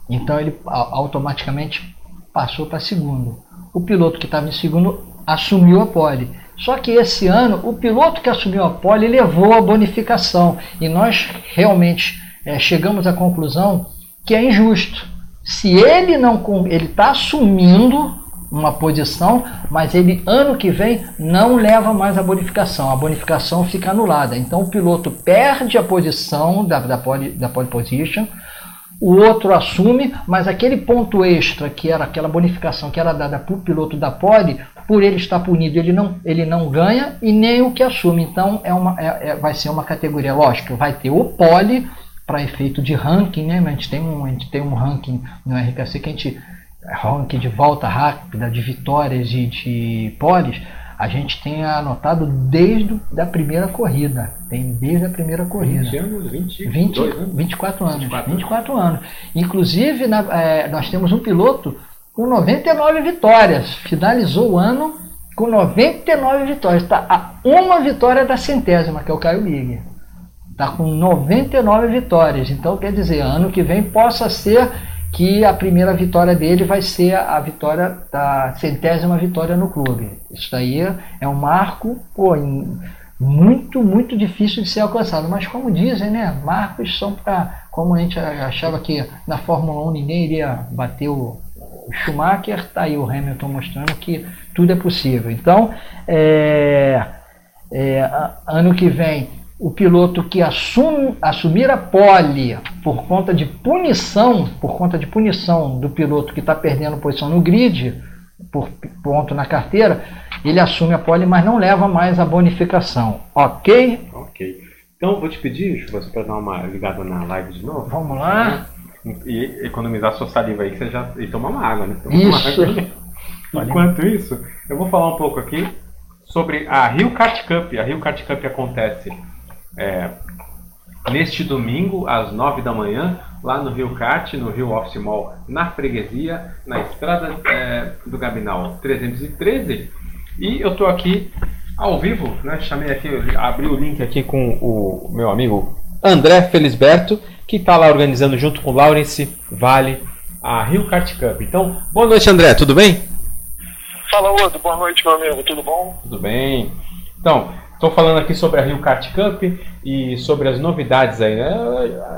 Então ele automaticamente passou para segundo. O piloto que estava em segundo assumiu a pole. Só que esse ano, o piloto que assumiu a pole levou a bonificação. E nós realmente é, chegamos à conclusão que é injusto. Se ele não ele está assumindo uma posição, mas ele ano que vem não leva mais a bonificação. A bonificação fica anulada. Então o piloto perde a posição da, da, pole, da pole position, o outro assume, mas aquele ponto extra, que era aquela bonificação que era dada para o piloto da pole, por ele estar punido, ele não, ele não ganha e nem o que assume. Então é uma, é, é, vai ser uma categoria, lógico, vai ter o pole para efeito de ranking, né? A gente tem um, a gente tem um ranking no RKC que a gente ranking de volta rápida, de vitórias e de poles, a gente tem anotado desde a primeira corrida. Tem desde a primeira corrida. 20 anos, 20, 20 anos? 24 anos. 24, 24 anos. Inclusive, na, é, nós temos um piloto com 99 vitórias. Finalizou o ano com 99 vitórias. Está a uma vitória da centésima, que é o Caio Big. Está com 99 vitórias. Então, quer dizer, ano que vem possa ser que a primeira vitória dele vai ser a vitória da centésima vitória no clube. Isso daí é um marco pô, muito, muito difícil de ser alcançado. Mas como dizem, né, marcos são para, como a gente achava que na Fórmula 1 ninguém iria bater o, Schumacher, está aí o Hamilton mostrando que tudo é possível. Então, é, é, ano que vem o piloto que assume, assumir a pole por conta de punição, por conta de punição do piloto que está perdendo posição no grid, por ponto na carteira, ele assume a pole, mas não leva mais a bonificação. Ok? Ok. Então vou te pedir, você para dar uma ligada na live de novo. Vamos lá. E economizar sua saliva aí, que você já. E tomar uma água, né? Tomar isso. Água. Enquanto isso, eu vou falar um pouco aqui sobre a Rio Kart Cup. A Rio Kart Cup acontece é, neste domingo, às 9 da manhã, lá no Rio Kart, no Rio Office Mall, na freguesia, na estrada é, do Gabinal 313. E eu estou aqui ao vivo, né? Chamei aqui, abri o link aqui com o meu amigo André Felisberto, que está lá organizando junto com o Laurence Vale a Rio Kart Cup. Então, boa noite, André, tudo bem? Fala, Odo, boa noite, meu amigo, tudo bom? Tudo bem. Então, Estou falando aqui sobre a Rio Kart Cup e sobre as novidades aí. Né?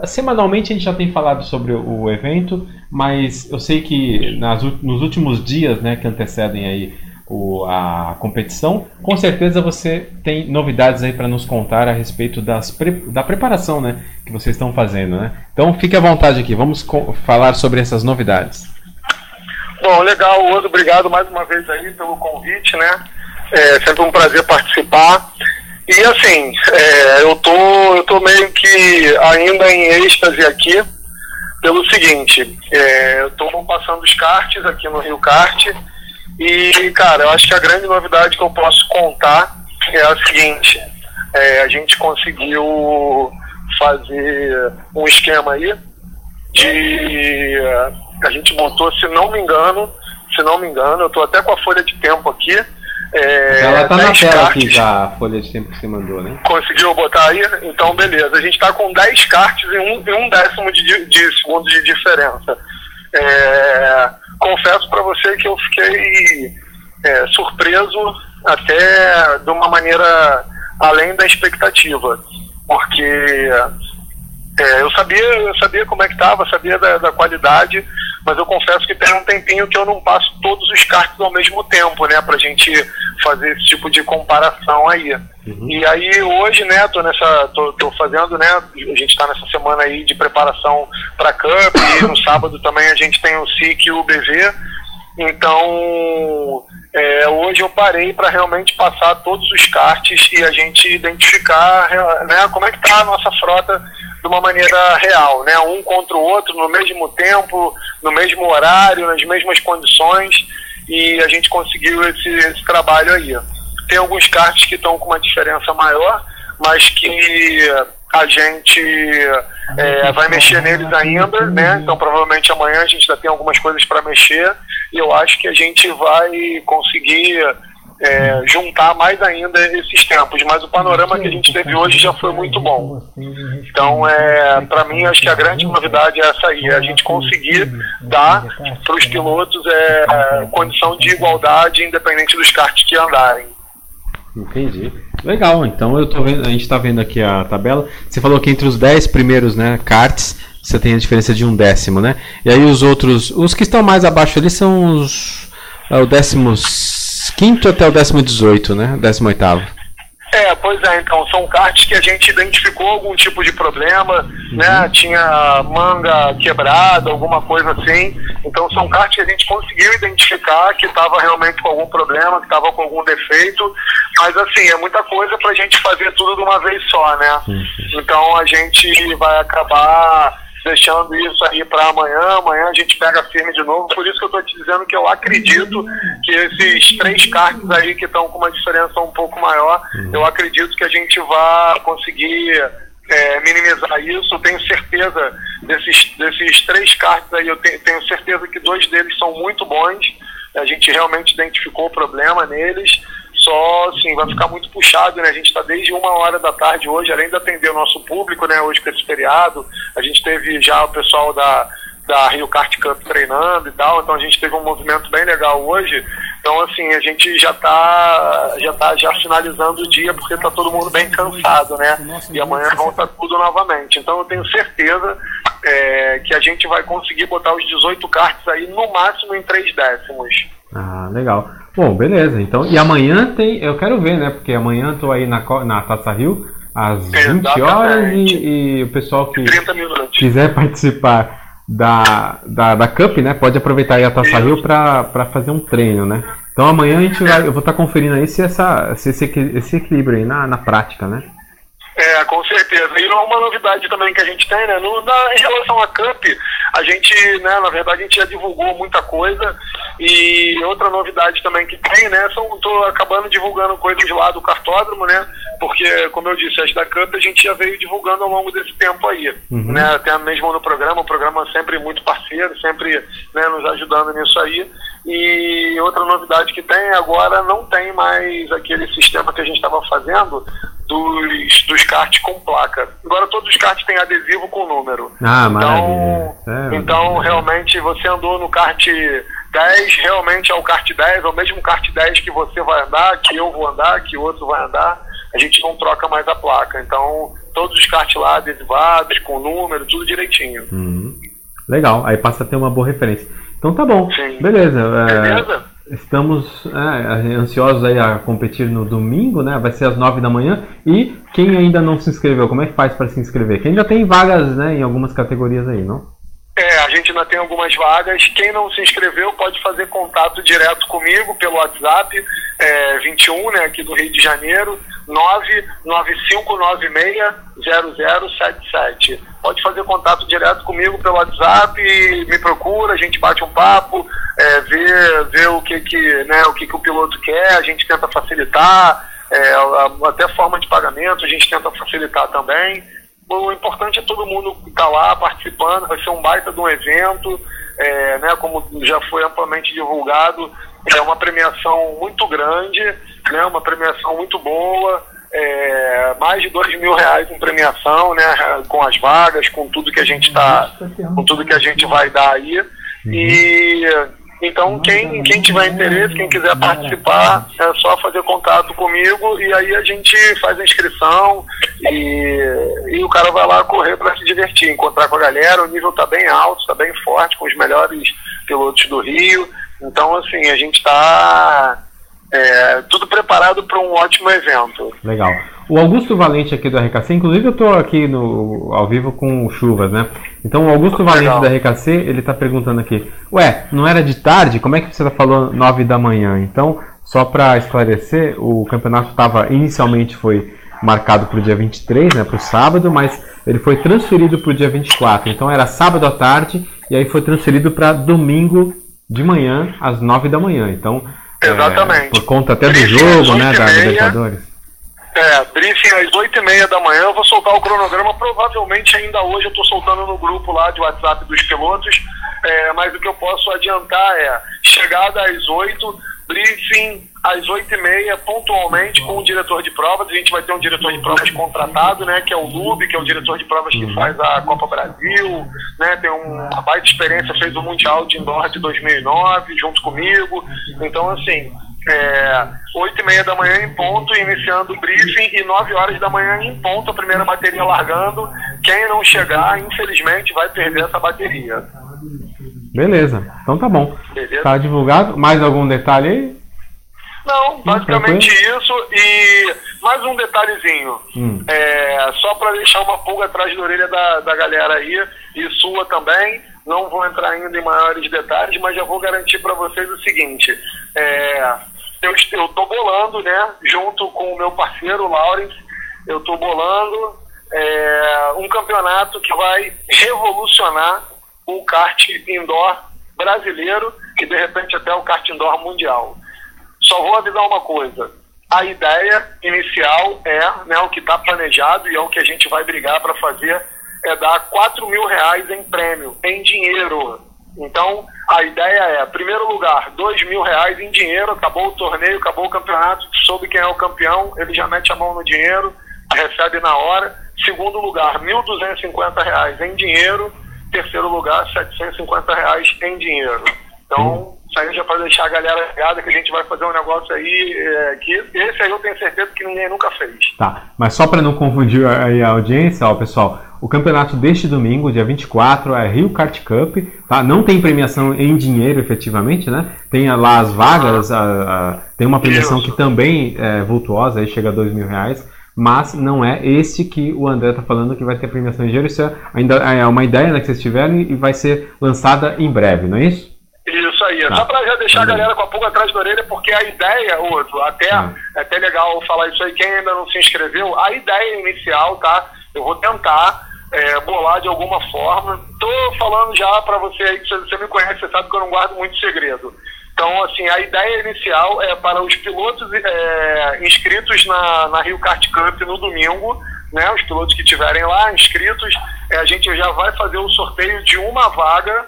Semanalmente a gente já tem falado sobre o evento, mas eu sei que nas, nos últimos dias né, que antecedem aí o, a competição, com certeza você tem novidades aí para nos contar a respeito das da preparação né, que vocês estão fazendo. Né? Então fique à vontade aqui, vamos falar sobre essas novidades. Bom, legal, Odo, obrigado mais uma vez aí pelo convite, né? É sempre um prazer participar. E assim, é, eu, tô, eu tô meio que ainda em êxtase aqui pelo seguinte, é, eu estou passando os karts aqui no Rio Kart e, cara, eu acho que a grande novidade que eu posso contar é a seguinte, é, a gente conseguiu fazer um esquema aí de a gente botou, se não me engano, se não me engano, eu estou até com a folha de tempo aqui, é, Ela tá na tela cartes. aqui já, a folha de tempo que você mandou, né? Conseguiu botar aí? Então, beleza. A gente está com 10 cartas e um, e um décimo de, de segundo de diferença. É, confesso para você que eu fiquei é, surpreso até de uma maneira além da expectativa. Porque é, eu sabia eu sabia como é que estava, sabia da, da qualidade, mas eu confesso que tem um tempinho que eu não passo todos os cards ao mesmo tempo, né, pra gente fazer esse tipo de comparação aí. Uhum. E aí hoje, né, tô nessa, tô, tô fazendo, né, a gente está nessa semana aí de preparação para Cup e no sábado também a gente tem o SIC e o BV. Então, é, hoje eu parei para realmente passar todos os karts e a gente identificar né, como é que está a nossa frota de uma maneira real, né? Um contra o outro no mesmo tempo, no mesmo horário, nas mesmas condições e a gente conseguiu esse, esse trabalho aí. tem alguns karts que estão com uma diferença maior, mas que a gente é, vai mexer neles ainda, né? Então provavelmente amanhã a gente ainda tem algumas coisas para mexer e eu acho que a gente vai conseguir é, juntar mais ainda esses tempos. Mas o panorama que a gente teve hoje já foi muito bom. Então, é, para mim, acho que a grande novidade é essa aí, é a gente conseguir dar para os pilotos é, condição de igualdade, independente dos karts que andarem. Entendi. Legal, então eu tô vendo, a gente está vendo aqui a tabela. Você falou que entre os 10 primeiros né, karts você tem a diferença de um décimo, né? E aí os outros, os que estão mais abaixo ali são os é, o décimos quinto até o décimo dezoito, né? Décimo oitavo. É, pois é, então, são karts que a gente identificou algum tipo de problema, uhum. né? Tinha manga quebrada, alguma coisa assim. Então são karts que a gente conseguiu identificar que estava realmente com algum problema, que estava com algum defeito. Mas assim, é muita coisa para a gente fazer tudo de uma vez só, né? Uhum. Então a gente vai acabar deixando isso aí para amanhã. Amanhã a gente pega firme de novo. Por isso que eu estou te dizendo que eu acredito que esses três cards aí que estão com uma diferença um pouco maior, uhum. eu acredito que a gente vai conseguir é, minimizar isso. Eu tenho certeza desses, desses três cards aí, eu tenho, tenho certeza que dois deles são muito bons. A gente realmente identificou o problema neles só assim, vai ficar muito puxado, né? A gente está desde uma hora da tarde hoje, além de atender o nosso público, né? Hoje com esse feriado, a gente teve já o pessoal da, da Rio Kart Cup treinando e tal, então a gente teve um movimento bem legal hoje. Então, assim, a gente já está já tá já finalizando o dia porque está todo mundo bem cansado, né? E amanhã volta tudo novamente. Então, eu tenho certeza é, que a gente vai conseguir botar os 18 karts aí no máximo em 3 décimos. Ah, legal. Bom, beleza. Então, e amanhã tem, eu quero ver, né? Porque amanhã estou aí na, na Taça Rio às Exatamente. 20 horas e, e, o pessoal que quiser participar da, da, da Cup, né? Pode aproveitar aí a Taça. Rio para fazer um treino, né? Então amanhã a gente vai, eu vou estar tá conferindo aí se, essa, se esse, esse equilíbrio aí na, na prática, né? É, com certeza. E não é uma novidade também que a gente tem, né? No, na, em relação à Cup, a gente, né, na verdade, a gente já divulgou muita coisa. E outra novidade também que tem, né? São, tô acabando divulgando coisas lá do cartódromo, né? Porque, como eu disse, as da Cup a gente já veio divulgando ao longo desse tempo aí. Uhum. Né? Até mesmo no programa, o programa sempre muito parceiro, sempre né, nos ajudando nisso aí. E outra novidade que tem agora não tem mais aquele sistema que a gente estava fazendo dos, dos karts com placa. Agora todos os karts têm adesivo com número. Ah, então, é, então realmente você andou no kart 10, realmente é o kart 10, é o mesmo kart 10 que você vai andar, que eu vou andar, que o outro vai andar. A gente não troca mais a placa. Então, todos os karts lá adesivados, com número, tudo direitinho. Uhum. Legal, aí passa a ter uma boa referência. Então tá bom. Sim. Beleza. É, Beleza? Estamos é, ansiosos aí a competir no domingo, né? Vai ser às 9 da manhã. E quem ainda não se inscreveu, como é que faz para se inscrever? Quem já tem vagas né, em algumas categorias aí, não? É, a gente ainda tem algumas vagas. Quem não se inscreveu pode fazer contato direto comigo pelo WhatsApp é, 21, né, aqui do Rio de Janeiro, 995960077. Pode fazer contato direto comigo pelo WhatsApp, me procura, a gente bate um papo, é, vê, vê o que que, né, o que que o piloto quer, a gente tenta facilitar, é, até forma de pagamento a gente tenta facilitar também. O importante é todo mundo estar tá lá participando, vai ser um baita de um evento, é, né, como já foi amplamente divulgado, é uma premiação muito grande, né, uma premiação muito boa, é, mais de dois mil reais em premiação, né, com as vagas, com tudo que a gente está, com tudo que a gente vai dar aí. E então quem, quem tiver interesse, quem quiser participar, é só fazer contato comigo e aí a gente faz a inscrição e, e o cara vai lá correr para se divertir, encontrar com a galera. O nível está bem alto, está bem forte, com os melhores pilotos do Rio. Então, assim, a gente está é, tudo preparado para um ótimo evento. Legal. O Augusto Valente aqui do RKC, inclusive eu estou aqui no, ao vivo com chuvas, né? Então o Augusto Valente do RKC, ele está perguntando aqui, ué, não era de tarde? Como é que você está falando 9 da manhã? Então, só para esclarecer, o campeonato estava inicialmente foi marcado para o dia 23, né, para o sábado, mas ele foi transferido para o dia 24. Então era sábado à tarde e aí foi transferido para domingo de manhã às 9 da manhã. Então Exatamente. É, por conta até do jogo, né, 8 e da meia. Libertadores. É, briefing às 8h30 da manhã, eu vou soltar o cronograma, provavelmente ainda hoje eu estou soltando no grupo lá de WhatsApp dos pilotos, é, mas o que eu posso adiantar é chegada às 8 briefing às 8h30, pontualmente, com o diretor de provas. A gente vai ter um diretor de provas contratado, né, que é o Lube, que é o diretor de provas que faz a Copa Brasil, né, tem um- uma baita experiência, fez o Mundial de Indoor de 2009, junto comigo. Então, assim, é, 8 e meia da manhã em ponto, iniciando o briefing, e 9 horas da manhã em ponto, a primeira bateria largando. Quem não chegar, infelizmente, vai perder essa bateria. Beleza, então tá bom. Beleza? Tá divulgado. Mais algum detalhe aí? Não, basicamente isso. E mais um detalhezinho. Hum. É, só para deixar uma pulga atrás da orelha da, da galera aí, e sua também. Não vou entrar ainda em maiores detalhes, mas já vou garantir para vocês o seguinte: é, eu estou bolando, né, junto com o meu parceiro, o Lawrence, eu estou bolando é, um campeonato que vai revolucionar o kart indoor brasileiro e de repente até o kart indoor mundial. Só vou avisar uma coisa. A ideia inicial é, né, o que está planejado e é o que a gente vai brigar para fazer, é dar 4 mil reais em prêmio, em dinheiro. Então, a ideia é, primeiro lugar, 2 mil reais em dinheiro, acabou o torneio, acabou o campeonato, soube quem é o campeão, ele já mete a mão no dinheiro, recebe na hora. Segundo lugar, 1.250 reais em dinheiro. Terceiro lugar, 750 reais em dinheiro. Então, isso aí já para deixar a galera ligada que a gente vai fazer um negócio aí, é, que esse aí eu tenho certeza que ninguém nunca fez. Tá, mas só para não confundir aí a audiência, ó, pessoal, o campeonato deste domingo, dia 24, é Rio Kart Cup, tá? Não tem premiação em dinheiro, efetivamente, né? Tem lá as vagas, a- a- tem uma premiação Isso. que também é vultuosa, aí chega a dois mil reais, mas não é esse que o André tá falando que vai ter premiação em dinheiro, isso é, ainda é uma ideia né, que vocês tiveram e vai ser lançada em breve, não é isso? Isso aí, Tá. só para já deixar a Tá bem. galera com a pulga atrás da orelha, porque a ideia, outro, até Ah. é até legal falar isso aí, quem ainda não se inscreveu, a ideia inicial, tá? Eu vou tentar é, bolar de alguma forma. Tô falando já para você aí, você me conhece, você sabe que eu não guardo muito segredo. Então, assim, a ideia inicial é para os pilotos é, inscritos na, na Rio Kart Cup no domingo, né? Os pilotos que estiverem lá inscritos, é, a gente já vai fazer o sorteio de uma vaga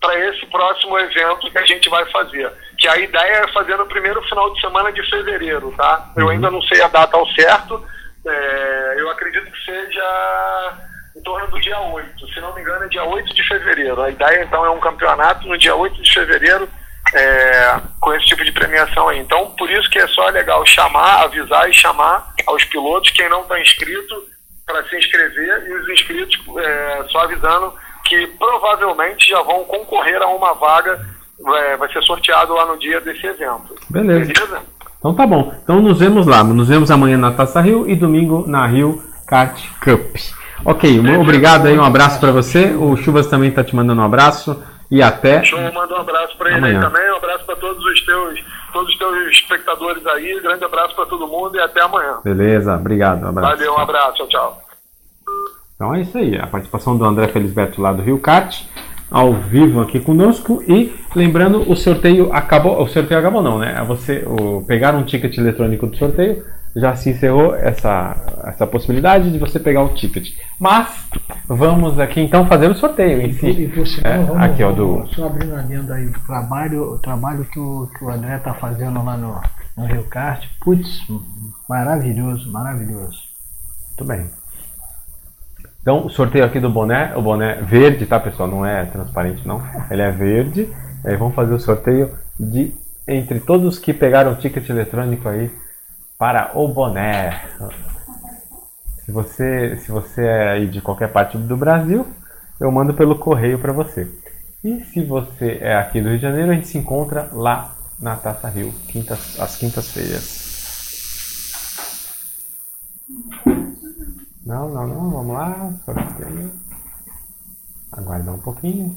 para esse próximo evento que a gente vai fazer. Que a ideia é fazer no primeiro final de semana de fevereiro, tá? Eu ainda não sei a data ao certo, é, eu acredito que seja em torno do dia 8. Se não me engano, é dia 8 de fevereiro. A ideia, então, é um campeonato no dia 8 de fevereiro é, com esse tipo de premiação aí. Então, por isso que é só legal chamar, avisar e chamar aos pilotos, quem não está inscrito, para se inscrever, e os inscritos, é, só avisando que provavelmente já vão concorrer a uma vaga, é, vai ser sorteado lá no dia desse evento. Beleza. Beleza? Então tá bom. Então nos vemos lá. Nos vemos amanhã na Taça Rio e domingo na Rio Kart Cup. Ok, um- obrigado aí, um abraço para você. O Chuvas também tá te mandando um abraço e até. Show, manda um abraço para ele aí também, um abraço para todos os teus, todos os teus espectadores aí, grande abraço para todo mundo e até amanhã. Beleza, obrigado, um abraço. Valeu, um abraço, tchau, tchau. Então é isso aí, a participação do André Felisberto lá do Rio Kart, ao vivo aqui conosco. E lembrando, o sorteio acabou. O sorteio acabou não, né? Você o, pegar um ticket eletrônico do sorteio, já se encerrou essa, essa possibilidade de você pegar o ticket. Mas vamos aqui então fazer o sorteio em E si. por sinal, É, vamos, aqui, ó, do- só abrindo adendo aí, o trabalho, o trabalho que o, que o André está fazendo lá no, no Rio Kart, putz, maravilhoso, maravilhoso. Muito bem. Então, o sorteio aqui do boné, o boné verde, tá pessoal? Não é transparente não, ele é verde. Aí vamos fazer o sorteio de entre todos os que pegaram o ticket eletrônico aí para o boné. Se você, se você é aí de qualquer parte do Brasil, eu mando pelo correio para você. E se você é aqui do Rio de Janeiro, a gente se encontra lá na Taça Rio, quintas, às quintas-feiras. Não, não, não, vamos lá, sorteio. Aguardar um pouquinho.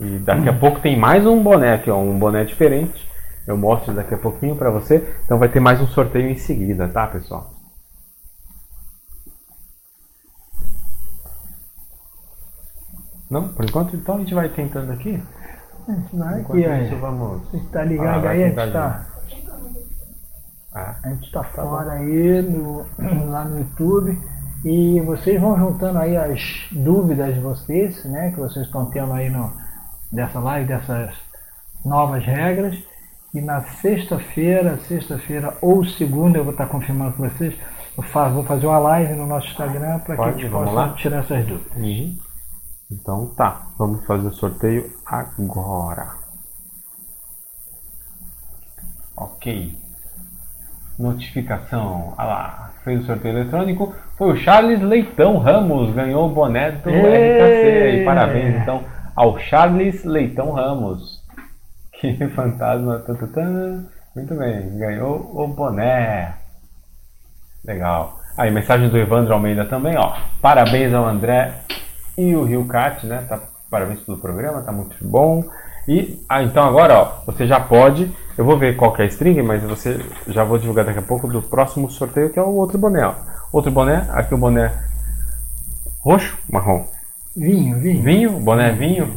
E daqui a pouco tem mais um boné aqui, ó, um boné diferente. Eu mostro daqui a pouquinho para você. Então vai ter mais um sorteio em seguida, tá, pessoal? Não? Por enquanto, então a gente vai tentando aqui. A gente vai Enquanto aqui, aí. isso, vamos. Você está ligado Ah, aí? A gente está Ah, a gente tá fora aí no, lá no YouTube. E vocês vão juntando aí as dúvidas de vocês, né? Que vocês estão tendo aí no, dessa live, dessas novas regras. E na sexta-feira, sexta-feira ou segunda, eu vou estar confirmando com vocês, eu faço, vou fazer uma live no nosso Instagram para que a gente possa lá? tirar essas dúvidas. Uhum. Então tá, vamos fazer o sorteio agora. Ok. Notificação. Ah lá, fez o sorteio eletrônico. Foi o Charles Leitão Ramos, ganhou o boné do! RKC. E parabéns então ao Charles Leitão Ramos. Que fantasma. Muito bem, ganhou o boné. Legal. Aí, mensagem do Evandro Almeida também, ó. Parabéns ao André e o Rio Cat, né? Tá, parabéns pelo programa, tá muito bom. E ah, então agora, ó, você já pode. Eu vou ver qual que é a string, mas você já vou divulgar daqui a pouco do próximo sorteio, que é o outro boné, ó. Outro boné, aqui o boné roxo, marrom. Vinho, vinho. Vinho, boné vinho.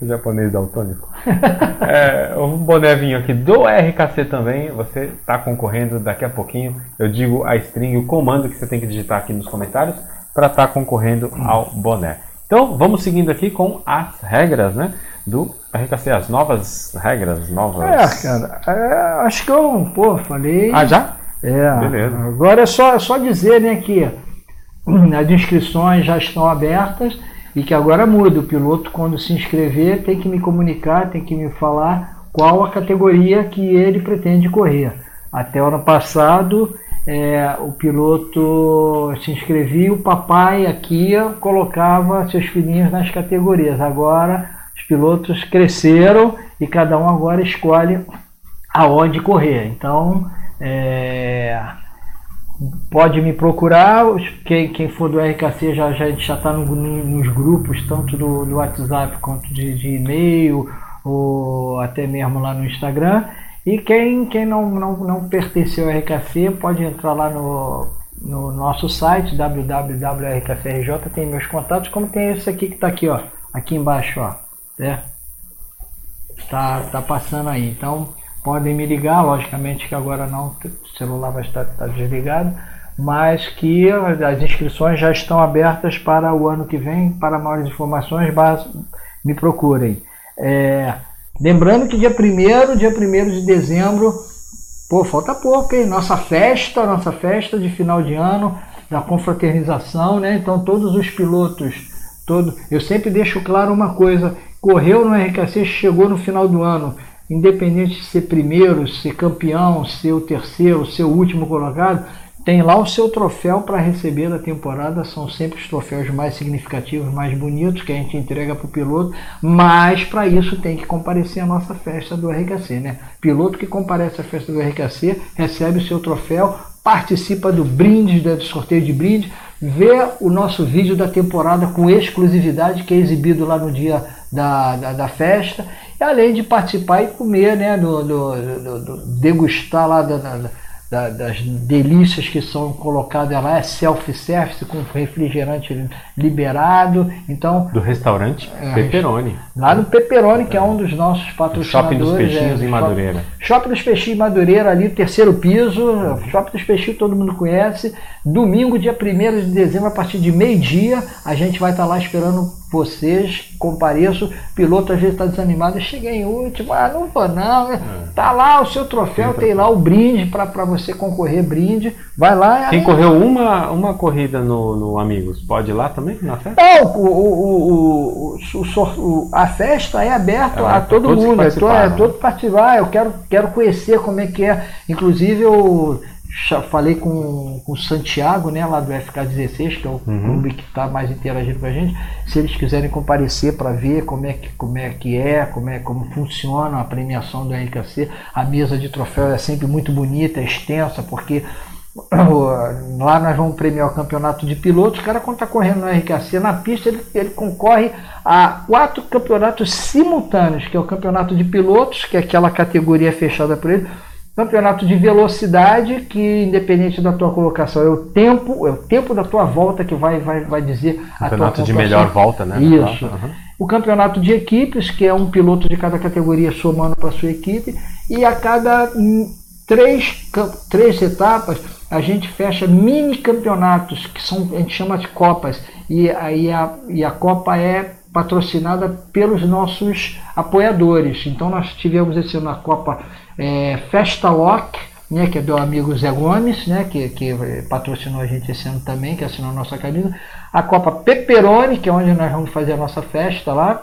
O japonês daltônico. é, o boné vinho aqui do RKC também. Você está concorrendo daqui a pouquinho. Eu digo a string, o comando que você tem que digitar aqui nos comentários para estar concorrendo ao boné. Então vamos seguindo aqui com as regras, né? Do RKC, as novas regras, novas. É, cara, é, acho que eu, pô, falei. Ah, já? É, Beleza. agora é só, é só dizer né, que as inscrições já estão abertas e que agora muda. O piloto, quando se inscrever, tem que me comunicar, tem que me falar qual a categoria que ele pretende correr. Até o ano passado, é, o piloto se inscrevia, o papai aqui colocava seus filhinhos nas categorias. Agora, os pilotos cresceram e cada um agora escolhe aonde correr. Então, é, pode me procurar. Quem, quem for do RKC já, já, já está no, no- nos grupos, tanto do, do WhatsApp quanto de, de e-mail, ou até mesmo lá no Instagram. E quem, quem não, não, não pertenceu ao RKC pode entrar lá no, no nosso site www.rkcrj, tem meus contatos, como tem esse aqui que está aqui, ó, aqui embaixo, ó, né? tá, tá passando aí. Então podem me ligar, logicamente que agora não, celular vai estar, estar desligado, mas que as inscrições já estão abertas para o ano que vem. Para maiores informações, me procurem. É, lembrando que dia 1 dia 1 de dezembro, pô, falta pouco, hein? Nossa festa, nossa festa de final de ano, da confraternização, né? Então todos os pilotos, todo, eu sempre deixo claro uma coisa, correu no RKC, chegou no final do ano, independente de ser primeiro, ser campeão, ser o terceiro, ser o último colocado, tem lá o seu troféu para receber da temporada, são sempre os troféus mais significativos, mais bonitos que a gente entrega para o piloto, mas para isso tem que comparecer à nossa festa do RKC, né? Piloto que comparece à festa do RKC recebe o seu troféu, participa do brinde, do sorteio de brinde, vê o nosso vídeo da temporada com exclusividade que é exibido lá no dia da, da, da festa, além de participar e comer, né? Do, do, do- degustar lá da- da- da- das delícias que são colocadas lá, é self-service com refrigerante liberado. Então, Do restaurante É, Pepperoni. lá no Pepperoni, que é um dos nossos patrocinadores. Shopping dos Peixinhos é, em Madureira. Shopping dos Peixinhos Madureira, ali, terceiro piso. Shopping dos Peixinhos todo mundo conhece. Domingo, dia 1 de dezembro, a partir de meio-dia, a gente vai estar lá esperando vocês. Compareço. Piloto às vezes está desanimado. Cheguei em último. Ah, não vou não. É. Tá lá o seu troféu, tem lá o brinde para você concorrer, brinde. Vai lá. Quem aí- correu uma, uma corrida no, no Amigos, pode ir lá também na festa? Não, o, o, o, o, a festa é aberta É, a todo mundo, é, to, é participaram. todo participar, eu quero, quero conhecer como é que é. Inclusive eu falei com, com o Santiago, né, lá do FK16, que é o Uhum. clube que está mais interagindo com a gente, se eles quiserem comparecer para ver como é, que, como é que é, como é como funciona a premiação do RKC, a mesa de troféu é sempre muito bonita, é extensa, porque Lá nós vamos premiar o campeonato de pilotos. O cara, quando está correndo no RKC na pista, ele, ele concorre a quatro campeonatos simultâneos, que é o campeonato de pilotos, que é aquela categoria fechada por ele. Campeonato de velocidade, que independente da tua colocação, é o tempo, é o tempo da tua volta que vai, vai, vai dizer a tua Campeonato de melhor volta, né? Isso. Uhum. O campeonato de equipes, que é um piloto de cada categoria somando para sua equipe, e a cada três, três etapas a gente fecha mini campeonatos, que são, a gente chama de copas, e aí a, e a Copa é patrocinada pelos nossos apoiadores. Então nós tivemos esse ano a Copa é, Festa Lock, né, que é do amigo Zé Gomes, né, que, que patrocinou a gente esse ano também, que assinou a nossa camisa. A Copa Peperoni, que é onde nós vamos fazer a nossa festa lá.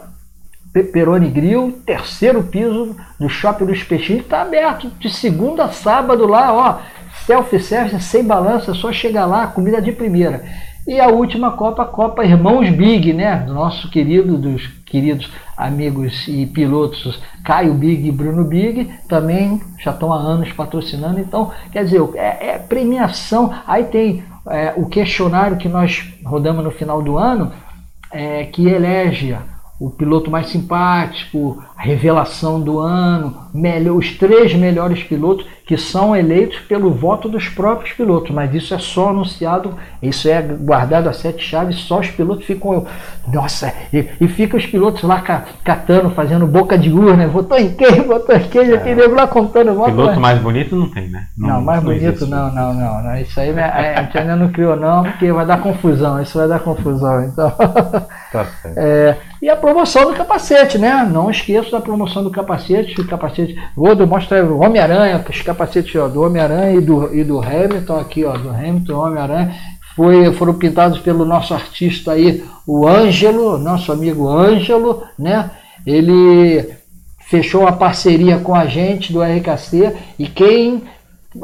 Peperoni Grill, terceiro piso do Shopping dos Peixinhos, está aberto de segunda a sábado lá, ó, self-service, sem balança, só chegar lá, comida de primeira. E a última Copa, a Copa Irmãos Big, né? Nosso querido, dos queridos amigos e pilotos Caio Big e Bruno Big, também já estão há anos patrocinando. Então, quer dizer, é, é premiação. Aí tem é, o questionário que nós rodamos no final do ano, é, que elege o piloto mais simpático, a revelação do ano, melhor, os três melhores pilotos que são eleitos pelo voto dos próprios pilotos, mas isso é só anunciado, isso é guardado a sete chaves, só os pilotos ficam, nossa, e, e ficam os pilotos lá catando, fazendo boca de urna, votou em quem, votou em quem, é. nego lá contando voto. Piloto mais bonito não tem, né? Não, não mais não bonito não, não, não, não, isso aí né, a gente ainda não criou não, porque vai dar confusão, isso vai dar confusão, então... Tá certo. É, e a promoção do capacete, né? Não esqueça da promoção do capacete, o capacete, vou mostrar o Homem-Aranha, os capacetes ó, do Homem-Aranha e do, e do Hamilton, aqui, ó, do Hamilton, Homem-Aranha, foi, foram pintados pelo nosso artista aí, o Ângelo, nosso amigo Ângelo, né? Ele fechou a parceria com a gente do RKC e quem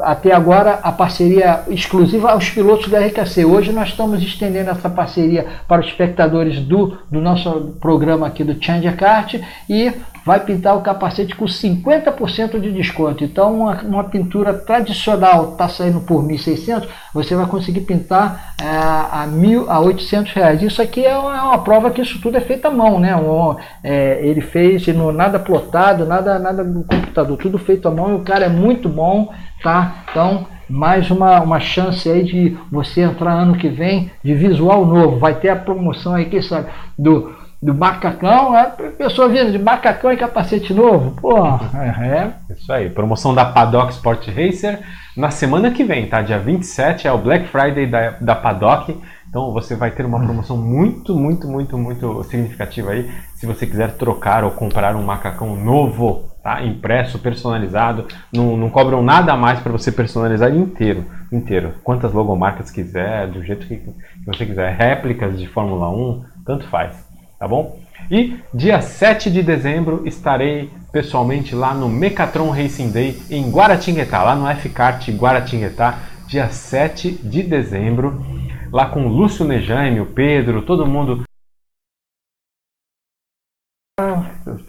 até agora a parceria exclusiva aos pilotos da RKC. Hoje nós estamos estendendo essa parceria para os espectadores do, do nosso programa aqui do Change Kart e vai pintar o capacete com 50% de desconto. Então, uma, uma pintura tradicional está saindo por 1.600, você vai conseguir pintar é, a, mil, a 800 reais. Isso aqui é uma, é uma, prova que isso tudo é feito à mão, né? Um, é, ele fez no, nada plotado, nada, nada no computador, tudo feito à mão e o cara é muito bom, tá? Então, mais uma, uma chance aí de você entrar ano que vem de visual novo. Vai ter a promoção aí, quem sabe, do do macacão, a pessoa vindo de macacão e capacete novo. Pô, é, é. Isso aí, promoção da Paddock Sport Racer na semana que vem, tá? Dia 27 é o Black Friday da, da Paddock. Então você vai ter uma promoção muito, muito, muito, muito significativa aí. Se você quiser trocar ou comprar um macacão novo, tá? Impresso, personalizado, não, não cobram nada mais para você personalizar inteiro, inteiro. Quantas logomarcas quiser, do jeito que, que você quiser, réplicas de Fórmula 1, tanto faz tá bom? E dia 7 de dezembro estarei pessoalmente lá no Mecatron Racing Day em Guaratinguetá, lá no F-Kart Guaratinguetá, dia 7 de dezembro, lá com o Lúcio Nejaime, o Pedro, todo mundo.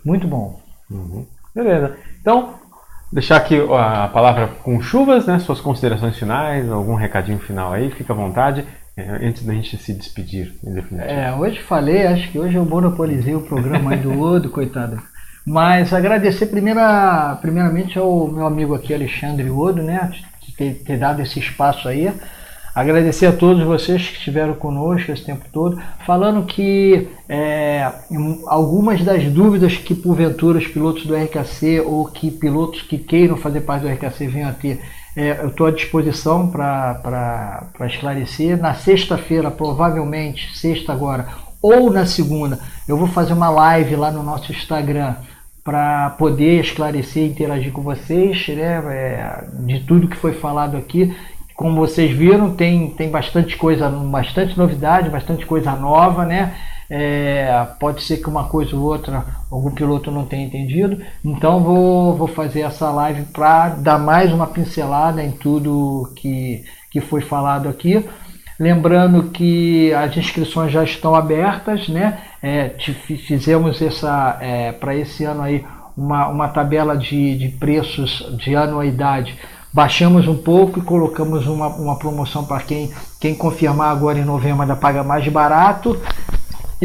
Muito bom. Uhum. Beleza. Então, deixar aqui a palavra com chuvas, né? Suas considerações finais, algum recadinho final aí, fica à vontade. É, antes da gente se despedir, em. É, hoje falei, acho que hoje eu monopolizei o programa do Odo, coitado. Mas agradecer primeira, primeiramente ao meu amigo aqui, Alexandre Odo, né, de ter, ter dado esse espaço aí. Agradecer a todos vocês que estiveram conosco esse tempo todo, falando que é, algumas das dúvidas que porventura os pilotos do RKC ou que pilotos que queiram fazer parte do RKC venham a ter é, eu estou à disposição para esclarecer. Na sexta-feira, provavelmente, sexta agora, ou na segunda, eu vou fazer uma live lá no nosso Instagram para poder esclarecer e interagir com vocês né, é, de tudo que foi falado aqui. Como vocês viram, tem, tem bastante coisa, bastante novidade, bastante coisa nova, né? É, pode ser que uma coisa ou outra algum piloto não tenha entendido. Então vou, vou fazer essa live para dar mais uma pincelada em tudo que, que foi falado aqui. Lembrando que as inscrições já estão abertas, né? É, fizemos essa é, para esse ano aí uma, uma tabela de, de preços de anuidade. Baixamos um pouco e colocamos uma, uma promoção para quem, quem confirmar agora em novembro ainda paga mais barato.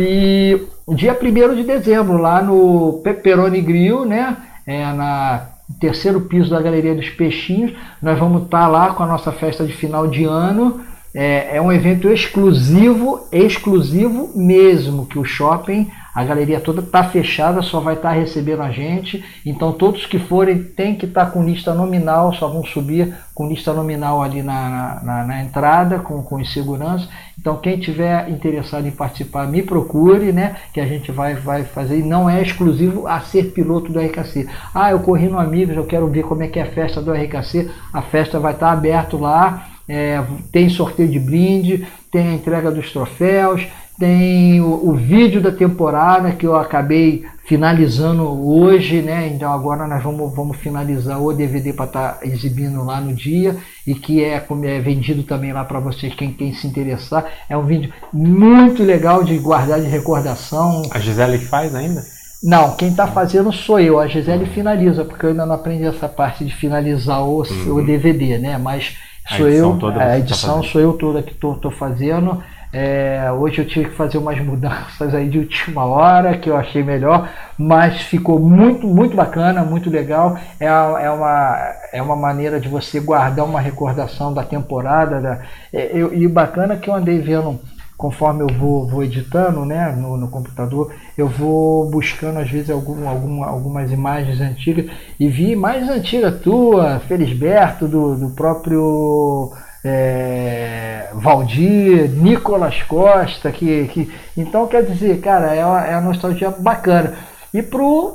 E dia 1 de dezembro, lá no Pepperoni Grill, né? É, na terceiro piso da Galeria dos Peixinhos. Nós vamos estar lá com a nossa festa de final de ano. É, é um evento exclusivo, exclusivo mesmo, que o shopping a galeria toda está fechada, só vai estar tá recebendo a gente. Então todos que forem tem que estar tá com lista nominal, só vão subir com lista nominal ali na, na, na entrada, com, com segurança. Então quem tiver interessado em participar, me procure, né? Que a gente vai, vai fazer. E não é exclusivo a ser piloto do RKC. Ah, eu corri no Amigos, eu quero ver como é que é a festa do RKC. A festa vai estar tá aberto lá. É, tem sorteio de brinde, tem a entrega dos troféus, tem o, o, vídeo da temporada que eu acabei finalizando hoje, né? Então agora nós vamos, vamos finalizar o DVD para estar tá exibindo lá no dia e que é, é vendido também lá para vocês, quem, quem se interessar. É um vídeo muito legal de guardar de recordação. A Gisele faz ainda? Não, quem está fazendo sou eu. A Gisele finaliza, porque eu ainda não aprendi essa parte de finalizar o, uhum. o DVD, né? Mas sou a eu, a tá edição tá sou eu toda que estou fazendo. É, hoje eu tive que fazer umas mudanças aí de última hora que eu achei melhor, mas ficou muito, muito bacana, muito legal. É, é, uma, é uma maneira de você guardar uma recordação da temporada. Da, é, eu, e bacana que eu andei vendo conforme eu vou, vou editando né, no, no, computador, eu vou buscando às vezes algum, algum, algumas imagens antigas e vi mais antiga tua, Felisberto, do, do próprio é, Valdir, Nicolas Costa, que, que então quer dizer, cara, é uma, é uma nostalgia bacana. E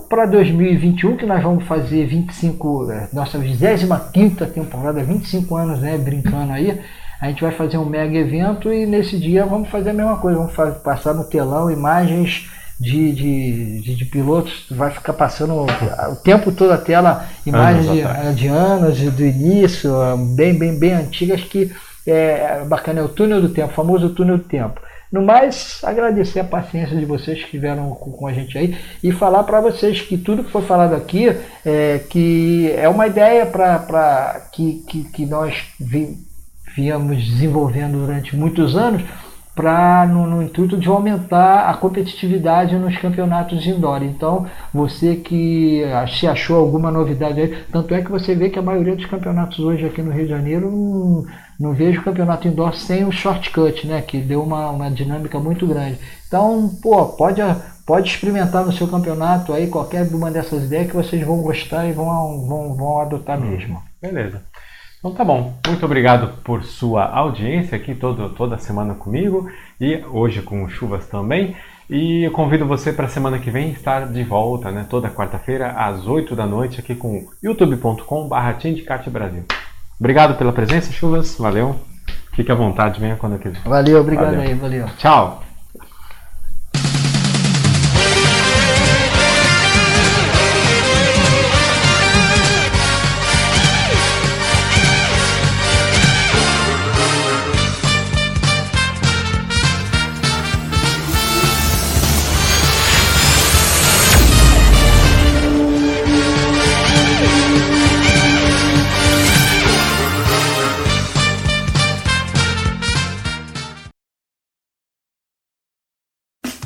para 2021, que nós vamos fazer 25, é, nossa 25 temporada, 25 anos, né, brincando aí, a gente vai fazer um mega evento e nesse dia vamos fazer a mesma coisa, vamos fazer, passar no telão imagens de, de, de, de, pilotos, vai ficar passando o tempo todo a tela imagens de, de, anos, do início, bem, bem, bem antigas, que é bacana, é o túnel do tempo, o famoso túnel do tempo. No mais, agradecer a paciência de vocês que estiveram com, com a gente aí e falar para vocês que tudo que foi falado aqui é, que é uma ideia para que, que, que nós vi, viemos desenvolvendo durante muitos anos para no, no, intuito de aumentar a competitividade nos campeonatos indoor. Então, você que se achou alguma novidade aí, tanto é que você vê que a maioria dos campeonatos hoje aqui no Rio de Janeiro não, não vejo campeonato indoor sem o shortcut, né, que deu uma, uma dinâmica muito grande. Então, pô, pode pode experimentar no seu campeonato aí qualquer uma dessas ideias que vocês vão gostar e vão vão, vão adotar hum, mesmo. Beleza. Então tá bom. Muito obrigado por sua audiência aqui todo, toda semana comigo e hoje com chuvas também. E eu convido você para a semana que vem estar de volta, né, toda quarta-feira às 8 da noite aqui com youtube.com/brasil. Obrigado pela presença, chuvas. Valeu. Fique à vontade, venha quando quiser. Valeu, obrigado valeu. aí, valeu. Tchau.